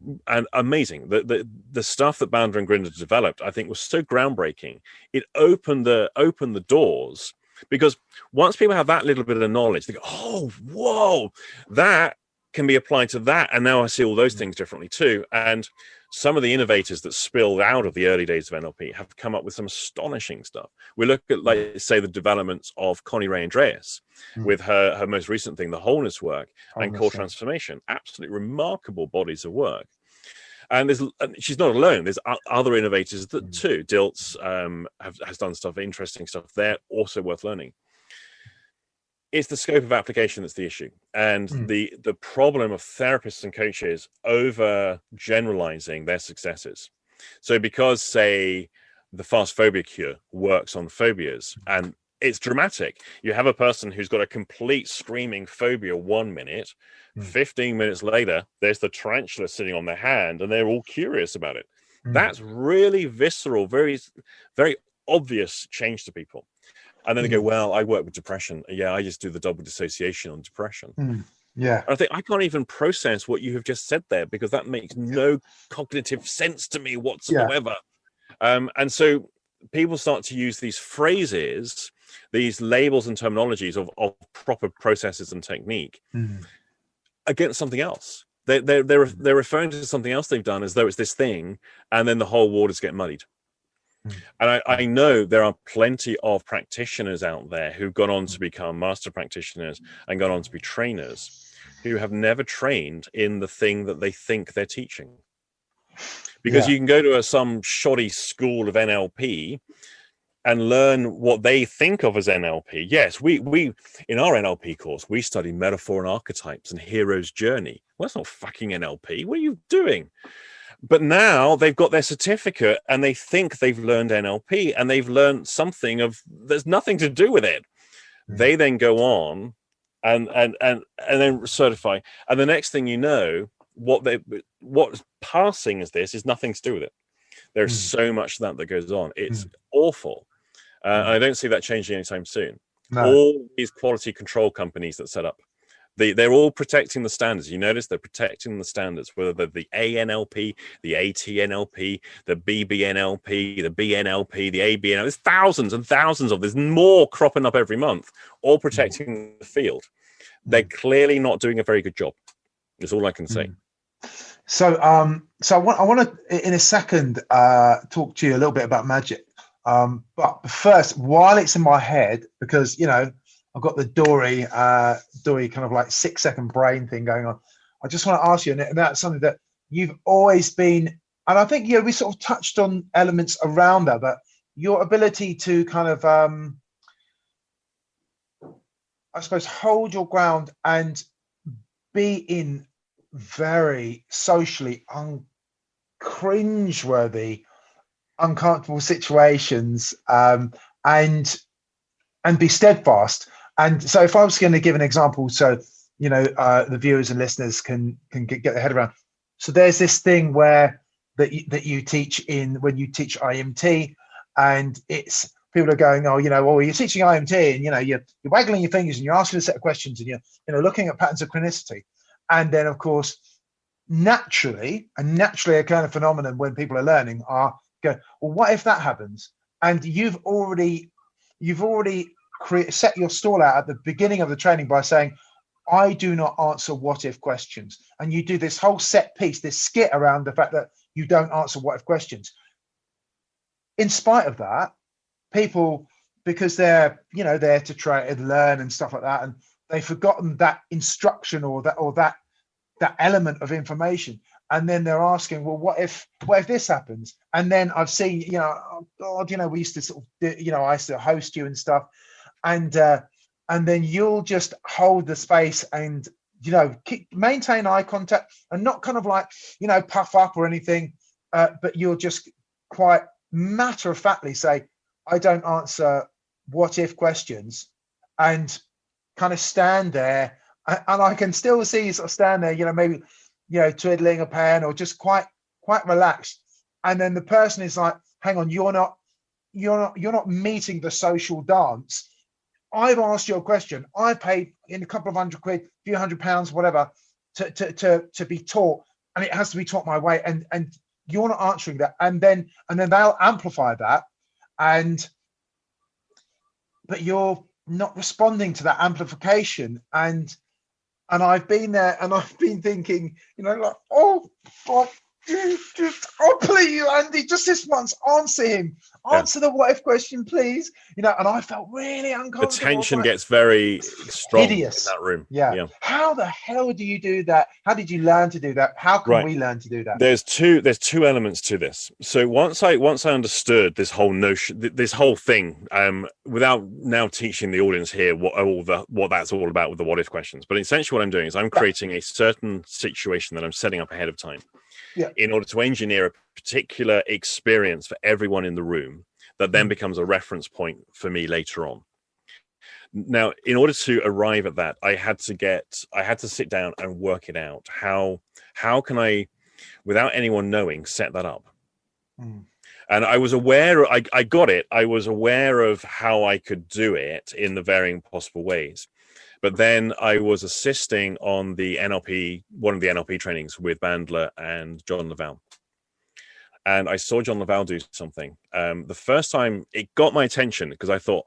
amazing. The, the the stuff that Bandler and Grinder developed, I think, was so groundbreaking. It opened the opened the doors because once people have that little bit of knowledge, they go, "Oh, whoa, that can be applied to that," and now I see all those mm. things differently too. And some of the innovators that spilled out of the early days of NLP have come up with some astonishing stuff. We look at, like, say, the developments of Connirae Andreas mm. with her her most recent thing, the wholeness work wholeness, and core transformation. Absolutely remarkable bodies of work and there's and she's not alone. There's other innovators that mm. too. Dilts um, have, has done stuff, interesting stuff there, also worth learning. It's the scope of application that's the issue, and mm. the the problem of therapists and coaches over generalizing their successes. So, because say the fast phobia cure works on phobias, and it's dramatic. You have a person who's got a complete screaming phobia one minute. Mm. 15 minutes later, there's the tarantula sitting on their hand and they're all curious about it. Mm. That's really visceral, very, very obvious change to people. And then mm. they go, hmm. Well, I work with depression. Yeah, I just do the double dissociation on depression. Hmm. Yeah. And I think I can't even process what you have just said there because that makes no cognitive sense to me whatsoever. Yeah. Um, and so people start to use these phrases these labels and terminologies of, of proper processes and technique Mm. against something else. They, they're, they're, they're referring to something else they've done as though it's this thing, and then the whole waters get muddied. Mm. And I, I know there are plenty of practitioners out there who've gone on to become master practitioners and gone on to be trainers who have never trained in the thing that they think they're teaching. Because Yeah. you can go to a, some shoddy school of NLP and learn what they think of as NLP. Yes, we we in our NLP course we study metaphor and archetypes and hero's journey. Well, that's not fucking NLP. What are you doing? But now they've got their certificate and they think they've learned NLP and they've learned something of there's nothing to do with it. Mm. They then go on and and and and then certify. And the next thing you know, what they what's passing as this is nothing to do with it. There's Mm. so much that that goes on. It's awful. Uh, and I don't see that changing anytime soon. No. All these quality control companies that set up, they, they're all protecting the standards. You notice they're protecting the standards, whether they're the ANLP, the ATNLP, the BBNLP, the BNLP, the ABNLP. There's thousands and thousands of. There's more cropping up every month, all protecting the field. They're clearly not doing a very good job. That's all I can say. So, um, so I want, I want to, in a second, uh, talk to you a little bit about magic. Um, but first, while it's in my head, because you know, I've got the Dory, uh, Dory kind of like six second brain thing going on. I just want to ask you, and that's something that you've always been, and I think yeah, we sort of touched on elements around that, but your ability to kind of, um, I suppose, hold your ground and be in very socially un- cringeworthy, uncomfortable situations, um, and and be steadfast. And so, if I was going to give an example, so you know, uh, the viewers and listeners can can get, get their head around. So there's this thing where that you, that you teach in when you teach IEMT, and it's people are going, oh, you know, well, you're teaching IEMT, and you know, you're you're waggling your fingers and you're asking a set of questions, and you're you know looking at patterns of chronicity, and then of course, naturally, and naturally a kind of phenomenon when people are learning are go, well, what if that happens? And you've already you've already cre- set your stall out at the beginning of the training by saying, I do not answer what if questions. And you do this whole set piece, this skit around the fact that you don't answer what if questions. In spite of that, people, because they're, you know, there to try and learn and stuff like that, and they've forgotten that instruction or that or that that element of information. And then they're asking, well, what if what if this happens? And then I've seen, you know, oh God, you know, we used to sort of, you know, I used to host you and stuff, and uh, and then you'll just hold the space and you know keep, maintain eye contact and not kind of like you know puff up or anything, uh, but you'll just quite matter of factly say, I don't answer what if questions, and kind of stand there, a- and I can still see you sort of stand there, you know, maybe you know twiddling a pen or just quite quite relaxed, and then the person is like, hang on, you're not you're not you're not meeting the social dance. I've asked you a question. I've paid in a couple of hundred quid, a few hundred pounds, whatever, to to to to be taught, and it has to be taught my way. And and you're not answering that, and then and then they'll amplify that, and but you're not responding to that amplification, and and I've been there, and I've been thinking, you know, like, oh, God, just, oh, please, Andy, just this once, answer him, Yeah. answer the what if question, please. You know, and I felt really uncomfortable. The tension like, gets very strong Hideous. in that room. yeah. yeah. How the hell do you do that? How did you learn to do that? How can Right. we learn to do that? there's two there's two elements to this so once i once i understood this whole notion this whole thing um without now teaching the audience here what all the what that's all about with the what if questions but essentially what i'm doing is i'm creating a certain situation that i'm setting up ahead of time Yeah. in order to engineer a particular experience for everyone in the room that then Mm. becomes a reference point for me later on now in order to arrive at that i had to get i had to sit down and work it out how how can i without anyone knowing set that up Mm. and i was aware I, I got it i was aware of how i could do it in the varying possible ways but then i was assisting on the nlp one of the nlp trainings with bandler and john La Valle and i saw john La Valle do something um, the first time it got my attention because i thought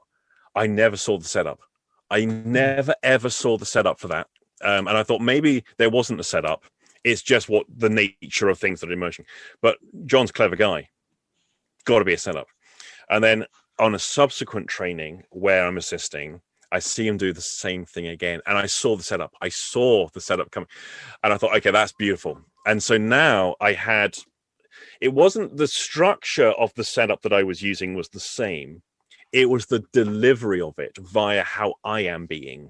I never saw the setup. I never ever saw the setup for that. Um, and I thought maybe there wasn't a setup. It's just what the nature of things that are emerging. But John's clever guy. Got to be a setup. And then on a subsequent training where I'm assisting, I see him do the same thing again. And I saw the setup. I saw the setup coming. And I thought, okay, that's beautiful. And so now I had it wasn't the structure of the setup that I was using was the same. It was the delivery of it via how I am being.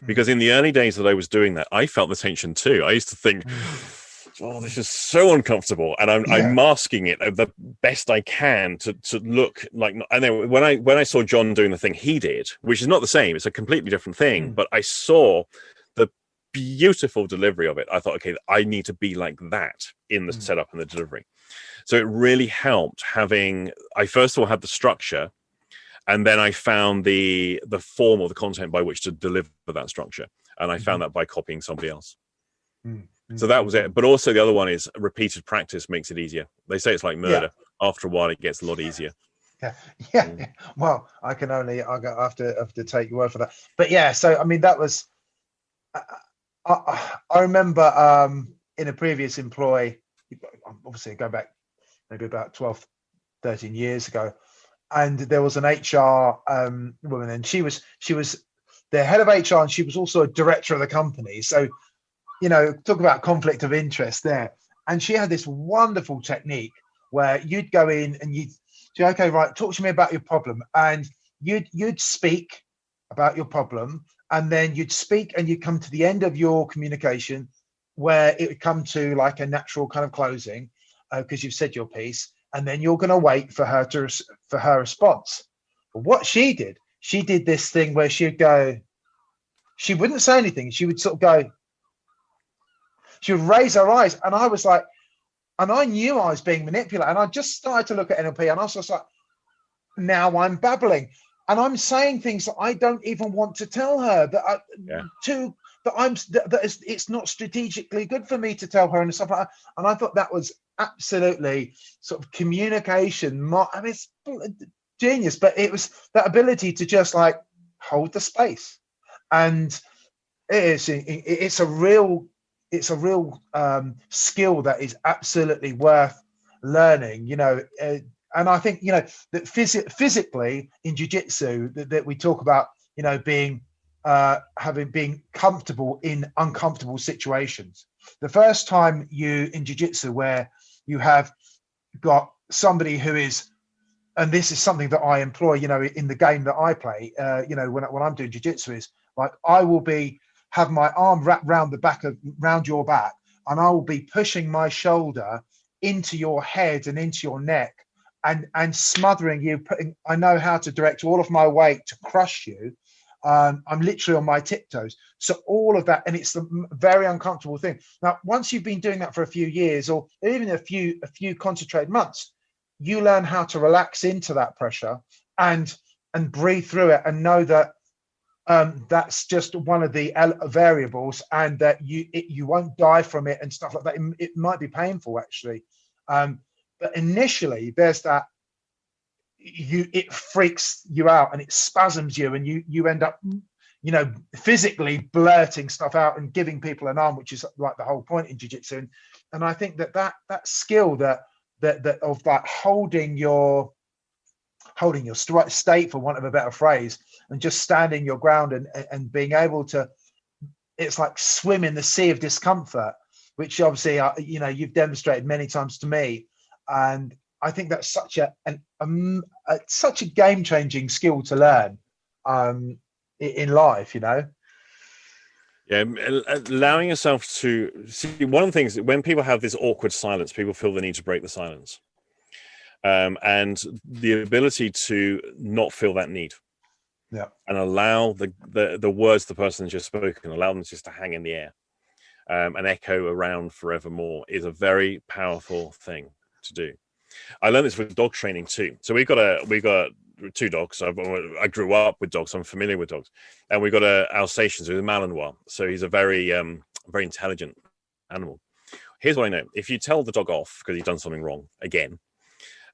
Hmm. Because in the early days that I was doing that, I felt the tension too. I used to think, hmm oh, this is so uncomfortable, and I'm, yeah. I'm masking it the best I can to to look like. And then when I when I saw John doing the thing he did, which is not the same, it's a completely different thing, mm. but I saw the beautiful delivery of it. I thought, okay, I need to be like that in the mm. setup and the delivery. So it really helped having. I first of all had the structure, and then I found the the form or the content by which to deliver that structure, and I found mm-hmm. that by copying somebody else. Mm. So that was it. But also the other one is repeated practice makes it easier. They say it's like murder. Yeah. After a while, it gets a lot easier. Yeah, yeah. Mm. Well, I can only I have to have to take your word for that. But yeah, so I mean that was. I, I, I remember um, in a previous employ, obviously go back maybe about 12, 13 years ago, and there was an HR um, woman, and she was she was the head of HR, and she was also a director of the company. So you know, talk about conflict of interest there. And she had this wonderful technique where you'd go in and you'd say, okay, right, talk to me about your problem. And you'd you'd speak about your problem, and then you'd speak and you'd come to the end of your communication where it would come to like a natural kind of closing because uh, you've said your piece, and then you're going to wait for her to for her response. But what she did, she did this thing where she'd go, she wouldn't say anything. She would sort of go, she would raise her eyes, and I was like, and I knew I was being manipulated, and I just started to look at NLP, and I was just like, now I'm babbling, and I'm saying things that I don't even want to tell her that I, yeah. to that I'm that, that it's, it's not strategically good for me to tell her and stuff like that. And I thought that was absolutely sort of communication. I mean, it's genius, but it was that ability to just like hold the space, and it is it's a real it's a real um, skill that is absolutely worth learning. You know, uh, and I think you know that phys- physically in jiu-jitsu that, that, we talk about, you know, being uh, having being comfortable in uncomfortable situations. The first time you in jiu-jitsu where you have got somebody who is and this is something that I employ, you know, in the game that I play, uh, you know, when, when I'm doing jiu-jitsu is like I will be have my arm wrapped round the back of round your back, and I will be pushing my shoulder into your head and into your neck and and smothering you putting i know how to direct all of my weight to crush you. Um, i'm literally on my tiptoes. So all of that and it's a very uncomfortable thing. Now once you've been doing that for a few years or even a few a few concentrated months you learn how to relax into that pressure and and breathe through it and know that um, that's just one of the variables, and that you it, you won't die from it and stuff like that. It, it might be painful actually, um, but initially there's that you it freaks you out and it spasms you, and you you end up you know physically blurting stuff out and giving people an arm, which is like the whole point in jiu-jitsu. And, and I think that that that skill that that that of that holding your holding your state for want of a better phrase and just standing your ground and and being able to it's like swim in the sea of discomfort which obviously uh, you know you've demonstrated many times to me. And i think that's such a an um, a, such a game changing skill to learn um in life you know? Yeah, allowing yourself to see one of the things when people have this awkward silence, people feel the need to break the silence, um, and the ability to not feel that need yeah. and allow the, the, the words the person has just spoken, allow them just to hang in the air um, and echo around forevermore is a very powerful thing to do. I learned this with dog training too. So we've got a we've got two dogs. I, I grew up with dogs. I'm familiar with dogs, and we've got a Alsatian, he's a Malinois. So he's a very um very intelligent animal. Here's what I know: if you tell the dog off because he's done something wrong again,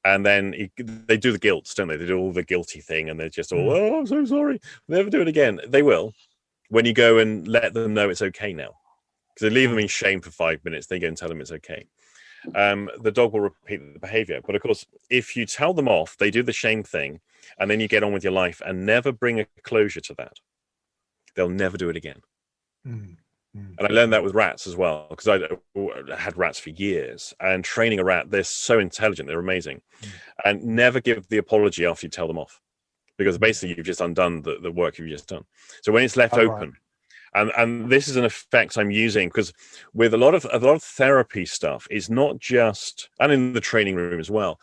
and then he, they do the guilt, don't they? They do all the guilty thing, and they're just all, Mm. oh, I'm so sorry, never do it again. They will when you go and let them know it's okay now, because they leave them in shame for five minutes. They go and tell them it's okay. Um, the dog will repeat the behavior, but of course, if you tell them off, they do the shame thing, and then you get on with your life and never bring a closure to that. They'll never do it again. Mm. And I learned that with rats as well, because I uh, had rats for years. And training a rat, they're so intelligent, they're amazing. Mm. And never give the apology after you tell them off, because basically you've just undone the, the work you've just done. So when it's left Oh, right. open, and and this is an effect I'm using because with a lot of a lot of therapy stuff, it's not just and in the training room as well.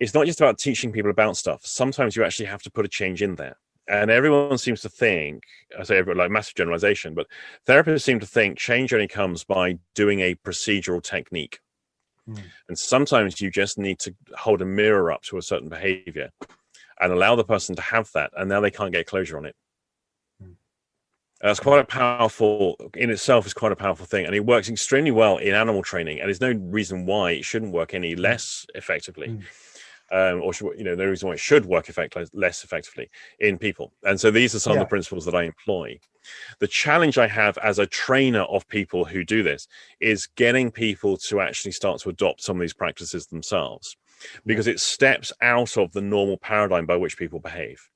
It's not just about teaching people about stuff. Sometimes you actually have to put a change in there. And everyone seems to think, I say everyone like massive generalization, but therapists seem to think change only comes by doing a procedural technique. Mm. And sometimes you just need to hold a mirror up to a certain behavior and allow the person to have that. And now they can't get closure on it. Mm. That's quite a powerful, in itself, is quite a powerful thing. And it works extremely well in animal training. And there's no reason why it shouldn't work any less effectively. Mm. Um, or should, you know, the reason why it should work effect- less effectively in people. And so these are some of the principles that I employ. The challenge I have as a trainer of people who do this is getting people to actually start to adopt some of these practices themselves because it steps out of the normal paradigm by which people behave.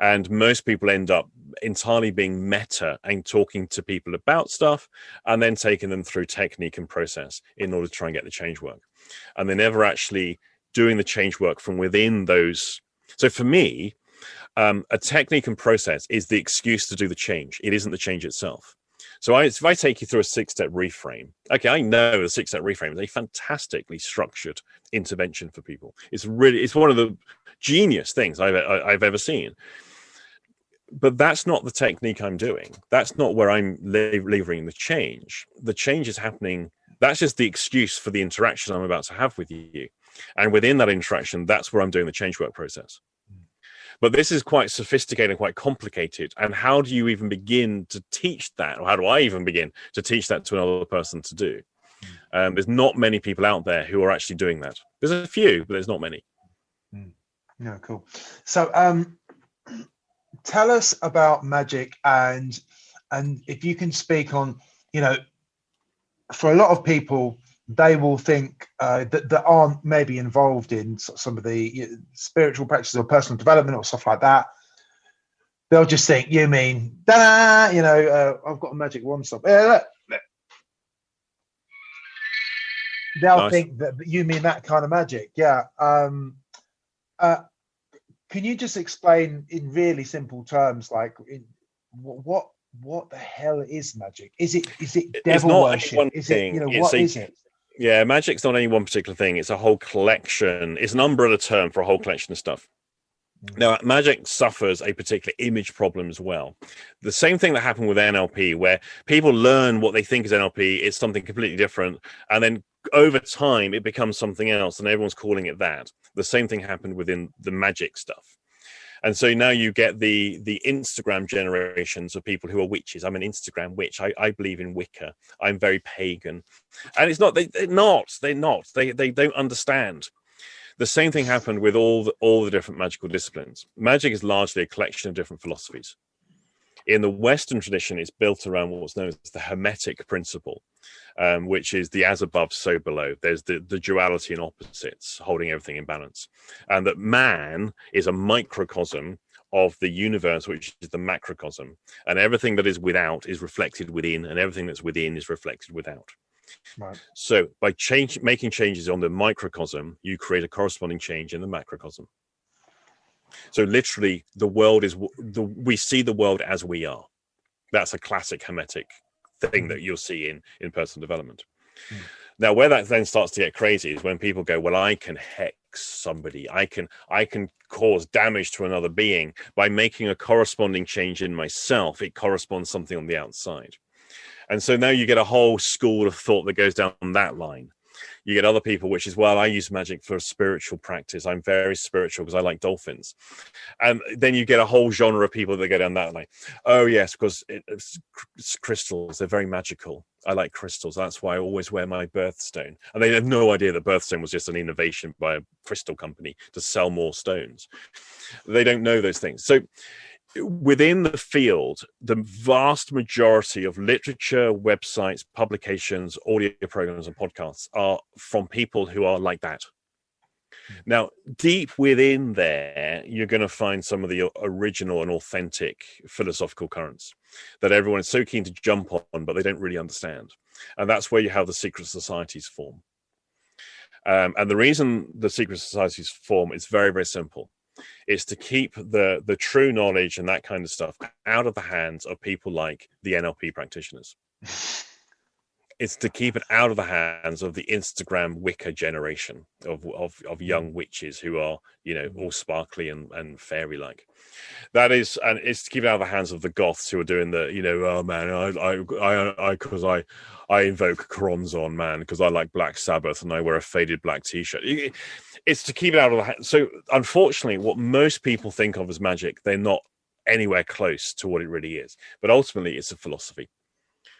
And most people end up entirely being meta and talking to people about stuff and then taking them through technique and process in order to try and get the change work. And they're never actually doing the change work from within those. So for me, um, a technique and process is the excuse to do the change. It isn't the change itself. So I, if I take you through a six-step reframe, okay, I know the six-step reframe is a fantastically structured intervention for people. It's really, it's one of the genius things I've I've ever seen. But that's not the technique I'm doing. That's not where I'm le- levering the change. The change is happening. That's just the excuse for the interaction I'm about to have with you. And within that interaction, that's where I'm doing the change work process. But this is quite sophisticated, quite complicated. And how do you even begin to teach that? Or how do I even begin to teach that to another person to do? Um, there's not many people out there who are actually doing that. There's a few, but there's not many. No, cool. So, um, tell us about magic and and if you can speak on, you know, for a lot of people, they will think uh, that that aren't maybe involved in some of the you know, spiritual practices or personal development or stuff like that. They'll just think you mean da, you know, uh, I've got a magic wand. Stuff. Yeah. They'll Nice. think that you mean that kind of magic. Yeah. Um, uh, can you just explain in really simple terms, like in, what what the hell is magic? Is it is it It's devil worship? Is it you know thing, what a- is it? Yeah, magic's not any one particular thing. It's a whole collection. It's an umbrella term for a whole collection of stuff. Mm. Now, magic suffers a particular image problem as well. The same thing that happened with NLP, where people learn what they think is NLP, it's something completely different, and then over time it becomes something else, and everyone's calling it that. The same thing happened within the magic stuff. And so now you get the the Instagram generations of people who are witches. I'm an Instagram witch. I, I believe in Wicca. I'm very pagan, and it's not. They, they're not. They're not. They they don't understand. The same thing happened with all the, all the different magical disciplines. Magic is largely a collection of different philosophies. In the Western tradition, it's built around what's known as the Hermetic principle, um, which is the as above, so below. There's the, the duality and opposites holding everything in balance. And that man is a microcosm of the universe, which is the macrocosm. And everything that is without is reflected within, and everything that's within is reflected without. Right. So by change, making changes on the microcosm, you create a corresponding change in the macrocosm. So literally, the world is the we see the world as we are. That's a classic hermetic thing that you'll see in in personal development. Mm. Now, where that then starts to get crazy is when people go, "Well, I can hex somebody. I can I can cause damage to another being by making a corresponding change in myself. It corresponds something on the outside." And so now you get a whole school of thought that goes down that line. You get other people, which is well, I use magic for spiritual practice. I'm very spiritual because I like dolphins, and then you get a whole genre of people that go down that line. Oh yes, because it's, crystals. They're very magical. I like crystals. That's why I always wear my birthstone. And they have no idea that birthstone was just an innovation by a crystal company to sell more stones. They don't know those things. So within the field, the vast majority of literature, websites, publications, audio programs, and podcasts are from people who are like that. Now, deep within there, you're going to find some of the original and authentic philosophical currents that everyone is so keen to jump on, but they don't really understand. And that's where you have the secret societies form. Um, and the reason the secret societies form is very, very simple is to keep the the true knowledge and that kind of stuff out of the hands of people like the NLP practitioners. it's to keep it out of the hands of the Instagram Wicca generation of, of, of mm. young witches who are, you know, mm. all sparkly and, and fairy like. That is, and it's to keep it out of the hands of the goths who are doing the, you know, oh man, I, I, I, I, because I, I invoke Choronzon, man, because I like Black Sabbath and I wear a faded black T-shirt. It's to keep it out of the hands. So, unfortunately, what most people think of as magic, they're not anywhere close to what it really is. But ultimately, it's a philosophy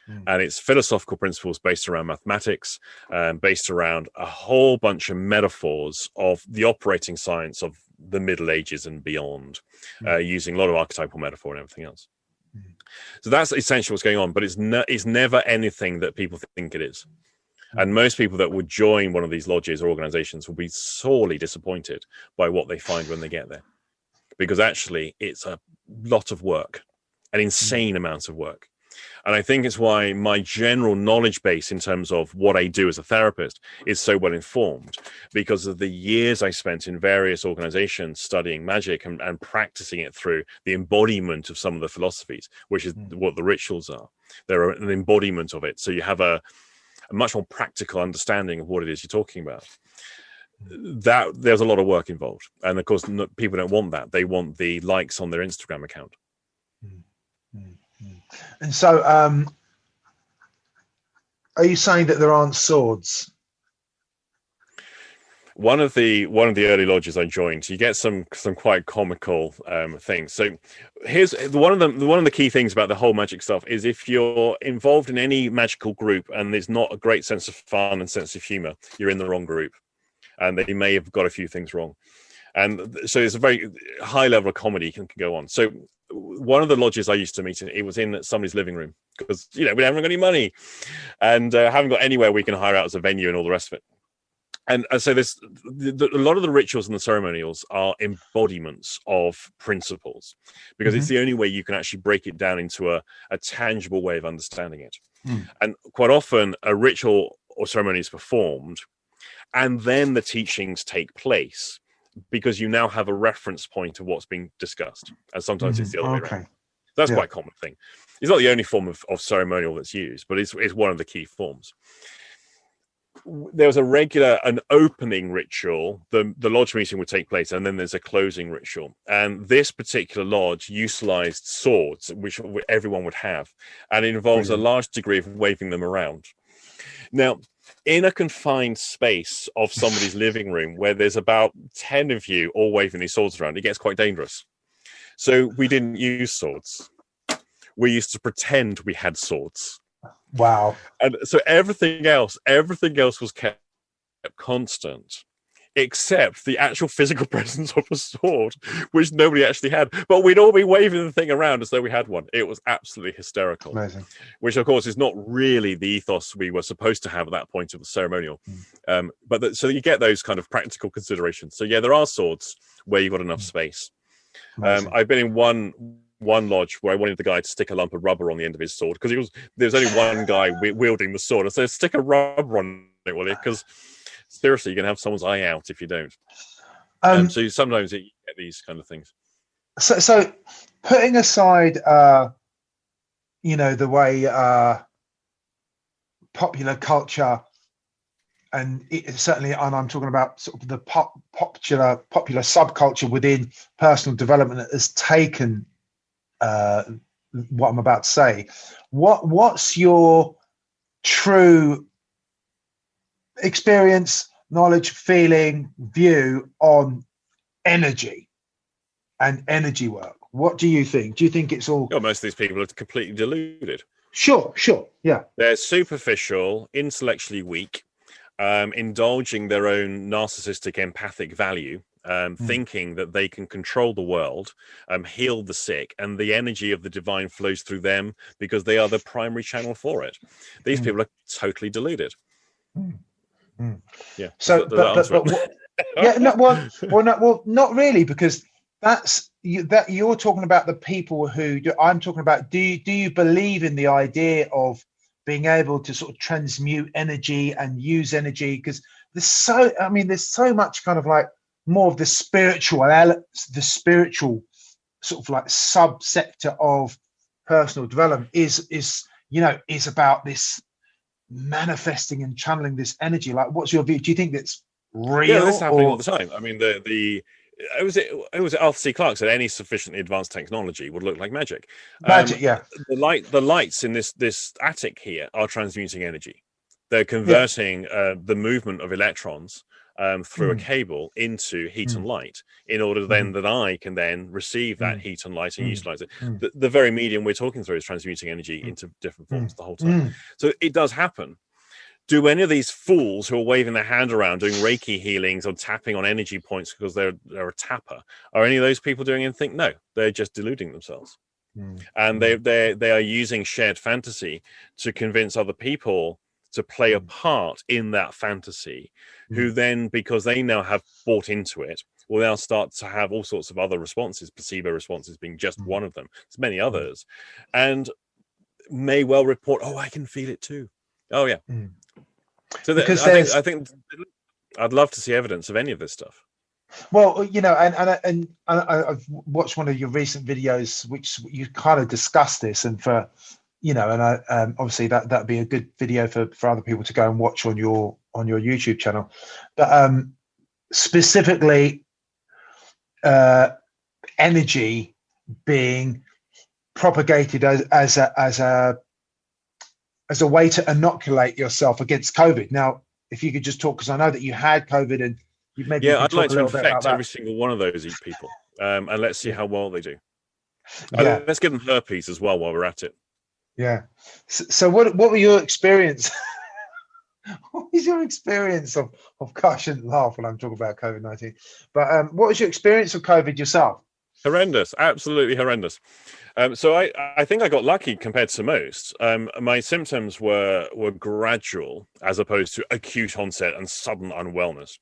Mm. And it's philosophical principles based around mathematics, um, based around a whole bunch of metaphors of the operating science of the Middle Ages and beyond, mm. uh, using a lot of archetypal metaphor and everything else. Mm. So that's essentially what's going on, but it's, ne- it's never anything that people think it is. Mm. And most people that would join one of these lodges or organizations will be sorely disappointed by what they find when they get there. Because actually, it's a lot of work, an mm. insane amount of work. And I think it's why my general knowledge base in terms of what I do as a therapist is so well informed because of the years I spent in various organizations studying magic and, and practicing it through the embodiment of some of the philosophies, which is mm. what the rituals are. They're an embodiment of it. So you have a, a much more practical understanding of what it is you're talking about that there's a lot of work involved and of course people don't want that they want the likes on their instagram account and so, um, are you saying that there aren't swords? One of the one of the early lodges I joined, you get some some quite comical um, things. So here's one of the one of the key things about the whole magic stuff is if you're involved in any magical group and there's not a great sense of fun and sense of humor, you're in the wrong group, and they may have got a few things wrong and so it's a very high level of comedy can, can go on. So one of the lodges I used to meet in, it was in somebody's living room because you know we haven't got any money and uh, haven't got anywhere we can hire out as a venue and all the rest of it. And, and so there's the, the, a lot of the rituals and the ceremonials are embodiments of principles because mm-hmm. it's the only way you can actually break it down into a, a tangible way of understanding it. Mm. And quite often, a ritual or ceremony is performed, and then the teachings take place because you now have a reference point of what's being discussed. And sometimes mm, it's the other okay. way around. That's yeah. quite a common thing. It's not the only form of, of ceremonial that's used, but it's, it's one of the key forms. There was a regular, an opening ritual. The, the lodge meeting would take place, and then there's a closing ritual. And this particular lodge utilized swords, which everyone would have, and it involves a large degree of waving them around. Now, in a confined space of somebody's living room where there's about 10 of you all waving these swords around, it gets quite dangerous. So we didn't use swords. We used to pretend we had swords. Wow. And so everything else, everything else was kept constant except the actual physical presence of a sword, which nobody actually had. But we'd all be waving the thing around as though we had one. It was absolutely hysterical. Amazing. Which, of course, is not really the ethos we were supposed to have at that point of the ceremonial. Mm. Um, but the, so you get those kind of practical considerations. So yeah, there are swords where you've got enough mm. space. Um, I've been in one one lodge where I wanted the guy to stick a lump of rubber on the end of his sword because he was there was only one guy wielding the sword. I said, "Stick a rubber on it, will you?" Because seriously, you're gonna have someone's eye out if you don't. Um, um, so sometimes you get these kind of things. So, so putting aside, uh, you know, the way uh, popular culture and it, certainly, and I'm talking about sort of the pop, popular popular subculture within personal development that has taken uh, what I'm about to say. What what's your true experience, knowledge, feeling, view on energy and energy work. What do you think? Do you think it's all? Most of these people are completely deluded. Sure, sure, yeah. They're superficial, intellectually weak, um, indulging their own narcissistic empathic value, um, mm. thinking that they can control the world, um, heal the sick, and the energy of the divine flows through them because they are the primary channel for it. These mm. people are totally deluded. Mm. Hmm. Yeah. So, but, but, but, what, yeah, no, well, well, no, well, not really, because that's you, that you're talking about the people who do, I'm talking about. Do you do you believe in the idea of being able to sort of transmute energy and use energy? Because there's so, I mean, there's so much kind of like more of the spiritual, the spiritual sort of like subsector of personal development is is you know is about this manifesting and channeling this energy. Like, what's your view? Do you think that's real? Yeah, this is happening or... all the time. I mean, the the it was it, it was Arthur C. Clarke said any sufficiently advanced technology would look like magic. Magic, um, yeah. The light, the lights in this this attic here are transmuting energy. They're converting yeah. uh, the movement of electrons um, through mm. a cable into heat mm. and light in order then mm. that I can then receive that hmm. heat and light and hmm. utilize it. The, the, very medium we're talking through is transmuting energy into different forms the whole time. So it does happen. Do any of these fools who are waving their hand around doing Reiki healings or tapping on energy points because they're they're a tapper, are any of those people doing anything? No, they're just deluding themselves. And they they they are using shared fantasy to convince other people to play a part in that fantasy who mm. then, because they now have bought into it, will now start to have all sorts of other responses, placebo responses being just mm. one of them. There's many mm. others, and may well report, "Oh, I can feel it too." Oh yeah. Mm. So because I think, I think I'd love to see evidence of any of this stuff. Well, you know, and and and, and I've watched one of your recent videos, which you kind of discussed this, and for you know, and I um, obviously that that'd be a good video for for other people to go and watch on your on your YouTube channel. But um, specifically, uh, energy being propagated as as a as a as a way to inoculate yourself against COVID. Now, if you could just talk, because I know that you had COVID and you've maybe yeah, I'd like to infect every single one of those people, um, and let's see how well they do. Yeah. Uh, let's give them herpes as well while we're at it. Yeah. So, so what what were your experience? what was your experience of of gosh, I shouldn't laugh when I'm talking about COVID nineteen. But um, what was your experience of COVID yourself? Horrendous, absolutely horrendous. Um, so I, I think I got lucky compared to most. Um, my symptoms were were gradual as opposed to acute onset and sudden unwellness,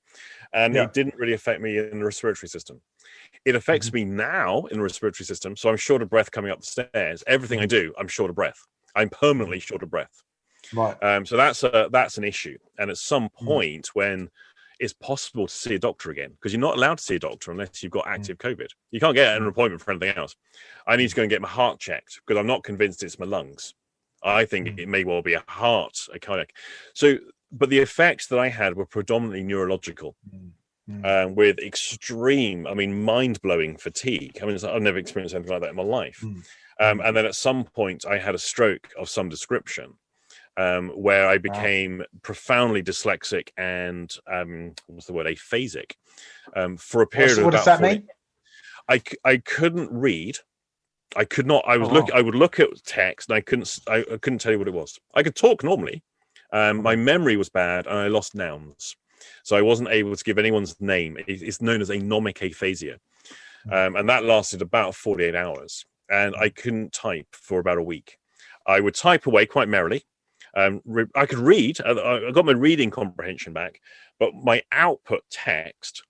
and yeah. it didn't really affect me in the respiratory system. It affects mm-hmm. me now in the respiratory system. So I'm short of breath coming up the stairs. Everything I do, I'm short of breath. I'm permanently short of breath. Right. Um, so that's a that's an issue. And at some mm. point mm-hmm. when it's possible to see a doctor again, because you're not allowed to see a doctor unless you've got mm. active. COVID. You can't get an appointment for anything else. I need to go and get my heart checked because I'm not convinced it's my lungs. I think mm-hmm. it may well be a heart, a cardiac. So, but the effects that I had were predominantly neurological. Mm. um, with extreme, I mean, mind blowing fatigue. I mean, I've never experienced anything like that in my life. Mm. Um, and then at some point, I had a stroke of some description. Um, where I became wow. profoundly dyslexic and um, what's the word aphasic um, for a period What's, of what does that 40, mean? I, I couldn't read. I could not. I was oh. look. I would look at text and I couldn't. I, I, couldn't tell you what it was. I could talk normally. Um, my mm-hmm. memory was bad and I lost nouns. So I wasn't able to give anyone's name. It's known as anomic aphasia. Hmm. Um, and that lasted about 48 hours. And I couldn't type for about a week. I would type away quite merrily. Um, re- I could read. I, I got my reading comprehension back, but my output text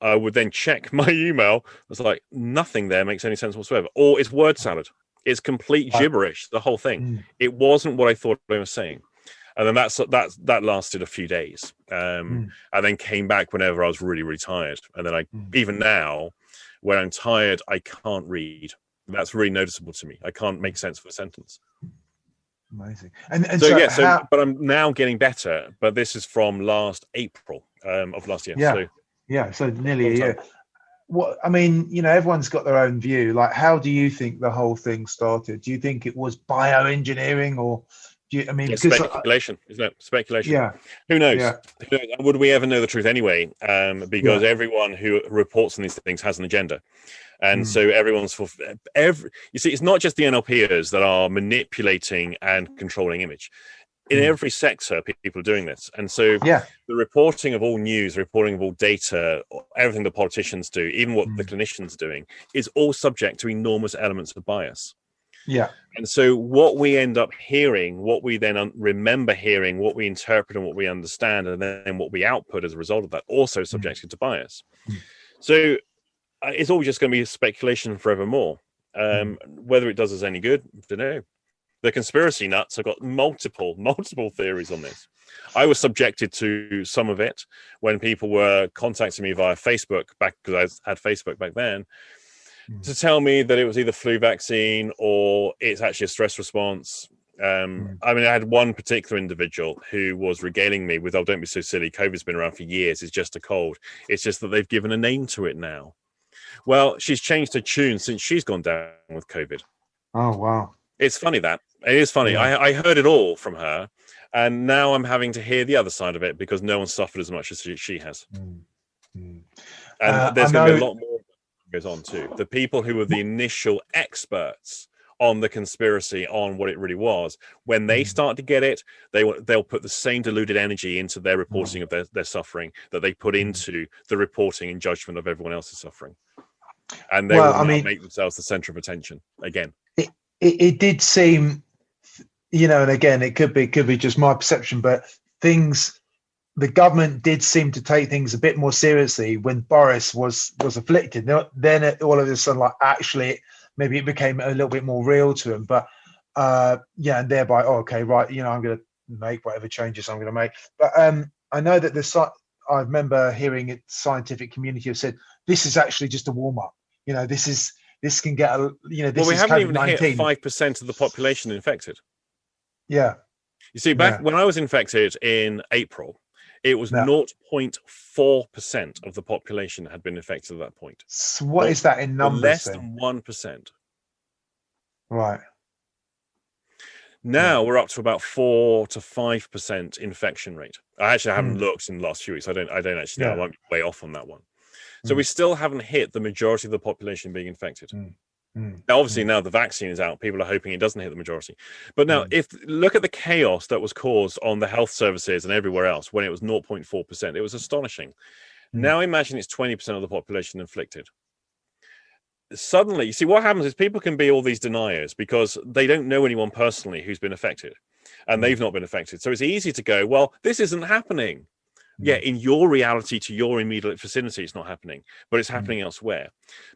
I would then check my email. It's like nothing there makes any sense whatsoever, or it's word salad. It's complete gibberish. The whole thing. Mm. It wasn't what I thought I was saying and then that's that that lasted a few days um, mm. and then came back whenever i was really really tired and then i mm. even now when i'm tired i can't read that's really noticeable to me i can't make sense of a sentence amazing. And, and so, so, yeah so how... but i'm now getting better but this is from last april um, of last year yeah. so, yeah so nearly a year. what i mean you know everyone's got their own view. Like how do you think the whole thing started? Do you think it was bioengineering or You, I mean, It's speculation, isn't it? Speculation. yeah, Who knows? Yeah. Who knows? Would we ever know the truth anyway? Um, because everyone who reports on these things has an agenda. And Mm. so everyone's for every you see, it's not just the NLPers that are manipulating and controlling image. In Mm. every sector, people are doing this. And so yeah, the reporting of all news, reporting of all data, everything the politicians do, even what the Mm. clinicians are doing, is all subject to enormous elements of bias. Yeah, And so, what we end up hearing, what we then remember hearing, what we interpret and what we understand, and then what we output as a result of that, also subjected to bias. Mm. So, uh, it's all just going to be speculation forevermore. Um, Whether it does us any good, I don't know. The conspiracy nuts have got multiple, multiple theories on this. I was subjected to some of it when people were contacting me via Facebook back because I had Facebook back then Mm. to tell me that it was either flu vaccine or it's actually a stress response. Um, Mm. I mean, I had one particular individual who was regaling me with, "Oh, don't be so silly. COVID's been around for years. It's just a cold. It's just that they've given a name to it now." Well, she's changed her tune since she's gone down with COVID. oh wow, It's funny that it is funny. Yeah. I, I heard it all from her, and now I'm having to hear the other side of it because no one suffered as much as she, she has. Mm. Mm. And Uh, there's going to be a lot more goes on too. The people who were the initial experts on the conspiracy, on what it really was, when they Mm. start to get it, they will they'll put the same diluted energy into their reporting of their, their suffering that they put Mm. into the reporting and judgment of everyone else's suffering. And they Well, will I mean- make themselves the center of attention again. it, it did seem you know and again it could be could be just my perception but things the government did seem to take things a bit more seriously when boris was was afflicted then it, all of a sudden like actually maybe it became a little bit more real to him but uh yeah and thereby oh, okay right you know i'm going to make whatever changes i'm going to make but um i know that the i remember hearing it scientific community have said this is actually just a warm-up you know this is this can get a you know this well, we is haven't even COVID-19. hit five percent of the population infected. Yeah, You see, back Yeah. when I was infected in April, it was Yeah. 0.4% of the population had been infected at that point. so what is that in numbers? Less then? than 1%. Right. Now we're up to about 4 to 5% infection rate. I actually haven't Mm. looked in the last few weeks. I don't I don't actually know. Yeah. I might be way off on that one. So Mm. we still haven't hit the majority of the population being infected. Mm. Now, obviously, now the vaccine is out, people are hoping it doesn't hit the majority. But now, Mm. if look at the chaos that was caused on the health services and everywhere else when it was 0.4%, it was astonishing. Mm. Now, imagine it's 20% of the population inflicted. Suddenly, you see what happens is people can be all these deniers because they don't know anyone personally who's been affected and Mm. they've not been affected. So it's easy to go, well, this isn't happening. Yeah, Mm. in your reality to your immediate vicinity, it's not happening, but it's happening elsewhere.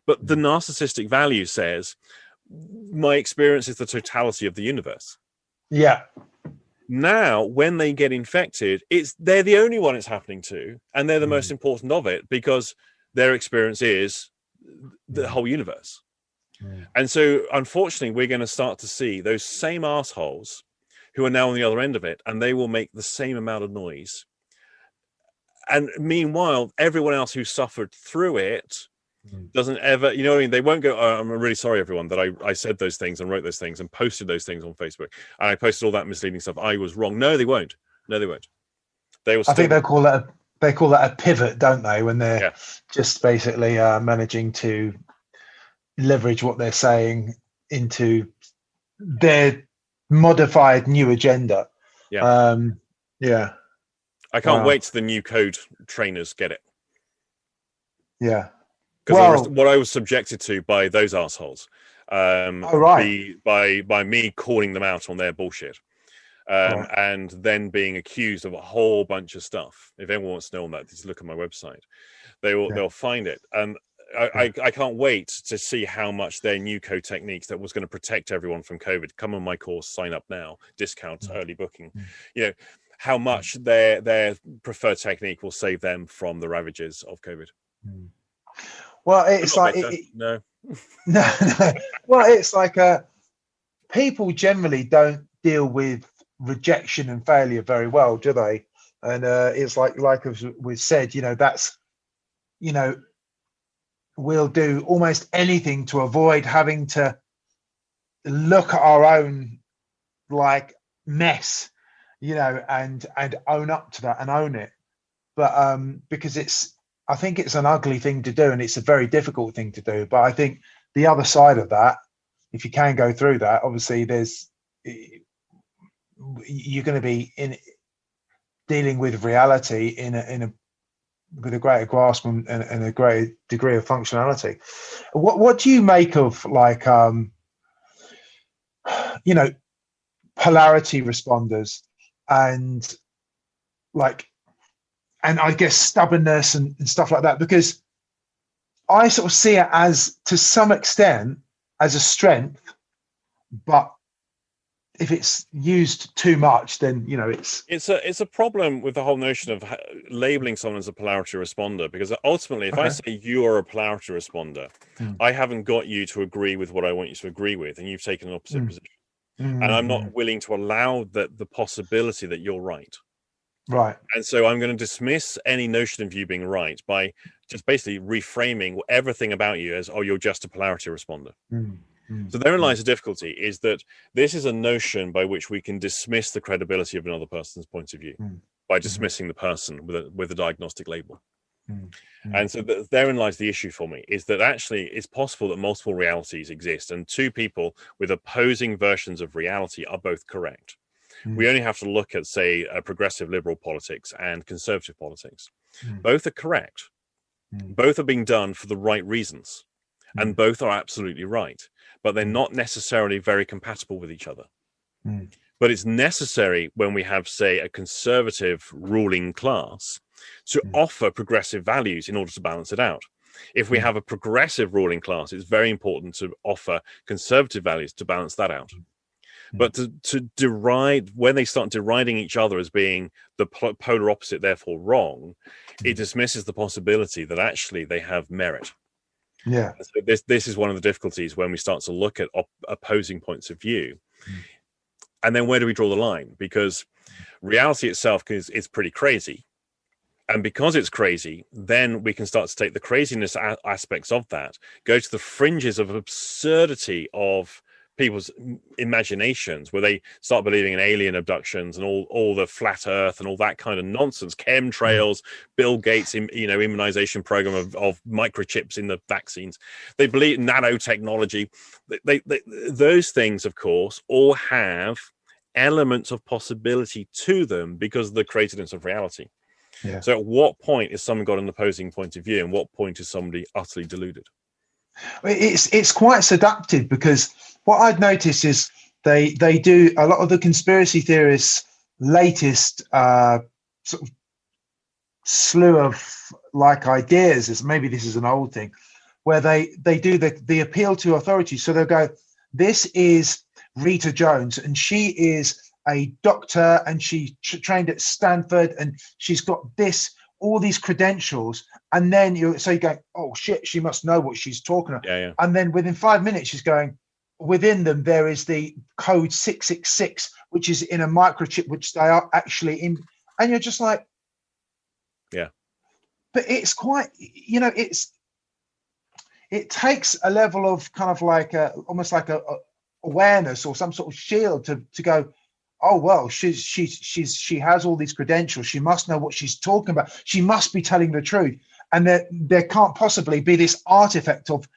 But the narcissistic value says, my experience is the totality of the universe. Yeah. Now, when they get infected, it's they're the only one it's happening to, and they're the most important of it because their experience is the Mm. whole universe. Mm. And so, unfortunately, we're going to start to see those same assholes who are now on the other end of it, and they will make the same amount of noise. And meanwhile, everyone else who suffered through it Mm. doesn't ever, you know what I mean? They won't go, oh, I'm really sorry, everyone, that I, I said those things and wrote those things and posted those things on Facebook. And I posted all that misleading stuff. I was wrong. No, they won't. No, they won't. They will I think still, they call that a, they call that a pivot, don't they? When they're Yeah. just basically uh, managing to leverage what they're saying into their modified new agenda. Yeah. Um, yeah. I can't Wow. wait till the new code trainers get it. Yeah. because Well- what I was subjected to by those assholes, um, Oh, right. be- by by me calling them out on their bullshit, um, Right. and then being accused of a whole bunch of stuff. If anyone wants to know on that, just look at my website. They will Yeah. they'll find it, and I, I, I can't wait to see how much their new code techniques that was going to protect everyone from COVID. Come on my course, sign up now, discount Mm. early booking. Mm. You know how much their their preferred technique will save them from the ravages of COVID. Mm. Well, it's like it, it- no. no, no. Well, it's like uh, people generally don't deal with rejection and failure very well, do they? And uh, it's like, like as we've said, you know, that's, you know, we'll do almost anything to avoid having to look at our own like mess, you know, and and own up to that and own it. But um, because it's, I think it's an ugly thing to do, and it's a very difficult thing to do. But I think the other side of that, if you can go through that, obviously there's you're going to be in dealing with reality in a, in a with a greater grasp and, and, a greater degree of functionality. What what do you make of like um, you know polarity responders and like and I guess stubbornness and, and stuff like that because I sort of see it as to some extent as a strength, but if it's used too much, then you know it's it's a it's a problem with the whole notion of labeling someone as a polarity responder because ultimately, if okay. I say you are a polarity responder, mm. I haven't got you to agree with what I want you to agree with, and you've taken an opposite mm. position, mm. and I'm not hmm. willing to allow that the possibility that you're right. Right. And so I'm going to dismiss any notion of you being right by just basically reframing everything about you as, oh, you're just a polarity responder. Mm. Mm. So therein lies the difficulty is that this is a notion by which we can dismiss the credibility of another person's point of view mm. by dismissing mm. the person with a, with a diagnostic label. Mm. And so th- therein lies the issue for me is that actually it's possible that multiple realities exist and two people with opposing versions of reality are both correct. Mm. We only have to look at, say, uh, progressive liberal politics and conservative politics. Mm. Both are correct. Mm. Both are being done for the right reasons, and both are absolutely right but they're not necessarily very compatible with each other. Mm. But it's necessary when we have, say, a conservative ruling class to mm. offer progressive values in order to balance it out. If we mm. have a progressive ruling class, it's very important to offer conservative values to balance that out. Hmm. But to, to deride, when they start deriding each other as being the polar opposite, therefore wrong, it hmm. dismisses the possibility that actually they have merit. Yeah. So this this is one of the difficulties when we start to look at op- opposing points of view. Mm. And then where do we draw the line? Because reality itself is is pretty crazy. And because it's crazy, then we can start to take the craziness a- aspects of that, go to the fringes of absurdity of people's imaginations where they start believing in alien abductions and all all the flat earth and all that kind of nonsense chemtrails bill gates you know immunization program of, of microchips in the vaccines. They believe nanotechnology. They, they, they, those things of course all have elements of possibility to them because of the createdness of reality yeah. so at what point is someone got an opposing point of view and what point is somebody utterly deluded it's it's quite seductive because what I'd noticed is they they do a lot of the conspiracy theorists' latest uh, sort of slew of like ideas. Is maybe this is an old thing, where they they do the the appeal to authority. So they'll go, "This is Rita Jones, and she is a doctor, and she trained at Stanford, and she's got this." all these credentials and then you so you go oh shit she must know what she's talking about yeah, yeah. and then within five minutes she's going within them there is the code 666 which is in a microchip which they are actually in and you're just like yeah but it's quite you know it's it takes a level of kind of like a almost like a, a awareness or some sort of shield to to go oh well she's she's she's she has all these credentials she must know what she's talking about she must be telling the truth and there there can't possibly be this artifact of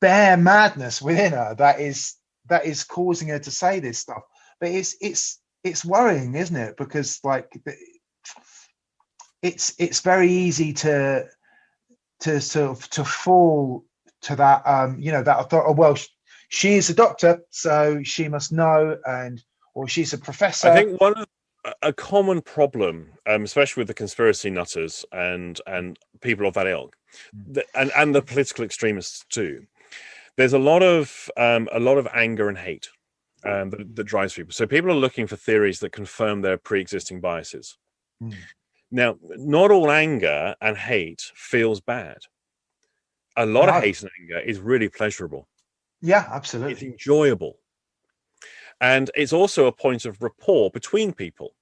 bare madness within her that is that is causing her to say this stuff. But it's it's it's worrying, isn't it? Because like it's it's very easy to to sort of to fall to that um you know that thought oh well she is a doctor so she must know and or she's a professor i think one of a common problem um, especially with the conspiracy nutters and and people of that ilk hmm. and and the political extremists too there's a lot of um, a lot of anger and hate um, that, that, drives people. So people are looking for theories that confirm their pre-existing biases. Mm. Now, not all anger and hate feels bad. A lot of hate and anger is really pleasurable. Yeah, absolutely. It's enjoyable. And it's also a point of rapport between people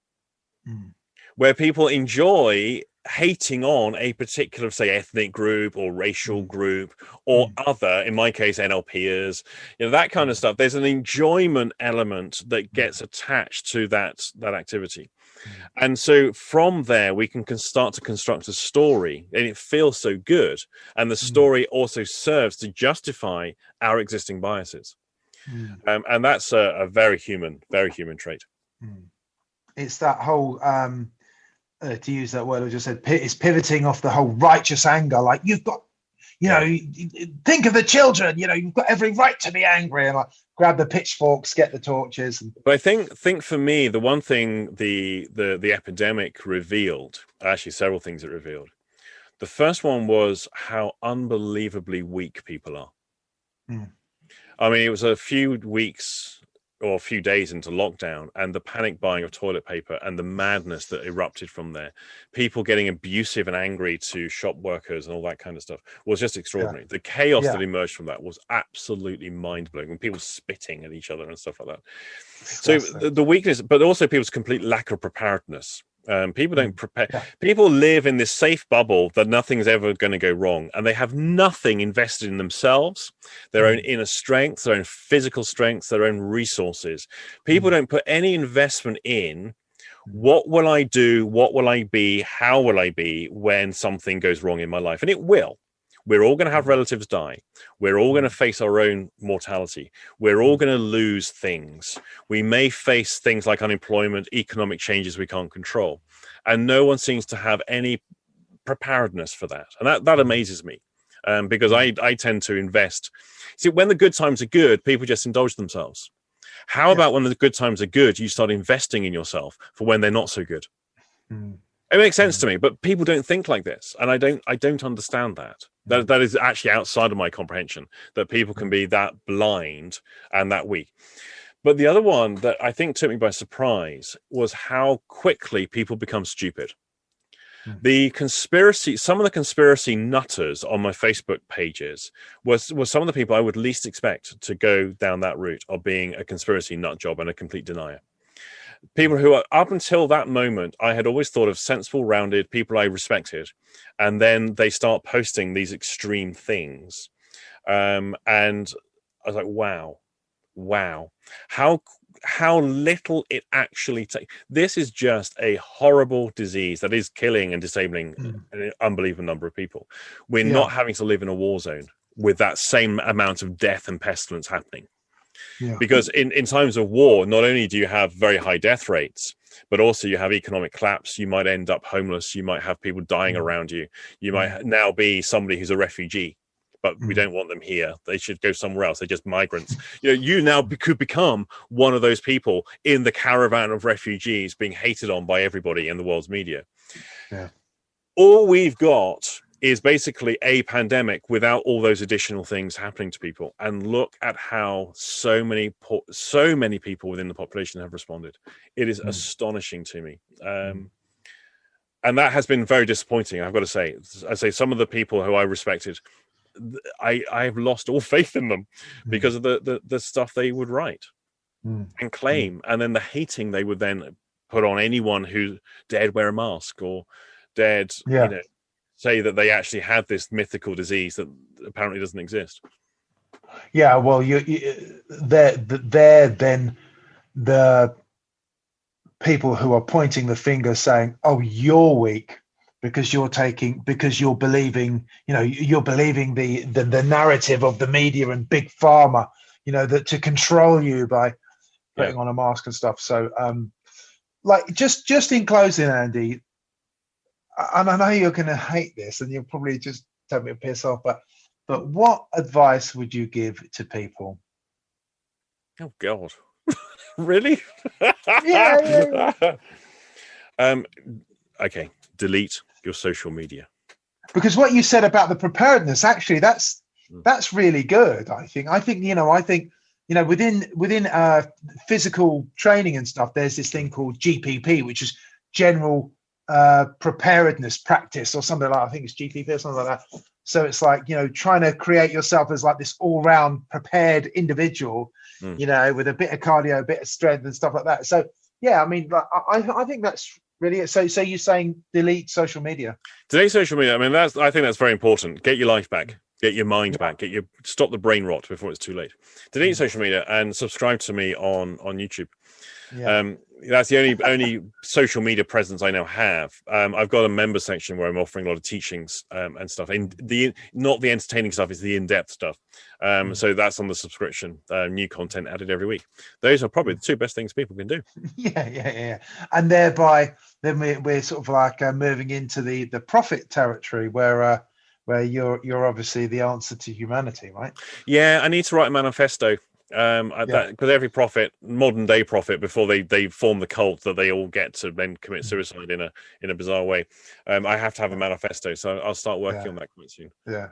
mm. where people enjoy hating on a particular say ethnic group or racial group or Mm. other in my case nlpers you know that kind of stuff there's an enjoyment element that gets attached to that that activity Mm. and so from there we can con- start to construct a story and it feels so good and the Mm. story also serves to justify our existing biases Mm. um, and that's a, a very human very human trait Mm. It's that whole, um, uh, to use that word I just said, it's pivoting off the whole righteous anger. Like you've got, you know, think of the children. You know, you've got every right to be angry, and like grab the pitchforks, get the torches. And, But I think think for me, the one thing the the the epidemic revealed, actually several things it revealed. The first one was how unbelievably weak people are. Hmm. I mean, it was a few weeks or a few days into lockdown, and the panic buying of toilet paper and the madness that erupted from there, people getting abusive and angry to shop workers and all that kind of stuff was just extraordinary. The chaos Yeah. that emerged from that was absolutely mind blowing. And people spitting at each other and stuff like that. So the, the weakness, but also people's complete lack of preparedness. Um, people don't prepare. Yeah. People live in this safe bubble that nothing's ever going to go wrong, and they have nothing invested in themselves, their own inner strength, their own physical strength, their own resources. People Mm. don't put any investment in. What will I do? What will I be? How will I be when something goes wrong in my life? And it will. We're all going to have mm-hmm. relatives die. We're all going to mm. face our own mortality. We're all mm. going to lose things. We may face things like unemployment, economic changes we can't control. And no one seems to have any preparedness for that. And that, that mm. amazes me um, because I, I tend to invest. See, when the good times are good, people just indulge themselves. How Yeah. about when the good times are good, you start investing in yourself for when they're not so good? Mm. It makes sense to me, but people don't think like this, and I don't. I don't understand that. That that is actually outside of my comprehension. That people can be that blind and that weak. But the other one that I think took me by surprise was how quickly people become stupid. Hmm. The conspiracy, some of the conspiracy nutters on my Facebook pages was was some of the people I would least expect to go down that route of being a conspiracy nut job and a complete denier people who are up until that moment i had always thought of sensible rounded people i respected. And then they start posting these extreme things. Um, and i was like wow wow. How how little it actually takes this is just a horrible disease that is killing and disabling Mm. an unbelievable number of people. We're Yeah. not having to live in a war zone with that same amount of death and pestilence happening Yeah. because in, in times of war not only do you have very high death rates but also you have economic collapse you might end up homeless you might have people dying Mm. around you you might now be somebody who's a refugee but we Mm. don't want them here they should go somewhere else they're just migrants you know you now be- could become one of those people in the caravan of refugees being hated on by everybody in the world's media Yeah. all we've got is basically a pandemic without all those additional things happening to people and look at how so many po- so many people within the population have responded it is Mm. astonishing to me um and that has been very disappointing i've got to say i say some of the people who i respected i i've lost all faith in them Mm. because of the the, the stuff they would write Mm. and claim and then the hating they would then put on anyone who dared wear a mask or dared Yeah. you know say that they actually had this mythical disease that apparently doesn't exist Yeah, well, you, you they're they're then the people who are pointing the finger, saying, "Oh, you're weak because you're taking because you're believing, you know, you're believing the the, the narrative of the media and big pharma, you know, that to control you by putting on a mask and stuff." So, um, like just just in closing, Andy, and I know you're going to hate this, and you'll probably just tell me to piss off, but but what advice would you give to people? oh god really Yeah, yeah, um okay delete your social media Because what you said about the preparedness, actually, that's Mm. that's really good. I think. I think you know. I think you know within within uh, physical training and stuff. There's this thing called GPP, which is general uh, preparedness practice or something like. I think it's GPP or something like that. So it's like you know trying to create yourself as like this all-round prepared individual, Mm. you know, with a bit of cardio, a bit of strength and stuff like that. So yeah, I mean, like, I I think that's Really? it. So, so you're saying delete social media? Delete social media. I mean, that's. I think that's very important. Get your life back. Get your mind back. Get your stop the brain rot before it's too late. Delete mm. social media and subscribe to me on on YouTube. Yeah. Um, that's the only only social media presence I now have. Um, I've got a member section where I'm offering a lot of teachings um, and stuff. And the not the entertaining stuff, it's the in depth stuff. Um, mm. So that's on the subscription. Uh, new content added every week. Those are probably the two best things people can do. Yeah, yeah, yeah. And thereby, then we're, we're sort of like uh, moving into the the prophet territory where. Uh, where you're you're obviously the answer to humanity, right? Yeah, I need to write a manifesto um because yeah. every prophet modern day prophet before they they form the cult that they all get to then commit mm. suicide in a in a bizarre way um i have to have a manifesto so i'll start working yeah. on that quite soon yeah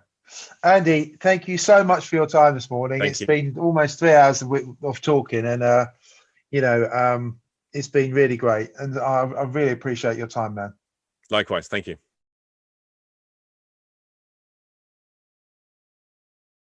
andy thank you so much for your time this morning thank It's you. been almost three hours of, of talking and uh you know um it's been really great and I, I really appreciate your time man likewise thank you